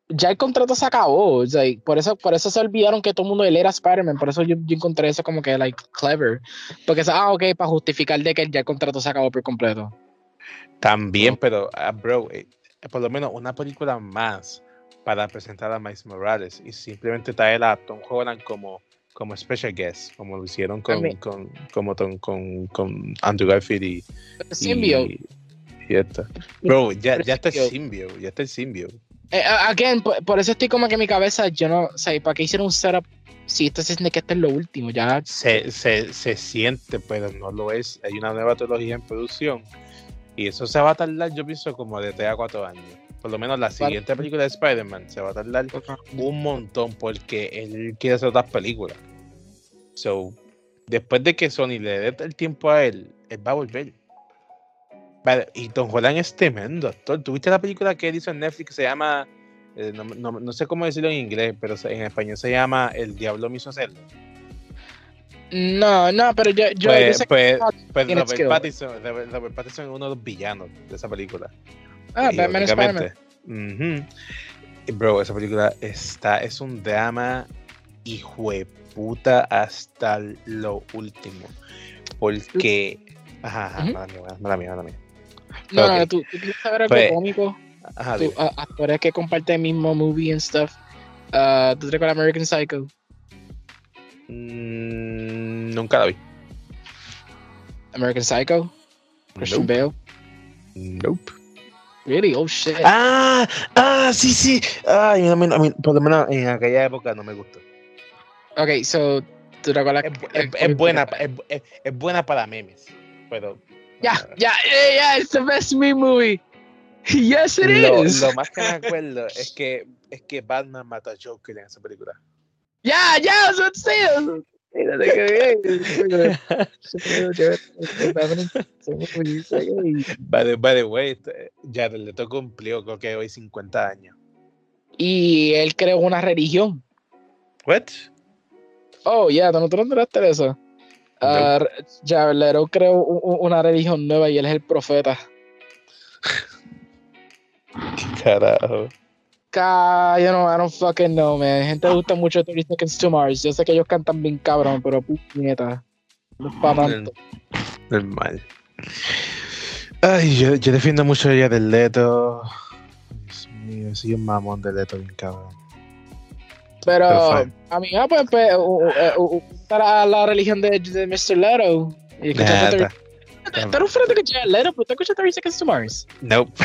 ya el contrato se acabó. like, por, eso, por eso se olvidaron que todo el mundo él era Spider-Man. Por eso yo, yo, encontré eso como que, like, clever. Porque, ah, ok, para justificar de que ya el contrato se acabó por completo. También, pero, uh, bro, eh, por lo menos una película más para presentar a Miles Morales y simplemente traer a Tom Holland como, como special guest, como lo hicieron con, con, como con, con, Andrew Garfield y. y, y esta. Bro, ya, ya está el symbiote, ya está el symbiote. Eh, again, por, eso estoy como que en mi cabeza, yo no, o sea, ¿para qué hicieron un setup si esto se siente que este es lo último? Ya. Se, se, se siente, pero no lo es. Hay una nueva trilogía en producción y eso se va a tardar, yo pienso, como de 3 a 4 años. Por lo menos la siguiente película de Spider-Man se va a tardar un montón porque él quiere hacer otras películas. So, después de que Sony le dé el tiempo a él, él va a volver. Y Tom Holland es tremendo actor. ¿Tuviste la película que él hizo en Netflix que se llama, eh, no, sé cómo decirlo en inglés, pero en español se llama El Diablo me hizo hacerlo? No, no, pero yo, yo, pues, pues, pues Robert, Pattinson, Robert, Pattinson, es uno de los villanos de esa película. Ah, Batman Spider-Man. Bro, esa película está, es un drama hijo de puta hasta lo último. Porque. Ajá, ajá, mala mía, mala mía, mala mía. No, no, tú, tú quieres saber algo pues, cómico. Ajá, tú, actores que comparten el mismo movie and stuff. Uh, ¿Tú te recuerdas American Psycho? Mm, nunca la vi. American Psycho? Christian nope. Bale? Nope. Really? Oh shit. Ah, ah, sí, sí. Ay, a mí, a mí, por lo menos en aquella época no me gustó. Ok, so, ¿tú te acuerdas? Es, es, es buena, es, es, buena para memes, pero ya, ya, ya, it's the best me movie. [LAUGHS] Yes, it lo, is. Lo más que me acuerdo es que, es que Batman mata a Joker en esa película. Ya, ya, eso es By the, [LAUGHS] by the way, este, ya le tocó cumplió creo que hoy 50 años. Y él creó una religión. What? Oh, yeah, ¿tú no te enteraste de eso? Uh, Javelero creó una religión nueva y él es el profeta. [LAUGHS] Carajo. Ca, you know, I don't fucking know, man. Gente gusta mucho 30 Seconds to Mars. Yo sé que ellos cantan bien cabrón, pero puñeta. No es para tanto. Normal. Ay, yo, yo defiendo mucho ella del Leto. Dios mío, soy un mamón del Leto bien cabrón. Pero, a mí, ah, pues, pues para la religión de, de Mr. Leto. Y escuchaste ¿Tú eres un fan de Jared Leto? ¿Pero tú escuchas 30 Seconds to Mars? Nope. [LAUGHS]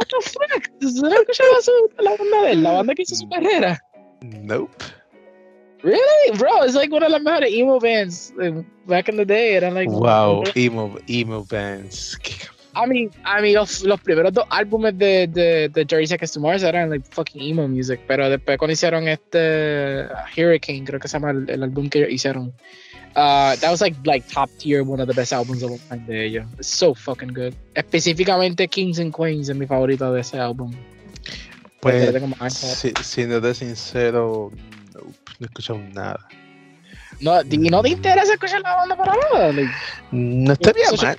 What the fuck? ¿No escuchabas la banda de él? La banda que hizo su carrera. Nope. Really? Bro, it's like one of the mejores emo bands back in the day. Eran like, wow, emo, emo bands. I mean, I mean los, los primeros dos álbumes de, de, de Jerry Seconds to Mars eran like fucking emo music, pero después cuando hicieron este Hurricane, creo que se llama el, el álbum que hicieron, uh, that was like like top tier, one of the best albums of all time de ellos. It's so fucking good. Específicamente Kings and Queens es mi favorito de ese álbum. Pues, si, siendo de sincero, no, no he escuchado nada. No, ¿Y no te interesa escuchar la banda para nada? Like, no estaría mal.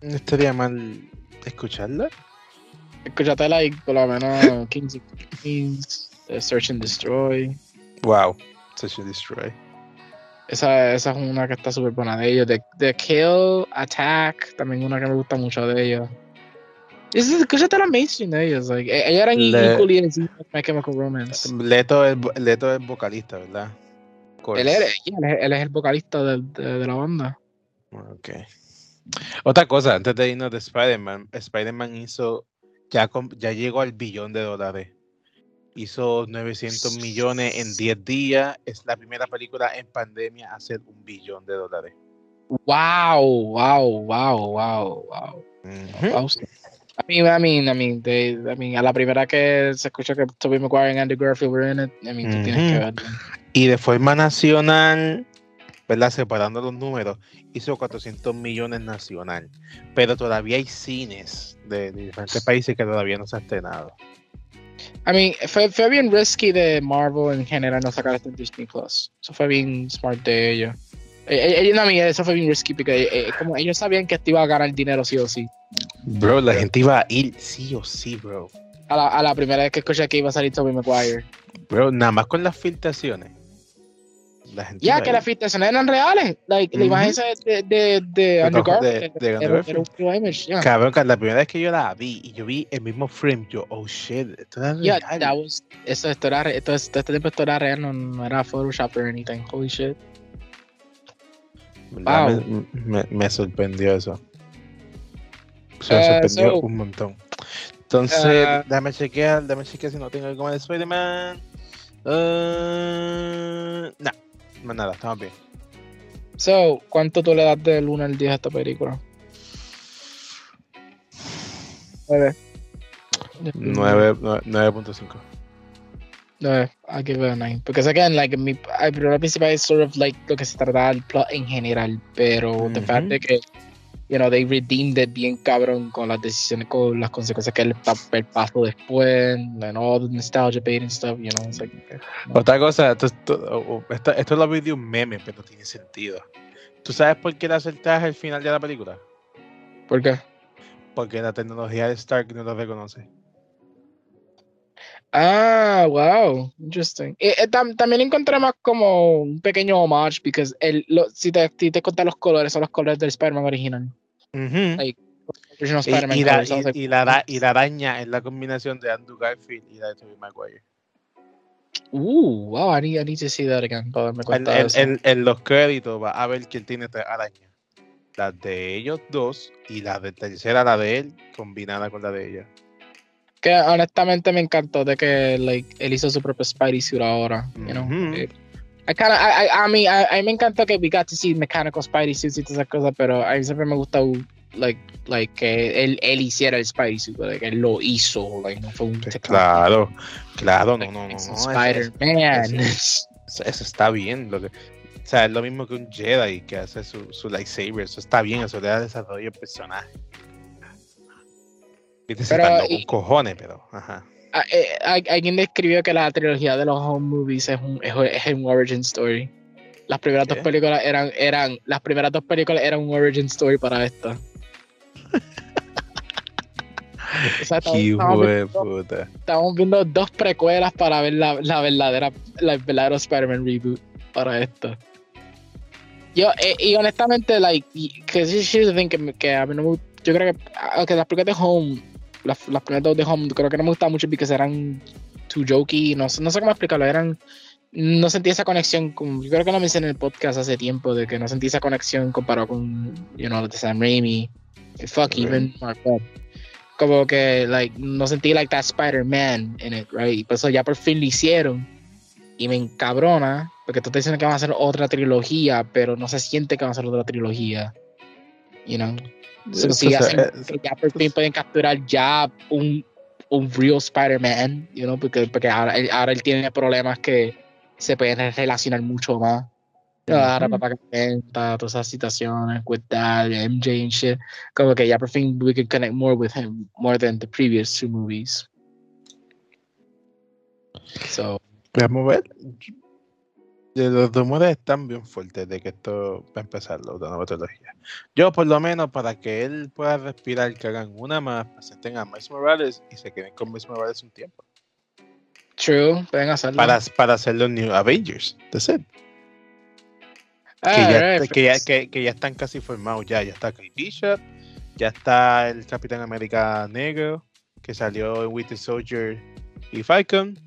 No estaría mal escucharla. Escúchate like, por lo menos Kings and Queens, uh, Search and Destroy. Wow, Search and Destroy. Esa, esa es una que está súper buena de ellos. The, The, Kill, Attack, también una que me gusta mucho de ellos. Escúchate la mainstream de ellos. Like, e, ellos eran Le equally as My Chemical Romance. Leto es, Leto es vocalista, ¿verdad? Él, es, él es el vocalista de, de, de la banda. Ok. Otra cosa, antes de irnos de Spider-Man, Spider-Man hizo, ya, ya llegó al billón de dólares. Hizo 900 millones en 10 días. Es la primera película en pandemia a hacer un billón de dólares. Wow, wow, wow, wow, wow. I mean, I mean, I mean, they, I mean, a la primera que se escucha que Tobey Maguire y Andy Garfield were in it, I mean, tú tienes que verlo. Y de forma nacional, ¿verdad? Separando los números, hizo 400 millones nacional, pero todavía hay cines de, diferentes países que todavía no se han estrenado. I mean, fue, fue, bien risky de Marvel en general no sacar esto en Disney Plus. Eso fue bien smart de ellos. Eh, eh, no, a mí eso fue bien risky porque eh, como ellos sabían que esto iba a ganar dinero sí o sí. Bro, la gente iba a ir sí o sí, bro. a la, a la primera vez que escuché que iba a salir Tobey Maguire. Pero nada más con las filtraciones. Ya, que las filtraciones eran reales. Like, La imagen esa de, de, de Andrew de- Garfield de. Yeah. Cabrón, la primera vez que yo la vi y yo vi el mismo frame, yo, oh shit, esto era Yeah, real. that was, eso, esto era, esto, esto, este tiempo esto era real, no, no era Photoshop or anything. Holy shit. Wow. Me, me- me sorprendió eso. Se me Eh, sorprendió so- un montón. Entonces, Eh, déjame chequear, déjame chequear si no tengo algo más de Spider-Man. Uh, no, más nada, estamos bien. So, ¿cuánto tú le das del 1 al 10 a esta película? 9. 9 nueve- 9.5. 9, I give it a 9. Porque sé que like, mi problema principal es sort of like lo que se trata del plot en general, pero the Ujú. fact de que, you know, they redeemed it bien cabrón con las decisiones, con las consecuencias que él el paso después, and all the nostalgia bait and stuff, you know, it's like, okay. Otra cosa, esto, esto, esto, lo vi de un meme, pero tiene sentido. ¿Tú sabes por qué le acertaje el final de la película? ¿Por qué? Porque la tecnología de Stark no lo reconoce. Ah, wow, interesting. Eh, eh, tam- también encontré más como un pequeño homage, el, lo, si te, si te conté los colores, son los colores del Spider-Man original. Y, la, y- la, la araña es la combinación de Andrew Garfield y la de Tobey Maguire. Ooh, wow, I need, I need to see that again. Para darme En, cuenta de en- eso. en- en los créditos va a ver quién tiene tres arañas. La de ellos dos y la de tercera, la de él, combinada con la de ella. Que honestamente me encantó de que like, él hizo su propio Spidey suit ahora. You know? Ujú. I kinda, I, I, me encantó que we got to see mechanical Spidey suits y todas esas cosas, pero a mí siempre me gusta like, like que él, él hiciera el Spidey suit, like, él lo hizo, like, no fue un claro, claro, no, no, no. Spider-Man. eso- está bien. Lo que, o sea, es lo mismo que un Jedi que hace su, su lightsaber. Eso está bien, eso le da desarrollo al personaje. Viste, se cojones, pero. Ajá. Ah, eh, alguien describió que la trilogía de los home movies es un, es, es un origin story. Las primeras dos películas eran, eran, las primeras dos películas eran un origin story para esta. O sea, estamos, viendo, puta. estamos viendo dos precuelas para ver la, la verdadera, la verdadero Spider-Man reboot para esto. Yo, eh, y honestamente, like, que que, a mí no me yo creo que, aunque las películas de Home, las, las primeras dos de Home, creo que no me gustaban mucho porque eran too jokey, no, no sé cómo explicarlo, eran, no sentí esa conexión, con, yo creo que lo mencioné en el podcast hace tiempo, de que no sentí esa conexión comparado con, you know, de Sam Raimi, fuck, Okay. even Mark Webb. Como que, like, no sentí like that Spider-Man in it, right? Y por eso ya por fin lo hicieron. Y me encabrona, porque tú estás diciendo que van a hacer otra trilogía, pero no se siente que van a hacer otra trilogía. You know? So, si hacen que ya por fin pueden capturar ya un, un real Spider-Man, you know? Porque, porque ahora, ahora él tiene problemas que se pueden relacionar mucho más. Ahora Ujú. papá que cuenta, todas esas situaciones, with that, MJ and shit. Como que ya por fin we can connect more with him, more than the previous two movies. So, Vamos a ver. Los rumores están bien fuertes de que esto va a empezar la nueva trilogía. Yo, por lo menos, para que él pueda respirar, que hagan una más, presenten a Miles Morales y se queden con Miles Morales un tiempo. true, pueden hacerlo. Para, para hacer los New Avengers. That's it. Ah, que, ya, right, que, ya, que, que ya están casi formados ya. Ya está Kate Bishop, ya está el Capitán América Negro, que salió en Winter Soldier y Falcon.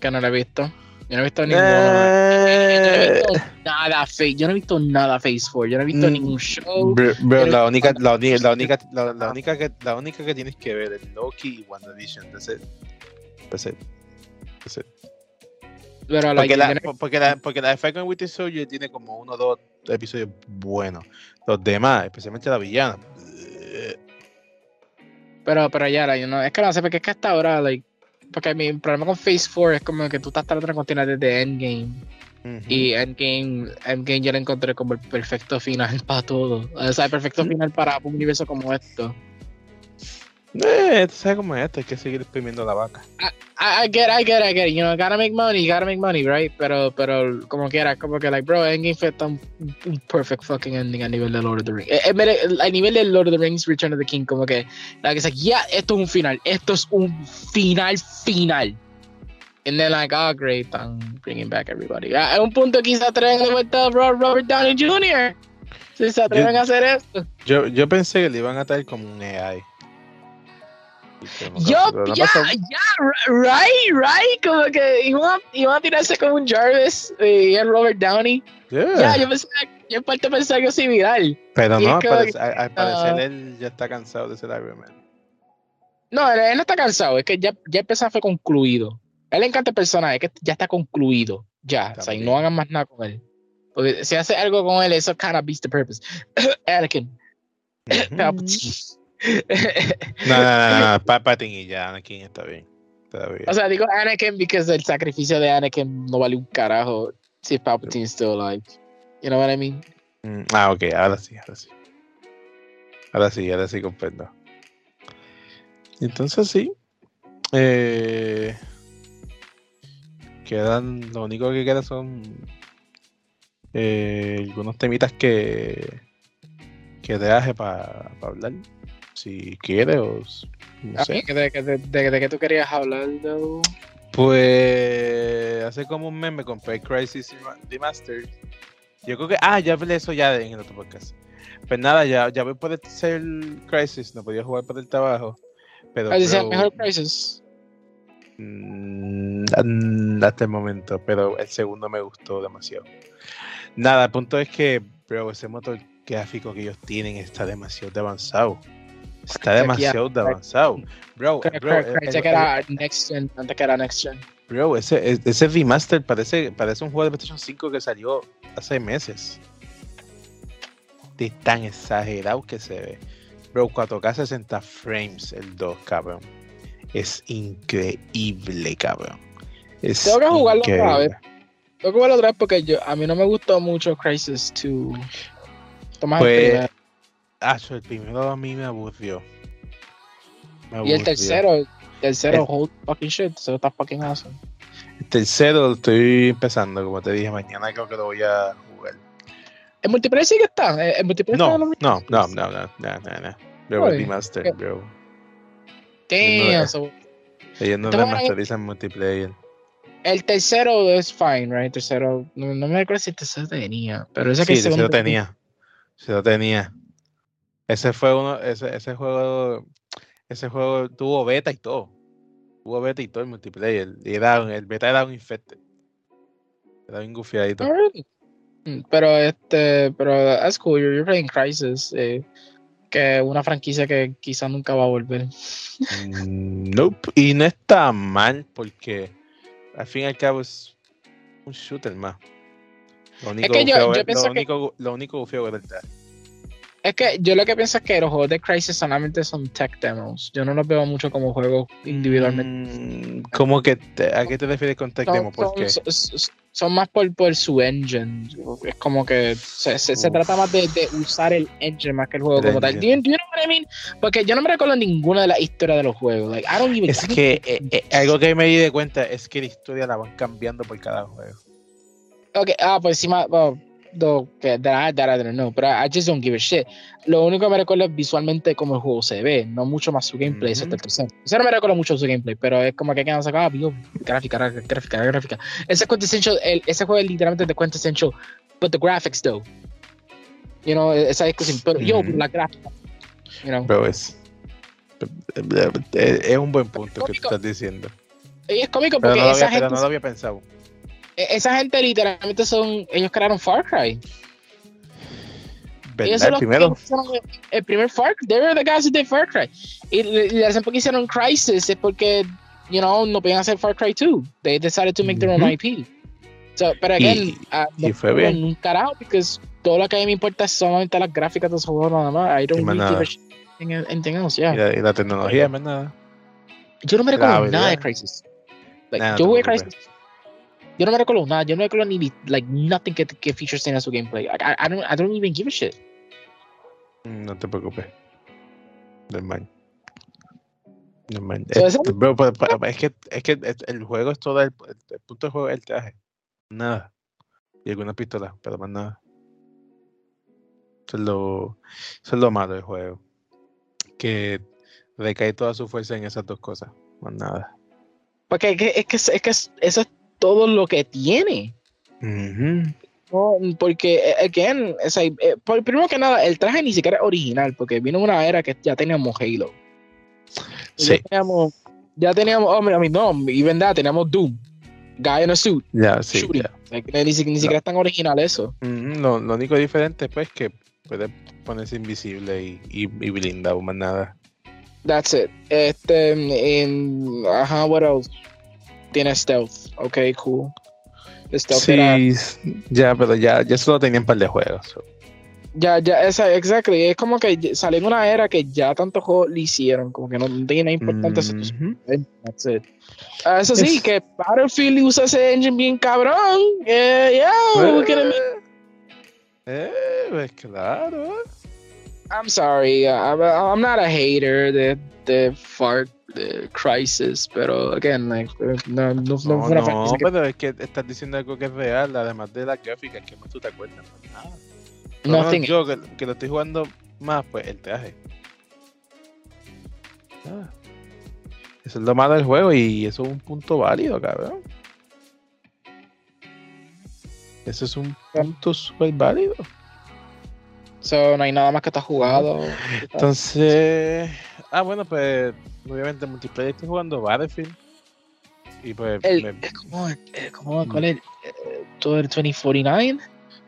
que no lo he visto. Yo no he visto ninguno. Yo no he Eh, visto nada Face. Yo no he visto nada Face 4. Yo no he visto Mm, ningún show. Bro, la única, la única, la única, la, la única que, la única que tienes que ver es Loki y WandaVision. That's it. That's it. That's it. Pero like, Porque la, porque la, porque la de Falcon Winter Soldier tiene como uno o dos episodios buenos. Los demás, especialmente la villana. eh, pero, pero ya, yo no, es que no sé, porque es que hasta ahora, like, porque mi problema con Phase 4 es como que tú estás tratando de continuar desde Endgame. Y Endgame, Endgame yo lo encontré como el perfecto final [LAUGHS] para todo. O sea, el perfecto final para un universo como esto. Eh, sabes cómo es esto, hay que seguir exprimiendo la vaca. I, I get, I get, I get. You know, gotta make money, gotta make money, right? Pero, pero, como quiera, como que, like, bro, Endgame fue tan un perfect fucking ending a nivel de Lord of the Rings. Eh, eh, a nivel de Lord of the Rings, Return of the King, como que, like, it's like, yeah, esto es un final, esto es un final, final. And then, like, oh, great, I'm bringing back everybody. A un punto se atreven de vuelta Robert Downey Jr. Si se atreven Yo- a hacer esto. Yo, yo pensé que le iban a traer como un AI. Que Yo, ya, ya, right, right, como que iban, a tirarse como un Jarvis eh, y el Robert Downey. Ya, yo pensé, yo en parte pensé algo similar. Pero no, al que- parecer, él ya está cansado de ser Iron Man. No, él, no está cansado, es que ya, ya el personaje fue concluido. A él le encanta el personaje, es que ya está concluido. Ya, o sea, y no hagan más nada con él. Porque si hace algo con él, eso kind of beats the purpose. [COUGHS] Anakin. [COUGHS] [LAUGHS] No, no, no, no, y ya, Anakin está bien. O sea, digo Anakin porque el sacrificio de Anakin no vale un carajo si Palpatine is still alive. You know what I mean? Mm, ah, ok, ahora sí, ahora sí. Ahora sí, ahora sí comprendo. Entonces sí. Eh, quedan, lo único que queda son eh, algunos temitas que que deje para hablar. Si quiere o no A sé. ¿De, de, de, de, de qué tú querías hablar? Pues hace como un mes me compré Crisis Remastered. Yo creo que. Ah, ya hablé eso ya en el otro podcast. Pues nada, ya, ya voy por el tercer Crisis. No podía jugar por el trabajo. Pero. Ah, dice, bro, mejor Crisis. mm, mm, hasta el momento. Pero el segundo me gustó demasiado. Nada, el punto es que, bro, ese motor gráfico que ellos tienen está demasiado de avanzado. Está demasiado de avanzado. Bro, bro, el- que era Next Gen, antes que era Next Gen. Bro, ese, ese remaster parece, parece un juego de PlayStation 5 que salió hace meses. De tan exagerado que se ve. Bro, 4K 60 frames el 2, cabrón. Es increíble, cabrón. Es Tengo que jugarlo otra vez. Tengo que verlo otra vez porque yo, a mí no me gustó mucho Crisis 2. Tomás el Pues. Ah, el primero a mí me aburrió. Me Y el tercero, el tercero, El- hold fucking shit. Eso está fucking awesome. El tercero lo estoy empezando, como te dije, mañana creo que lo voy a jugar. ¿El multiplayer sí que está? ¿El el multiplayer No, está no, no, no, remasters? no, no, no, no. Bro, el remaster, bro. Damn, no, so- Ellos no remasterizan multiplayer. el tercero es fine, right? El tercero, no, no me acuerdo si el tercero tenía, pero ese Sí, que el segundo tenía. Se lo tenía. Ese fue uno, ese, ese juego, ese juego tuvo beta y todo. Tuvo beta y todo el multiplayer. Y era, un- el beta era un infected. Era un gufiadito. Mm, Pero este, pero that's cool, you're, playing Crisis, eh, que es una franquicia que quizá nunca va a volver. Mm, Nope. Y no está mal porque al fin y al cabo es un shooter más. Lo único que yo- yo es- lo que- único, lo único es el traje. Es que yo lo que pienso es que los juegos de Crisis solamente son tech demos. Yo no los veo mucho como juegos individualmente. Mm, ¿Cómo que te- a qué te refieres con tech Son, demo? ¿Por son- qué? son- son- son más por, por su engine. Es como que se, se- trata más de, de usar el engine más que el juego El como tal. Do you, engine. do you know what I mean? Porque yo no me recuerdo ninguna de las historias de los juegos. Like, I don't even Es que eh, eh, algo que me di de cuenta es que la historia la van cambiando por cada juego. Okay, ah, pues encima, well, though, que that, I- that I don't know, but I, I just don't give a shit. Lo único que me recuerdo es visualmente cómo el juego se ve, no mucho más su gameplay, Ujú. excepto el tercero. El tercero me recuerdo mucho su gameplay, pero es como que quedan sacados, ah, gráfica, gráfica, gráfica. Ese es quintessential, el, ese juego es literalmente de quintessential, but the graphics though. You know, esa discusión, pero yo, Ujú. la gráfica. You know, Pero es. Es un buen punto que tú estás diciendo. y es cómico Pero porque no, esa había, gente, no lo había pensado. Esa gente literalmente son, ellos crearon Far Cry. Ellos son El los primero. que hicieron el, el primer Far Cry. They were the guys who did Far Cry. Y la razón por qué hicieron Crisis es porque, you know, no podían hacer Far Cry 2. They decided to make their own. IP. So, pero Y- again, ah, y fue bien. Un carajo, porque todo lo que a mí me importa es solamente las gráficas de esos juegos nada más. I don't Y really give a shit anything else, yeah. Y, la, y la tecnología, más nada. Yo no me recuerdo nada de Crisis. Like, no yo jugué. Crisis. Yo no me recuerdo nada. Yo no recuerdo ni like nothing que, que features tenga su gameplay. I, I, don't I don't even give a shit. No te preocupes. Del mal. No, man, So, es, pa- pa- es que, es que el- el juego es todo, el, el punto del juego es el traje. Nada. Y algunas pistolas, pero más nada. Eso es lo, eso es lo malo del juego. Que recae toda su fuerza en esas dos cosas. Más nada. Porque es que, es que, es que eso es todo lo que tiene. No, porque, eh, again, o sea, eh, por- primero que nada, el traje ni siquiera es original, porque vino una era que ya teníamos Halo. Sí, Ya teníamos, ya teníamos, oh, mira, no, y verdad, teníamos Doom, Guy in a Suit, ya, sí. shooting. Like, ni, si- ni siquiera es tan original eso. Lo, lo único diferente pues que puede ponerse invisible y, y, y blindado, más nada. That's it. Este, en, ajá, what else? Tiene stealth, ok, cool. Stealth era- Sí, ya, pero ya, ya solo tenían un par de juegos. so. Ya, ya, esa, exactly. Es como que salió en una era que ya tantos juegos le hicieron, como que no tiene. That's it. Ah, eso sí, Es- que Battlefield usa ese engine bien cabrón. Yeah, yeah, him. Eh, pues claro. I'm sorry, uh, I'm, I'm not a hater de, de Far de Crisis, pero again, like, eh, no, no, no, No, fue una no, franquicia que- pero es que estás diciendo algo que es real, además de las gráficas, que más tú te acuerdas. Pues menos Nothing. Yo que, que lo estoy jugando más, pues el traje. Nada. Eso es lo malo del juego y eso es un punto válido, cabrón. Eso es un punto súper válido. So, no hay nada más que está jugado. Entonces, ah, bueno, pues obviamente multiplayer estoy jugando Battlefield. Y pues, El, me- es como, como, ¿cuál es? Eh, ¿Todo el 2049?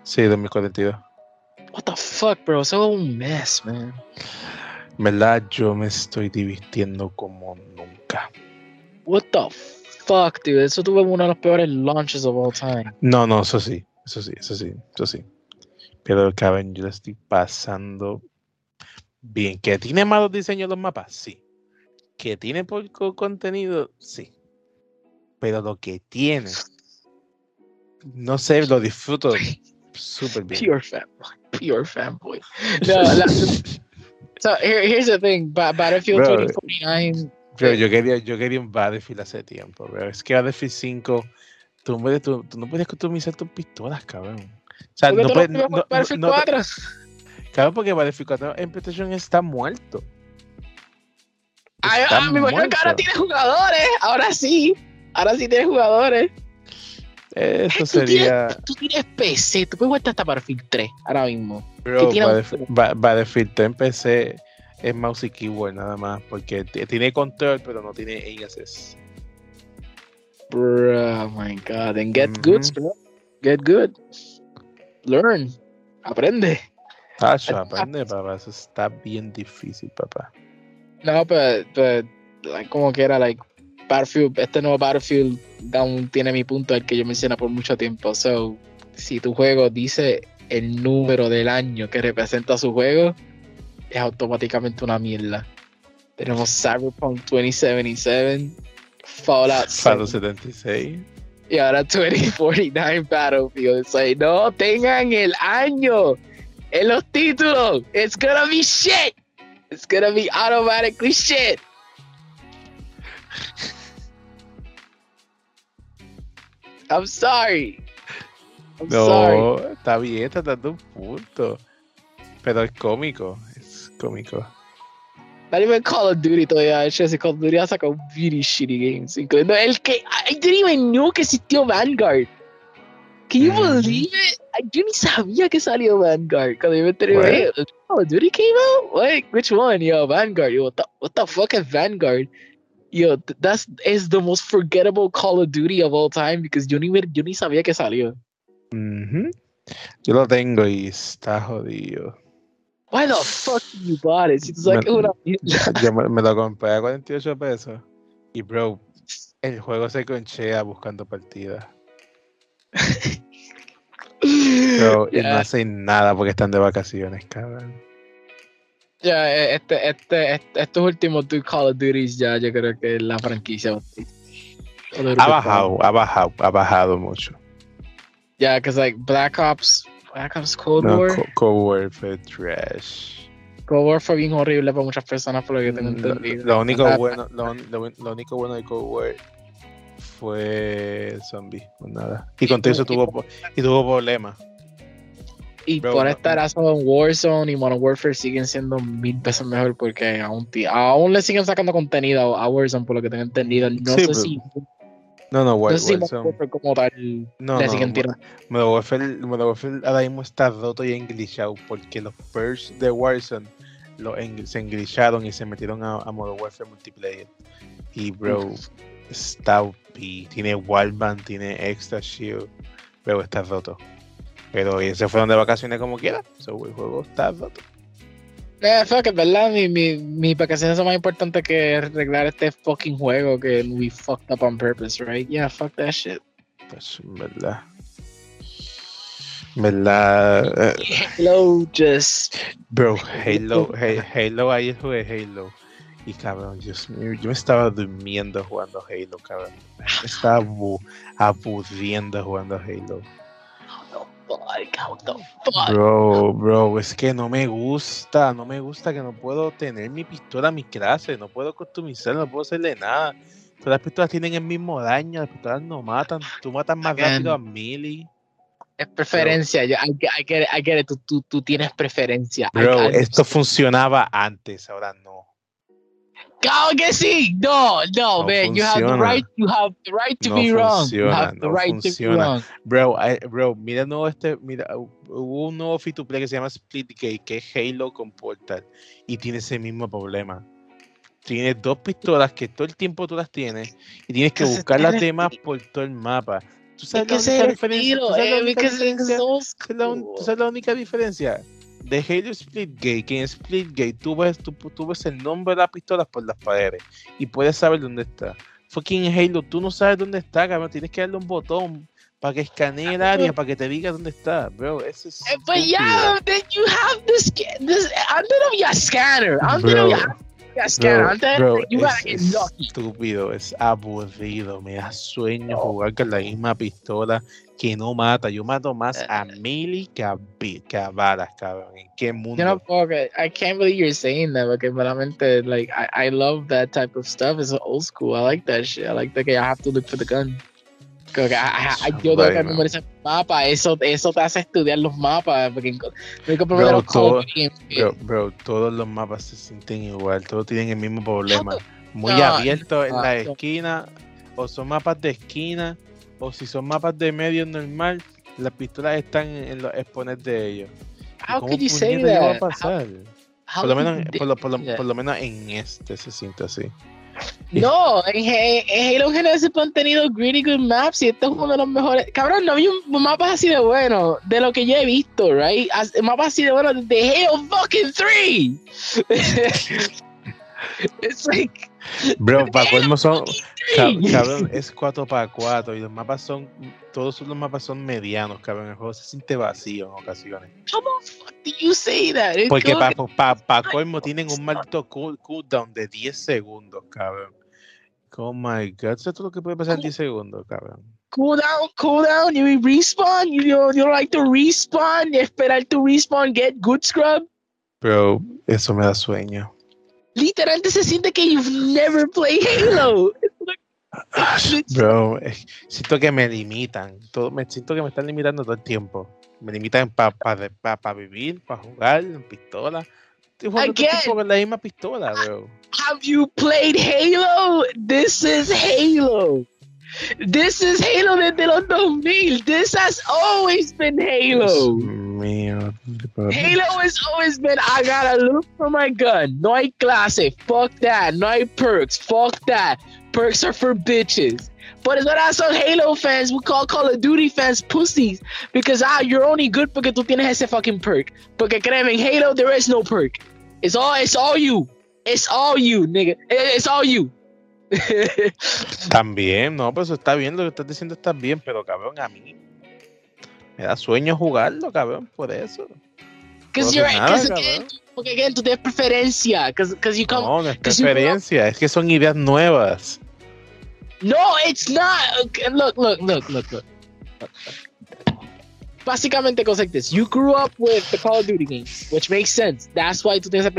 sí, 2042. What the fuck, bro? Eso es un mess, man. Verdad, yo me estoy divirtiendo como nunca. What the fuck, dude? Eso tuvo uno de los peores launches of all time. No, no, eso sí, eso sí, eso sí, eso sí. Pero, cabrón, yo la estoy pasando bien. ¿Que tiene malos diseños los mapas? Sí. ¿Que tiene poco contenido? Sí. Pero lo que tiene, no sé, lo disfruto súper bien. Pure fanboy. Pure fanboy. No, la- so here, here's the thing. Ba- Battlefield Bro, 2049. Pero yo quería, yo quería un Battlefield hace tiempo, bro. Es que Battlefield 5, tú, tú, tú no puedes customizar tus pistolas, cabrón. O sea, ¿Por qué no no No, Battlefield no- 4? Claro, porque Battlefield 4 en PlayStation está muerto. Ay, Está ah, me imagino que ahora muerto. tiene jugadores. Ahora sí. Ahora sí tiene jugadores. Eso Tú sería. Tú tienes PC. Tú puedes jugar hasta Battlefield 3 ahora mismo. Bro, Battlefield, Ba- Battlefield 3 en PC es mouse y keyboard nada más. Porque tiene control, pero no tiene aim assist. Bro, oh my god. And get good, bro. Get good. Learn. Aprende. Tacho, aprende, papá. Eso está bien difícil, papá. No, pero, pero like, como que era, like, Battlefield, este nuevo Battlefield aún tiene mi punto, el que yo mencioné por mucho tiempo. So, si tu juego dice el número del año que representa su juego, es automáticamente una mierda. Tenemos Cyberpunk 2077, Fallout Fallout 7, 76. Y ahora 2049 Battlefield. It's like, no tengan el año en los títulos. It's gonna be shit. It's gonna be automatically shit. I'm sorry. I'm sorry. No, está bien, está dando un punto. Pero es cómico, es cómico. Not even Call of Duty todavía hecho ese Call of Duty ha sacado really shitty games, incluyendo el que I didn't even know que existió Vanguard. Can you Ujú. believe it? I- Yo ni sabía que salió Vanguard. Cuando yo me enteré, What? "Hey, Call of Duty came out? Wait, which one? Yo, Vanguard. Yo, what the, what the fuck is Vanguard? Yo, that's is the most forgettable Call of Duty of all time because yo ni, yo ni sabía que salió. Ujú. Yo lo tengo y está jodido. Why the fuck you bought it? Like Me- una mierda. [LAUGHS] Yo me, me lo compré a 48 pesos. Y bro, el juego se conchea buscando partidas. Bro, [LAUGHS] y no hacen nada porque están de vacaciones, cabrón. Ya, eh, este, este, este- estos últimos dos Call of Duties ya yo creo que la franquicia Ha bajado, ha bajado, ha bajado mucho. Ya, que like Black Ops, Ops Cold No, War. Co- Cold War fue trash. Cold War fue bien horrible para muchas personas, por lo que tengo Mm, Lo, entendido. lo único Ah, bueno, lo, lo- único bueno de Cold War fue zombie, pues nada. Y con eso tuvo y tuvo problemas. Y Bro, por no- esta razón, Warzone y Modern Warfare siguen siendo mil veces mejor porque aún, aún le siguen sacando contenido a Warzone, por lo que tengo entendido. No Sí, sé si, No, no, War, no sé si como tal No, le no. Modern Warfare, ahora mismo está roto y englishado porque los perks de Warzone lo en- se englisharon y se metieron a, a Modern Warfare Multiplayer. Y bro, está OP, tiene Wallband, tiene Extra Shield, pero está roto. Pero se fueron de vacaciones como quiera, so, el juego está roto. Eh, fuck it, ¿verdad? Mi, mi, mis vacaciones son más importantes que arreglar este fucking juego que we fucked up on purpose, right? Yeah, fuck that shit. Pues, verdad. ¿Verdad? eh, Hello, just. Bro, Halo, Ha- Halo, ayer jugué Halo. Y cabrón, mío, yo me estaba durmiendo jugando Halo, cabrón. Me estaba abu- aburriendo jugando Halo. Fuck, what the fuck? Bro, bro, es que no me gusta, no me gusta que no puedo tener mi pistola a mi clase, no puedo customizar, no puedo hacerle nada. Todas las pistolas tienen el mismo daño, las pistolas no matan, tú matas más Again. rápido a Melee. Es preferencia. Yo, I, get- I get it, I get it. Tú, tú, tú tienes preferencia. Bro, esto funcionaba antes, ahora no. Claro que sí. No, no, No man. You have the funciona. right. You have the right to No be wrong. You funciona, have the no right to be funciona. wrong. Bro, I- bro, mira nuevo este, mira, hu- hubo un nuevo free to play que se llama Splitgate, que es Halo con Portal, y tiene ese mismo problema. Tienes dos pistolas que todo el tiempo tú las tienes y tienes que buscar las demás por todo el mapa. ¿Tú sabes la única diferencia? ¿Tú sabes la eh, única diferencia? So ¿Tú sabes la la? De Halo Splitgate, que en Splitgate tú ves, tú, tú ves el nombre de las pistolas por las paredes y puedes saber dónde está. Fucking Halo, tú no sabes dónde está, cabrón. Tienes que darle un botón para que escanee el área, para que te diga dónde está, bro. Eso es. Eh, But yeah, then you have this. this antes no había scanner. Antes no había scanner. Bro, Antes you gotta es, get es lucky. estúpido, es aburrido, me da sueño jugar con la misma pistola que no mata. Yo mato más a melee que a, que a balas, cabrón. ¿En qué mundo? Know, fuck it. I can't believe you're saying that porque realmente, like, I, I love that type of stuff. It's old school. I like that shit. I like that I have to look for the gun. Que I- I- I- yo tengo que memorizar mapas. Eso, eso te hace estudiar los mapas. Porque tengo que Bro, todo-. Bro, bro, todos los mapas se sienten igual, todos tienen el mismo problema. Muy No, abiertos en no, la no. esquina, o son mapas de esquina, o si son mapas de medio normal, las pistolas están en, los exponentes de ellos. ¿Y How cómo could you say iba a that? pasar? How por, lo menos, por, lo, por, lo, do that? por lo menos en este se siente así. No, en, en Halo siempre han tenido really good maps y este es uno de los mejores. Cabrón, no había un mapa así de bueno de lo que yo he visto, right? As- Mapas así de bueno de Halo fucking 3. [LAUGHS] It's like Bro, para colmo son, [LAUGHS] cabrón, es 4x4 y los mapas son, todos los mapas son medianos, cabrón. El juego se siente vacío en ocasiones. Fuck do you say that? Porque para pa, pa colmo tienen un maldito cool- cooldown de 10 segundos, cabrón. Oh my god, ¿eso es todo lo que puede pasar en 10 segundos, cabrón? cool down, cool down, you respawn, you, you, you like to respawn, esperar tu respawn, get good scrub. Pero eso me da sueño. Literalmente se siente que you've never played Halo. Bro, eh, siento que me limitan. Todo, me siento que me están limitando todo el tiempo. Me limitan para pa, pa, pa vivir, para jugar en pistola. Estoy jugando todo el con la misma pistola, bro. Have you played Halo? This is Halo. This is Halo desde los 2000. This has always been Halo. Halo has always been I gotta look for my gun. No hay clase. Fuck that. No hay perks. Fuck that. Perks are for bitches. But it's what I saw Halo fans, we call Call of Duty fans pussies. Because ah, you're only good porque tú tienes ese fucking perk. Porque créeme, en Halo there is no perk. It's all it's all you. It's all you, nigga. It's all you. [LAUGHS] También, no, pues está bien, lo que estás diciendo está bien, pero cabrón, a mí me da sueño jugarlo, cabrón, por eso. No you're nada, again, porque again, tú tienes preferencia. Because because you come No, no es 'cause preferencia, es que son ideas nuevas. No, it's not. Okay, look, look, look, look, look. Básicamente goes like this. You grew up with the Call of Duty games, which makes sense. That's why tú tienes Uh,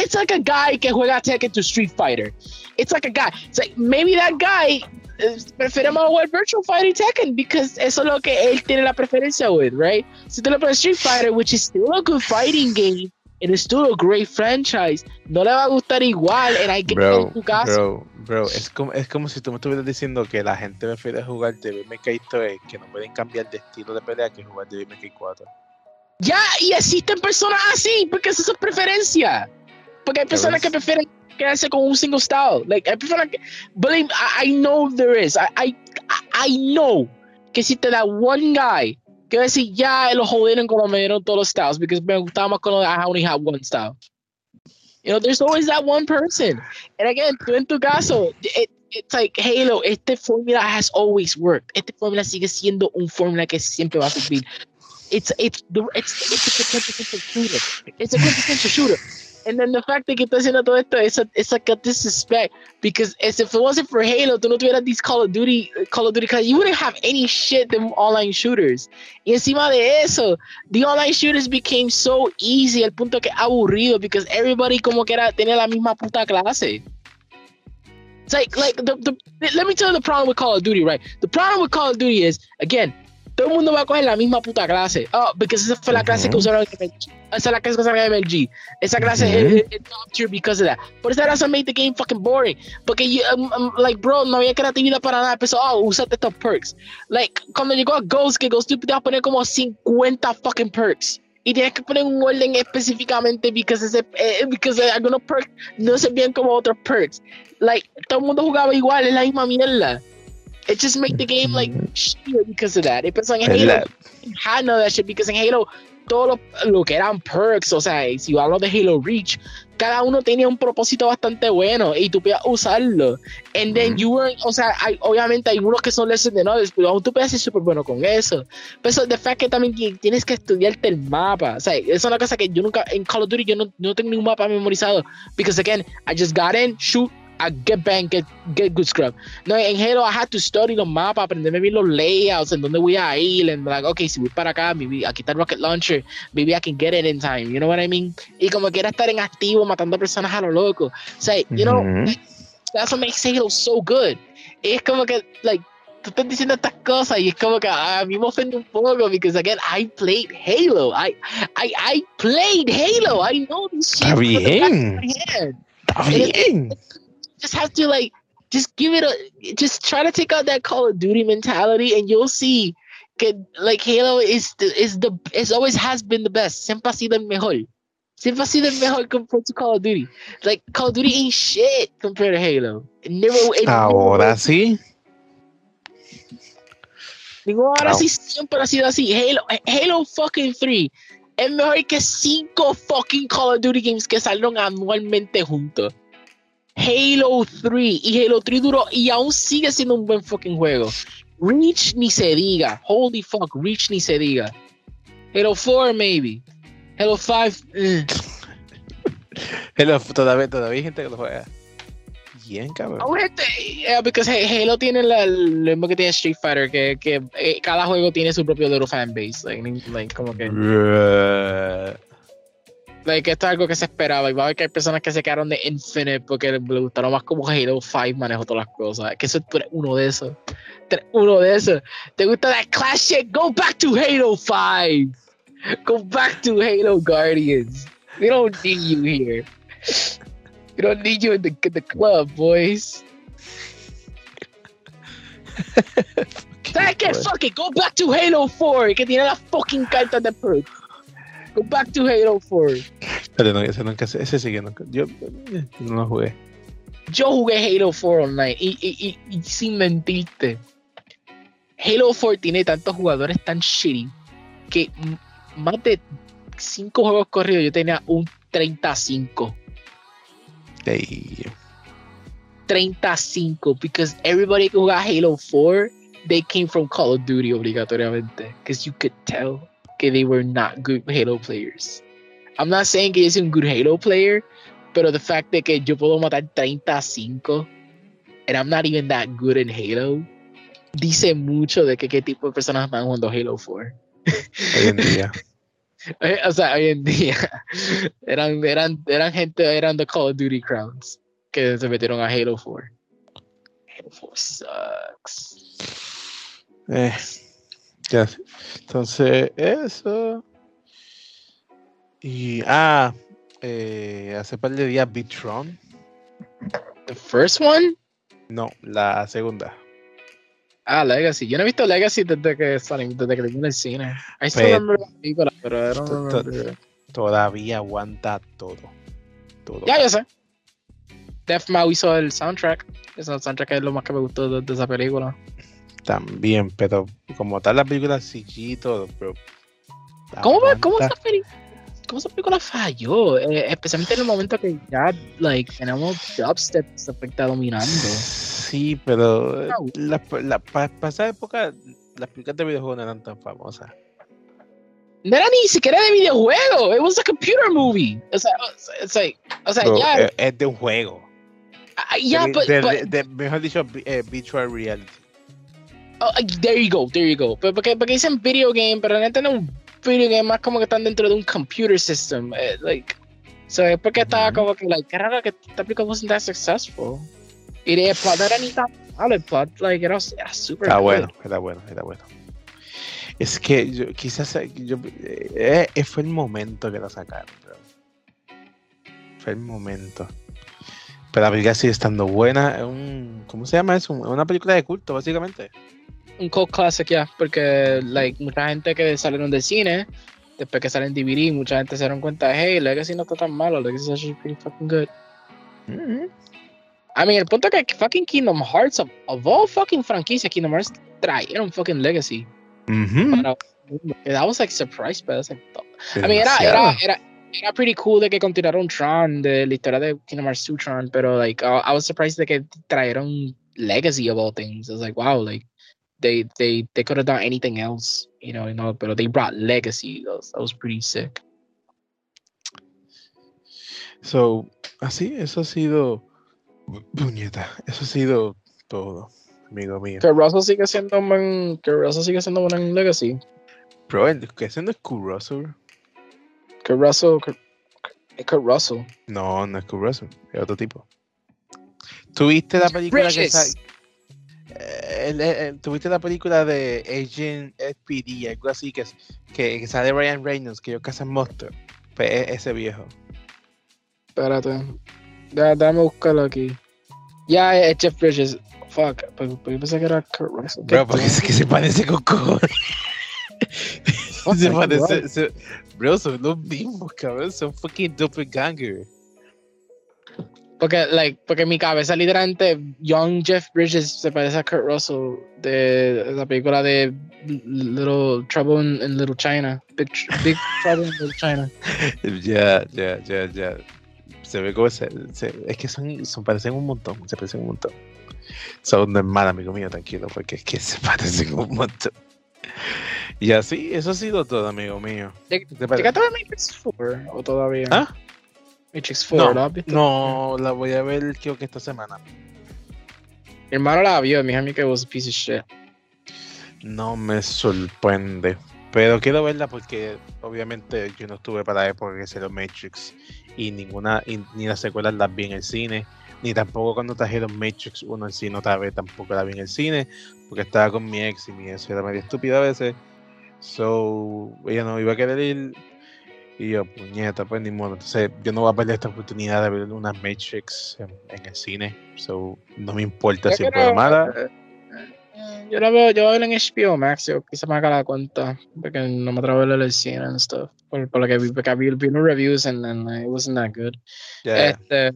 It's like a guy que juega Tekken to Street Fighter. It's like a guy. It's like maybe that guy eh, prefiere más jugar Virtual Fighter Tekken because eso es lo que él tiene la preferencia with, right? Si tú le pones Street Fighter, which is still a good fighting game, and it's still a great franchise, no le va a gustar igual, and I get Bro, en tu caso. bro, bro, es como, es como si tú me estuvieras diciendo que la gente prefiere jugar Devil May Cry 3, que no pueden cambiar de estilo de pelea que jugar Devil May Cry 4. Ya, y existen personas así, porque eso es su preferencia. Porque hay personas que prefieren quedarse con un single style. Like, hay personas que, believe, I, I know there is. I, I, I know que existe that one guy a decir, ya, lo jodieron como me dieron todos los styles, porque me gustaba más cuando I only had one style. You know, there's always that one person. And again, tú en tu caso, it, it's like Halo, este fórmula has always worked. Este fórmula sigue siendo un fórmula que siempre va a servir. It's it's the it's it's a quintessential shooter. It's a quintessential shooter. And then the fact that que está haciendo todo esto, it's, it's like a disrespect because as if it wasn't for Halo, tú no tuvieras these Call of Duty, Call of Duty, you wouldn't have any shit than online shooters. Y encima de eso, the online shooters became so easy al punto que aburrido because everybody como que era tenía la misma puta clase. It's like like the, the let me tell you the problem with Call of Duty, right? The problem with Call of Duty is again, todo el mundo va a coger la misma puta clase. Oh, because esa fue la clase que Ujú. usaron en MLG. Esa es la clase que usaron en MLG. Esa clase Ujú. es, es top tier because of that. Por esa razón made the game fucking boring. Porque you, um, um, like, bro, no había creatividad para nada. Empezó, oh, usate estos perks. Like, cuando llegó a Ghost, que Ghost te vas a poner como 50 fucking perks. Y tienes que poner un orden específicamente because, ese, eh, because algunos perks no se ven como otros perks. Like, todo el mundo jugaba igual, es la misma mierda. It just make the game like shittier because of that. It pensó en Halo, had none of that shit because en Halo todo lo, lo que eran perks, o sea, si hablo de Halo Reach, cada uno tenía un propósito bastante bueno y tú podías usarlo. And then Ujú. you were, o sea, hay, obviamente hay unos que son lesser than others, pero aún tú puedes ser súper bueno con eso. Pero the fact que también ti- tienes que estudiarte el mapa, o sea, esa es una cosa que yo nunca, en Call of Duty yo no, no tengo ningún mapa memorizado, because again, I just got in, shoot, I get bang, get, get good scrub. No, en Halo I had to study los mapas, aprenderme bien los layouts, en dónde voy a ir, and like, okay, si voy para acá, maybe aquí está el rocket launcher, maybe I can get it in time, you know what I mean? Y como quiera estar en activo, matando personas a lo loco. O sea, you know, Ujú. like, that's what makes Halo so good. Y es como que, like, tú estás diciendo estas cosas y es como que ah, a mí me ofende un poco because again I played Halo I I, I played Halo I know this shit Está bien. Está bien. Just have to like just give it a just try to take out that Call of Duty mentality and you'll see que like Halo is the, is the it always has been the best. Siempre ha sido el mejor. Siempre ha sido el mejor compared to Call of Duty. Like Call of Duty ain't shit compared to Halo. It never it Ahora never, sí. digo ahora Wow. sí siempre ha sido así. Halo Halo fucking 3 es mejor que cinco fucking Call of Duty games que salieron anualmente juntos Halo 3 y Halo 3 duró y aún sigue siendo un buen fucking juego. Reach ni se diga. Holy fuck, Reach ni se diga. Halo 4 maybe. Halo 5. eh. [LAUGHS] Halo, todavía, todavía hay gente que lo juega. Bien, cabrón. Aún gente, yeah, because Ha- Halo tiene la- lo mismo que tiene Street Fighter, que, que eh, cada juego tiene su propio little fanbase. Like, like, como que, like, esto es algo que se esperaba. Y va a haber que hay personas que se quedaron de Infinite porque le gustaron más como Halo 5 manejó todas las cosas. Que eso tú eres uno de esos. Tú eres uno de esos. ¿Te gusta that class shit? Go back to Halo 5. Go back to Halo Guardians. We don't need you here. We don't need you in the, in the club, boys. [LAUGHS] ¿Sabes qué? Fuck it. Go back to Halo 4. Que tiene la fucking carta de perk. Go back to Halo 4. Pero no, ese nunca, ese sí que nunca. Yo eh, no lo jugué. Yo jugué Halo 4 online y, y, y, y sin mentirte. Halo 4 tiene tantos jugadores tan shitty que más de 5 juegos corridos yo tenía un 35. Ey, 35 because everybody que jugaba Halo 4 they came from Call of Duty obligatoriamente because you could tell they were not good Halo players. I'm not saying que yo soy un good Halo player, pero the fact de que yo puedo matar 35 and I'm not even that good in Halo dice mucho de que qué tipo de personas están jugando Halo 4. Hoy en día. [LAUGHS] Eh, O sea, hoy en día eran, eran, eran gente, eran the Call of Duty crowds que se metieron a Halo 4. Halo 4 sucks. Eh, ya. Entonces, eso. Y, ah, eh, hace par de días vi Tron. The first one? No, la segunda. Ah, Legacy. Yo no he visto Legacy desde que salió, desde que terminé el cine. La película, pero. Todavía aguanta todo. Todo. Ya, yo sé. Def Mau hizo el soundtrack. Ese soundtrack es lo más que me gustó de, de esa película. También, pero como tal la película CG y todo, pero. ¿Cómo, va- cómo, esa, cómo esa película falló? Eh, especialmente en el momento que ya, like, tenemos dubstep se está dominando. Sí, pero eh, Au. la, la, para esa época las películas de videojuegos no eran tan famosas. No era ni siquiera de videojuego. It was a computer movie. O sea, o sea, o sea Pero, ya, eh, es de un juego. ah, de, but- de- but- de- mejor dicho, vi- virtual reality. Oh, there you go, there you go. Pero porque, porque dicen video game, pero no es un video game más como que están dentro de un computer system. eh, like, so es porque estaba Ujú. como que, like, qué raro que esta película wasn't that successful. Y el plot era ni tan malo, el plot, like, era, era super good. bueno, era bueno, era bueno. Es que yo, quizás eh, yo, eh, eh, fue el momento que la sacaron. bro. Fue el momento. Pero la película sigue estando buena. Es un, ¿Cómo se llama eso? Es una película de culto, básicamente. Un cult classic, ya, porque, like, mucha gente que salieron del cine, después que salen DVD, mucha gente se dieron cuenta, hey, Legacy no está tan malo, Legacy is actually pretty fucking good. Ujú. I mean, el punto es que fucking Kingdom Hearts, of, of all fucking franquicias, Kingdom Hearts trajeron fucking Legacy. Ujú. Para, that was like surprised, but I was like, I mean, era, era, era, era pretty cool de que continuaron Tron, de la historia de Kingdom Hearts 2 Tron, pero like, I, I was surprised de que trajeron Legacy of all things. I was like, wow, like, they, they, they could have done anything else, you know, you know, but they brought Legacy. That was, that was pretty sick. So, así, eso ha sido. Puñeta, eso ha sido todo, amigo mío. Que Russell sigue siendo un que Russell sigue siendo un Legacy. Bro, que no es Kurt Russell. Que Russell, que, que, que Russell. No, no es Kurt Russell, es otro tipo. ¿Tuviste la película que Bridges. eh, el- el- ¿Tuviste la película de Agent SPD, algo así, que, es- que, que sale Ryan Reynolds, que yo cazan monstruos? Pues e- ese viejo. Espérate. Da- Déjame buscarlo aquí. Ya, es Jeff Bridges. Fuck. Pues, pues yo pensé que era Kurt Russell. Bro, porque es que se parece con cojones. [LAUGHS] [LAUGHS] Se parece. Se- bro, son los mismos, cabrón. Son fucking doppelganger. Porque, like, porque en mi cabeza, literalmente, Young Jeff Bridges se parece a Kurt Russell de la película de Little Trouble in, in Little China. Big, Tr- Big Trouble in Little China. [LAUGHS] Ya, ya, ya, ya. Se ve como se, se- es que son, son parecen un montón, se parecen un montón. Son normal, amigo mío, tranquilo, porque es que se [LAUGHS] parecen un montón. Y así, eso ha sido todo, amigo mío. ¿Llegaste a ver Matrix 4 o todavía? ¿Ah? Matrix 4, No, ¿la has visto? No, la voy a ver creo que esta semana. Mi hermano la vio y me dijo a mí que was a piece of shit. No me sorprende. Pero quiero verla porque obviamente yo no estuve para la época que salió Matrix y ninguna y- ni las secuelas las vi en el cine, ni tampoco cuando trajeron Matrix 1 en cine otra vez tampoco la vi en el cine, porque estaba con mi ex y mi ex era medio estúpida a veces. So, ella no iba a querer ir y yo, puñeta, pues ni modo. Entonces, yo no voy a perder esta oportunidad de ver una Matrix en, en el cine. So, no me importa Yo si es mala. eh, Yo la veo, yo la veo en HBO Max, yo quizá me haga la cuenta, porque no me atrevo a en el cine and stuff. Por, por lo que vi, porque vi, vi unos reviews and, and it wasn't that good. Ya, Este,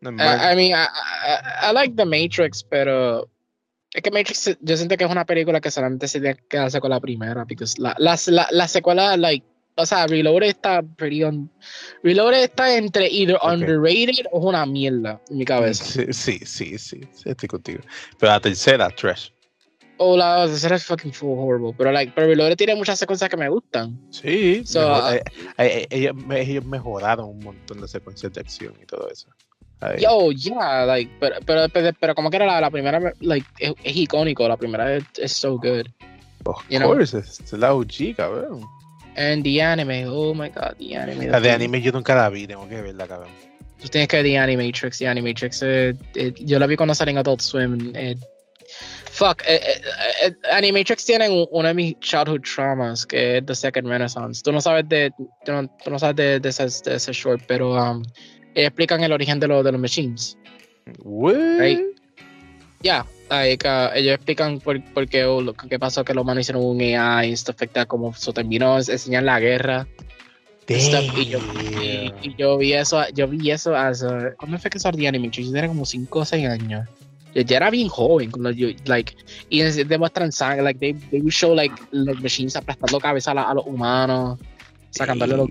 normal. I, I mean, I, I, I like The Matrix, pero es que Matrix, yo siento que es una película que solamente se tiene que quedarse con la primera, porque la, la, la, la secuela, like, o sea, Reloaded está pretty on, Reloaded está entre either Ok. underrated o es una mierda en mi cabeza. Sí, sí, sí, sí, sí, estoy contigo. Pero la tercera, trash. O la tercera es fucking full horrible, pero like, pero Reloaded tiene muchas secuencias que me gustan. Sí, So, mejor- ah, eh, eh, ellos, ellos mejoraron un montón de secuencias de acción y todo eso. Ahí. Yo, yeah, like, pero, pero, pero, pero como que era la, la primera, like, es, es icónico, la primera es, es so good. Of You know? course, es la OG, cabrón. And the anime, oh my god, the anime. La de anime yo nunca la vi, tengo que verla, cabrón. Tú tienes que ver The Animatrix. The Animatrix, eh, eh, yo la vi cuando salió en Adult Swim. eh, fuck, eh, eh, eh, Animatrix tiene un- uno de mis childhood traumas, que es The Second Renaissance. Tú no sabes de, tú no, tú no sabes de, de, ese, de ese short, pero um, explican el origen de, los de los machines. What? Right. Ya, like, uh, ellos explican por, por qué, lo que pasó, que los humanos hicieron un AI y esto afecta cómo se terminó, enseñan la guerra. stuff, y, yo, y, y yo vi eso, yo vi eso hace, ¿cuándo fue que salió The Animatrix? Yo era como 5 o 6 años. Yo ya era bien joven, yo, like, y es- demuestran sangre, like, they, they would show, like, los machines aplastando cabeza a, la- a los humanos, sacándole los,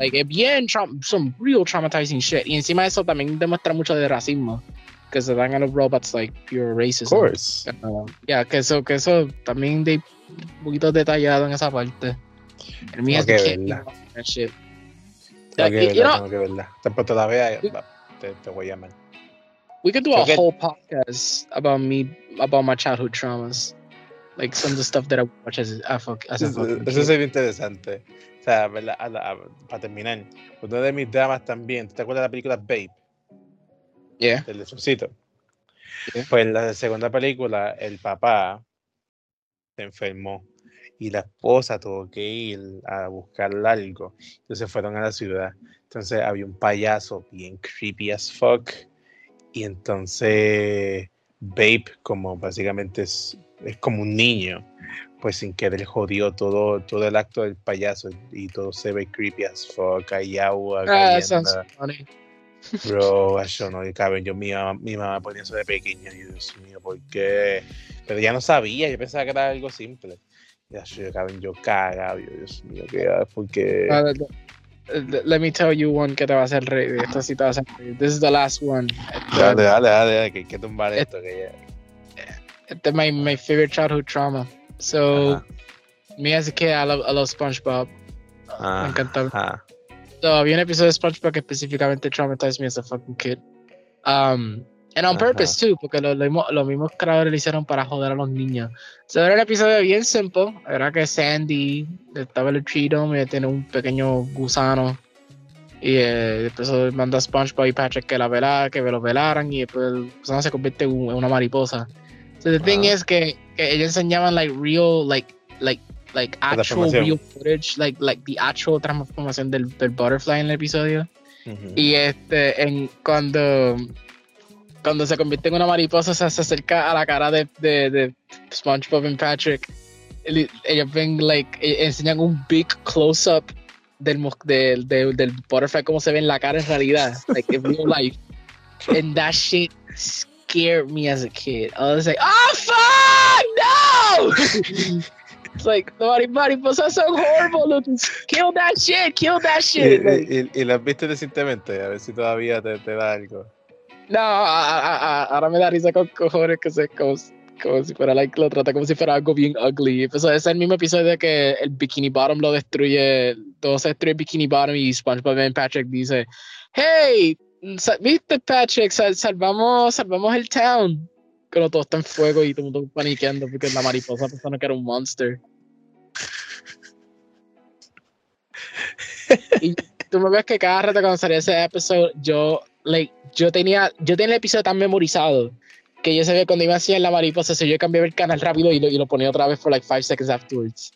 like, es bien, some real traumatizing shit, y encima de eso también demuestra mucho de racismo, que se dan a los robots, like, pure Of racism. course. Uh, ya, que eso, que eso también de un poquito detallado en esa parte. El mío es que verla. that shit. Like, you verla, know- tengo que verla. Tan pronto la vea, te, te voy a llamar. We could do a whole podcast about me, about my childhood traumas. Like some of the stuff that I watch as a, fuck, as a Eso, fucking eso sería interesante. O sea, ¿verdad? A la- a- para terminar, uno de mis dramas también, ¿te acuerdas de la película Babe? Yeah. Del lechoncito. Yeah. Pues en la segunda película, el papá se enfermó y la esposa tuvo que ir a buscar algo. Entonces fueron a la ciudad. Entonces había un payaso bien creepy as fuck. Y entonces Babe, como básicamente es, es como un niño, pues sin querer jodió todo, todo el acto del payaso y todo se ve creepy as fuck. Hay agua Ah. Bro, yo no, cabrón, yo mi mamá, mi mamá ponía eso de pequeño, y Dios mío, ¿por qué? Pero ya no sabía, yo pensaba que era algo simple. Ya, yo, cabrón, yo cagado, yo, Dios mío, ¿qué? Uh, th- th- let me tell you one que te va a hacer reír. Esto sí te va a hacer reír. This is the last one. Dale, dale, dale, dale, que hay que tumbar Eh, esto, que ya... Este es my, my favorite childhood trauma. So, Ajá. me as a kid, I love, I love SpongeBob. Ah, Me encantaba. Ajá. So, había un episodio de SpongeBob que específicamente traumatized me as a fucking kid. Um, and on Ajá. purpose too, porque lo- lo mismo- los mismos creadores lo hicieron para joder a los niños. So, era un episodio bien simple. Era que Sandy estaba en el dome y tiene un pequeño gusano. Y eh, después manda a SpongeBob y Patrick que la vela, que lo velaran y después el gusano se convierte en una mariposa. So the thing Ajá. is que, que ellos enseñaban like real, like, like, like actual real footage, like, like the actual transformación del, del butterfly en el episodio. Ujú. Y este, en, cuando, cuando se convierte en una mariposa, se, se acerca a la cara de, de, de SpongeBob y Patrick. el- Ellos ven, like, e- enseñan un big close-up del, del, del, del butterfly, como se ve en la cara en realidad, like in real life. [LAUGHS] And that shit scared me as a kid. I was like, oh fuck, no! [LAUGHS] it's like, the mari- mariposas son horrible looking. Kill that shit, kill that shit. Y, y, y las viste recientemente, a ver si todavía te, te da algo. No, a- a- a- ahora me da risa con cojones que se como, como si fuera like, lo trata como si fuera algo bien ugly. Pues es el mismo episodio de que el Bikini Bottom lo destruye, todo se destruye el Bikini Bottom y SpongeBob y Patrick dice, hey, viste Patrick, Sal- salvamos, salvamos el town. Pero todo está en fuego y todo el mundo paniqueando porque la mariposa pensando que era un monster. y tú me ves que cada rato cuando salía ese episodio, yo, like, yo tenía, yo tenía el episodio tan memorizado que yo sabía cuando iba así en la mariposa, so yo cambiaba el canal rápido y lo, y lo ponía otra vez for like five seconds afterwards.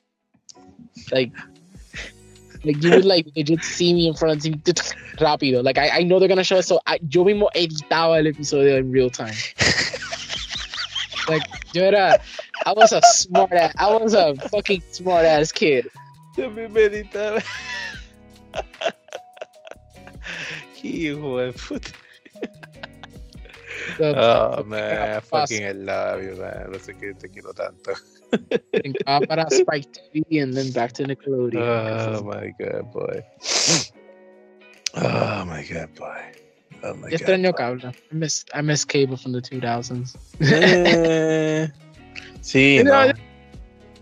Like, like you would like legit see me in front of you [LAUGHS] rápido. Like I, I know they're gonna show us, so I, yo mismo editaba el episodio en real time. [LAUGHS] like yo era, I was a smart ass, I was a fucking smart ass kid. Yo me meditaba. [LAUGHS] Hijo de puta. Oh, man, I fucking love you, man. No sé qué te quiero tanto. brincaba para Spike TV and then back to Nickelodeon. Oh, my God, boy. Oh, my God, boy. Oh, my Yo God. extraño cable. I miss, I miss cable from the 2000s. Eh, sí, [LAUGHS] no.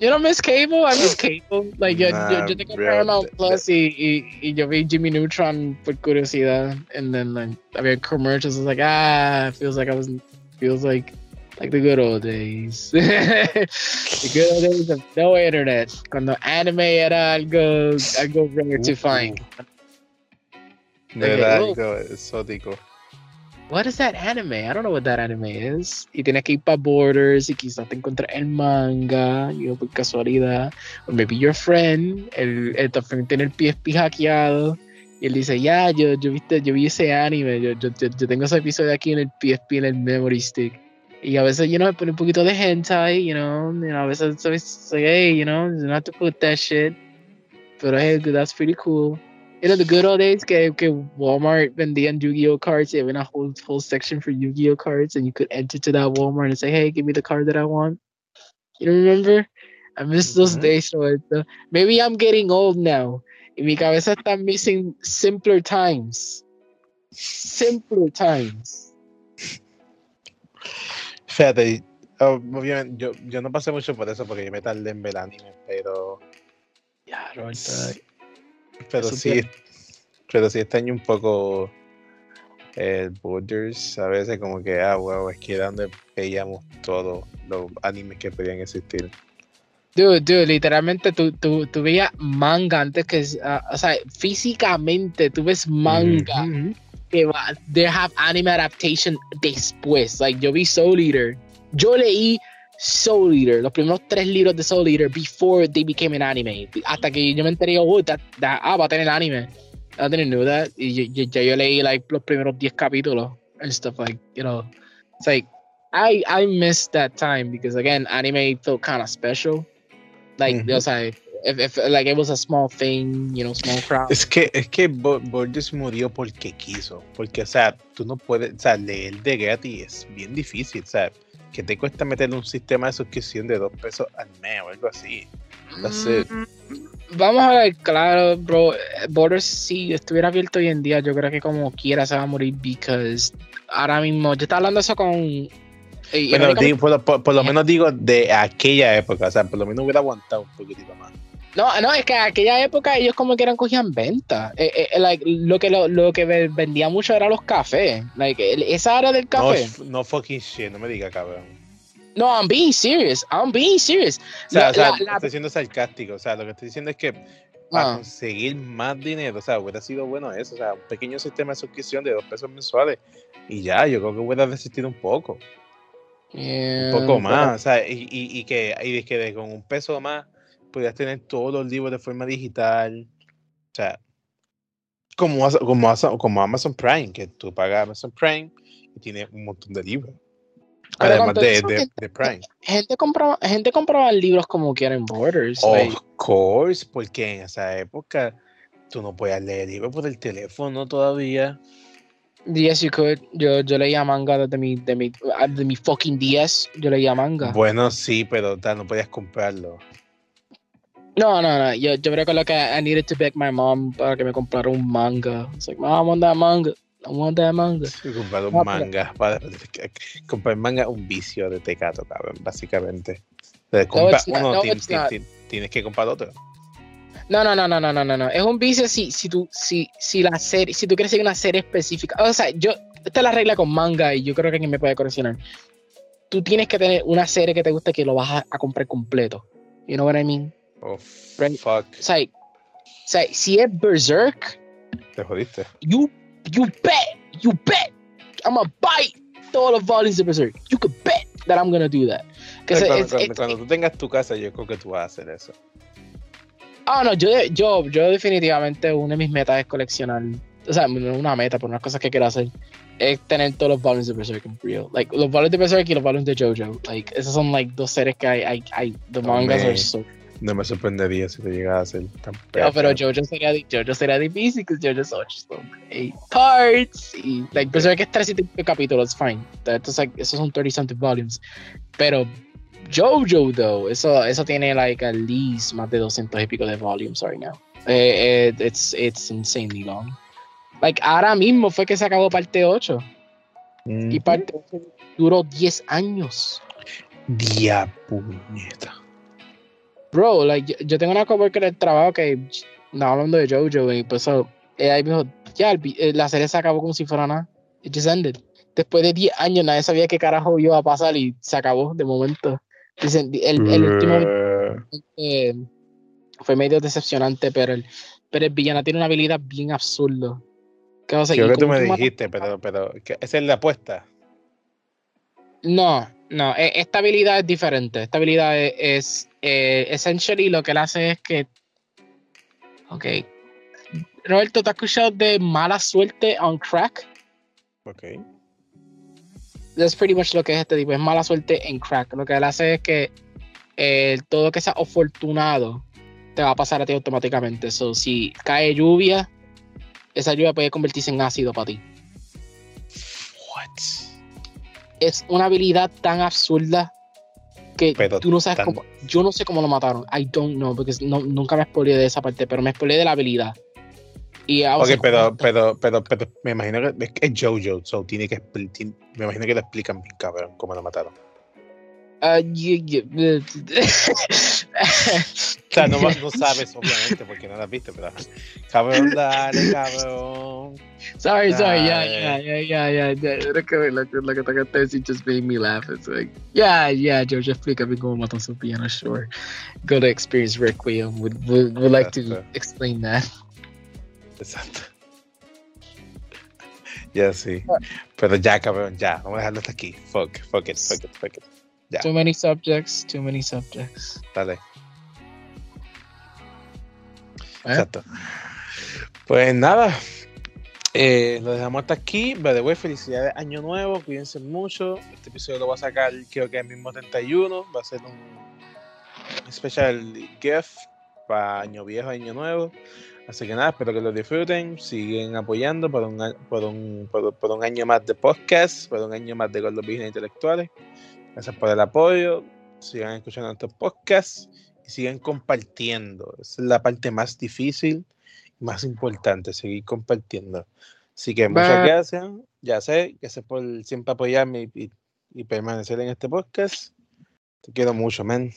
Yo no miss cable, I miss cable. Like, Nah, yo, yo tengo Paramount Plus y, y, y yo vi Jimmy Neutron por curiosidad. And then, like, I había commercials. I was like, ah, feels like I was, feels like Like the good old days. [LAUGHS] the good old days of no internet. Cuando anime era algo, algo rare to find. No Okay, era oh. algo exótico. What is that anime? I don't know what that anime is. Y tienes que ir para Borders y quizás te encuentres el manga, you know, por casualidad. O maybe your friend, el, el tiene el PSP hackeado. Y él dice, ya, yo, yo, viste, yo vi ese anime, yo, yo, yo, yo tengo ese episodio aquí en el PSP, en el memory stick. Y a veces, you know, me pone un poquito de hentai, you know, you know a veces, so it's like, hey, you know, you don't have to put that shit. Pero hey, that's pretty cool. You know, the good old days que, que Walmart vendían Yu-Gi-Oh cards. They have a whole whole section for Yu-Gi-Oh cards, and you could enter to that Walmart and say, "Hey, give me the card that I want." You remember? I miss those Mhm. days. So maybe I'm getting old now. In mi cabeza está missing simpler times. Simpler times. Fíjate, oh, obviamente, yo, yo no pasé mucho por eso porque yo me tardé en ver anime, pero, Roberta. Pero Eso sí, pero sí extraño un poco el Borders, a veces como que, ah, wow, es que era donde veíamos todos los animes que podían existir. Dude, dude, literalmente tú, tú, tú veías manga antes que, ah, o sea, físicamente tú ves manga. Que va, they have anime adaptation después. Like, yo vi Soul Eater. Yo leí Soul Eater, los primeros tres libros de Soul Eater before they became an anime. Hasta que yo me enteré, oh, that, that- ah, va a tener anime. I didn't know that. Y yo- yo- ya yo leí like, los primeros 10 capítulos and stuff like, you know. It's like, I, I missed that time because, again, anime felt kind of special. Like, o sea, if, if, like, it was a small thing, you know, small crowd. Es que, es que Bo- Borders murió porque quiso. Porque, o sea, tú no puedes, o sea, leer de gratis es bien difícil, o sea, que te cuesta meterle un sistema de suscripción de dos pesos al mes o algo así. Mm, Vamos a ver, claro, bro. Borders, si estuviera abierto hoy en día, yo creo que como quiera se va a morir, because ahora mismo, yo estaba hablando eso con. Bueno, digo, por, por- por lo menos digo de aquella época, o sea, por lo menos hubiera aguantado un poquitito más. No, no, es que en aquella época ellos como que eran cogían venta. Eh, eh, like, lo que lo, lo que ve- vendía mucho era los cafés. Like, esa área del café. no fucking shit, no me diga cabrón. No, I'm being serious. I'm being serious. O sea, La- o sea, la- la- estoy siendo sarcástico, o sea, lo que estoy diciendo es que para Ah. conseguir más dinero, o sea, hubiera sido bueno eso, o sea, un pequeño sistema de suscripción de dos pesos mensuales y ya, yo creo que hubiera resistido un poco. Yeah, un poco más, o sea, y, y, y que, y que con un peso más podías tener todos los libros de forma digital, o sea, como, como, Amazon Prime, que tú pagas Amazon Prime y tienes un montón de libros, además de, de, de Prime. [LAUGHS] Gente compraba, gente compraba libros como quieren Borders. like- Of course, porque en esa época tú no podías leer libros por el teléfono todavía. Yes, you could. Yo, yo leía manga desde mi, de mi, ah, de mi fucking 10. Yo leía manga. Bueno, sí, pero no podías comprarlo. No, no, no. Yo, yo recuerdo que I needed to beg my mom para que me comprara un manga. It's like, mom, I want that manga. I want that manga. Comprar un No, manga. Para, comprar manga un vicio de tecato, cabrón, básicamente. De comprar not- uno, no, tien- tienes que comprar otro. No, no, no, no, no, no, no, no. Es un vicio si, si tú, si, si la serie, si tú quieres seguir una serie específica. O sea, yo, esta es la regla con manga y yo creo que alguien me puede correccionar. Tú tienes que tener una serie que te guste que lo vas a, a comprar completo. You know what I mean? Oh, Right. fuck. O sea, o sea, si es Berserk, Te jodiste. you you bet you bet I'm gonna buy todos los volumes de Berserk. You could bet that I'm gonna do that. cuando, it's- cuando- it's- cuando tú tengas tu casa, yo creo que tú vas a hacer eso. Ah, no, yo, yo, yo definitivamente una de mis metas es coleccionar, o sea, no una meta, pero unas cosas que quiero hacer es tener todos los volumes de Berserk en real. Like, los volumes de Berserk y los volumes de JoJo. Like, esos son like dos series que hay, hay, hay the mangas Hombre. are so... No me sorprendería si te llegara a hacer tan No, pero. JoJo sería, JoJo sería difícil, because JoJo son eight parts, y like, Berserk es 300 capítulos, fine. Entonces, like, esos son 30 something volumes. Pero JoJo, though, eso, eso tiene, like, at least más de 200 y pico de volumes right now. Eh, eh, it's, it's insanely long. Like, ahora mismo fue que se acabó parte 8. Y Mm. parte 8 duró 10 años. Dia puñeta. Bro, like, yo, yo tengo una coworker del trabajo que estaba hablando de JoJo y pues so, ella me dijo, ya, eh, la serie se acabó como si fuera nada. It just ended. después de 10 años nadie sabía qué carajo iba a pasar y se acabó de momento. Dicen, el, el último eh, fue medio decepcionante, pero el, pero el villano tiene una habilidad bien absurda. ¿Qué vas a Creo que tú me dijiste, pero, pero ¿esa es la apuesta? No, no, e, esta habilidad es diferente. Esta habilidad es, es eh, essentially lo que él hace es que. Ok. Roberto, ¿te has escuchado de mala suerte on crack? Ok. That's pretty much lo que es este tipo, es mala suerte en crack. Lo que él hace es que eh, todo que sea afortunado te va a pasar a ti automáticamente. So, si cae lluvia, esa lluvia puede convertirse en ácido para ti. What? Es una habilidad tan absurda que tú no sabes cómo. Yo no sé cómo lo mataron. I don't know, porque nunca me spoileé de esa parte, pero me spoileé de la habilidad. Y ok, pero, pero, pero, pero, me imagino que es Jojo, so tiene que me imagino que lo explican bien cabrón cómo lo mataron. Uh, yeah, [LAUGHS] sea, no, no, sabes, obviamente, porque no lo has visto, pero cabrón, dale, cabrón. Sorry, dale. sorry, yeah, yeah, yeah, yeah, yeah. Era que la, la que tocaste decir just made me laugh. It's like, yeah, yeah, George, explícame cómo mató su piano, sure. Go to Experience Requiem. Would, would, would like to explain that. Exacto. Ya sí. Pero ya, cabrón, ya. Vamos a dejarlo hasta aquí. Fuck, fuck it, fuck it, fuck it. Ya. Too many subjects, too many subjects. Dale. ¿Eh? Exacto. Pues nada. Eh, lo dejamos hasta aquí. By the way, felicidades Año Nuevo. Cuídense mucho. Este episodio lo voy a sacar, creo que el mismo 31. Va a ser un especial gift para Año Viejo, Año Nuevo. Así que nada, espero que lo disfruten, siguen apoyando por un, por un, por, un año más de podcast, por un año más de Gordos Business Intelectuales. Gracias por el apoyo, sigan escuchando estos podcasts y sigan compartiendo. Esa es la parte más difícil y más importante, seguir compartiendo. Así que muchas gracias, ya sé, gracias por siempre apoyarme y, y permanecer en este podcast. Te quiero mucho, man.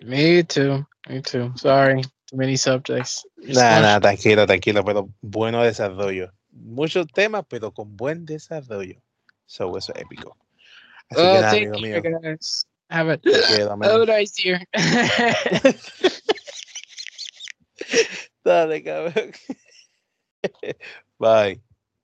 Me too, me too, sorry many subjects. Nada, nada, tranquilo, tranquilo, pero bueno desarrollo. Muchos temas, pero con buen desarrollo. So, eso es épico. Así que nada, amigo mío. Guys. Have a, have a nice year. [LAUGHS] Dale, cabrón. [LAUGHS] Bye.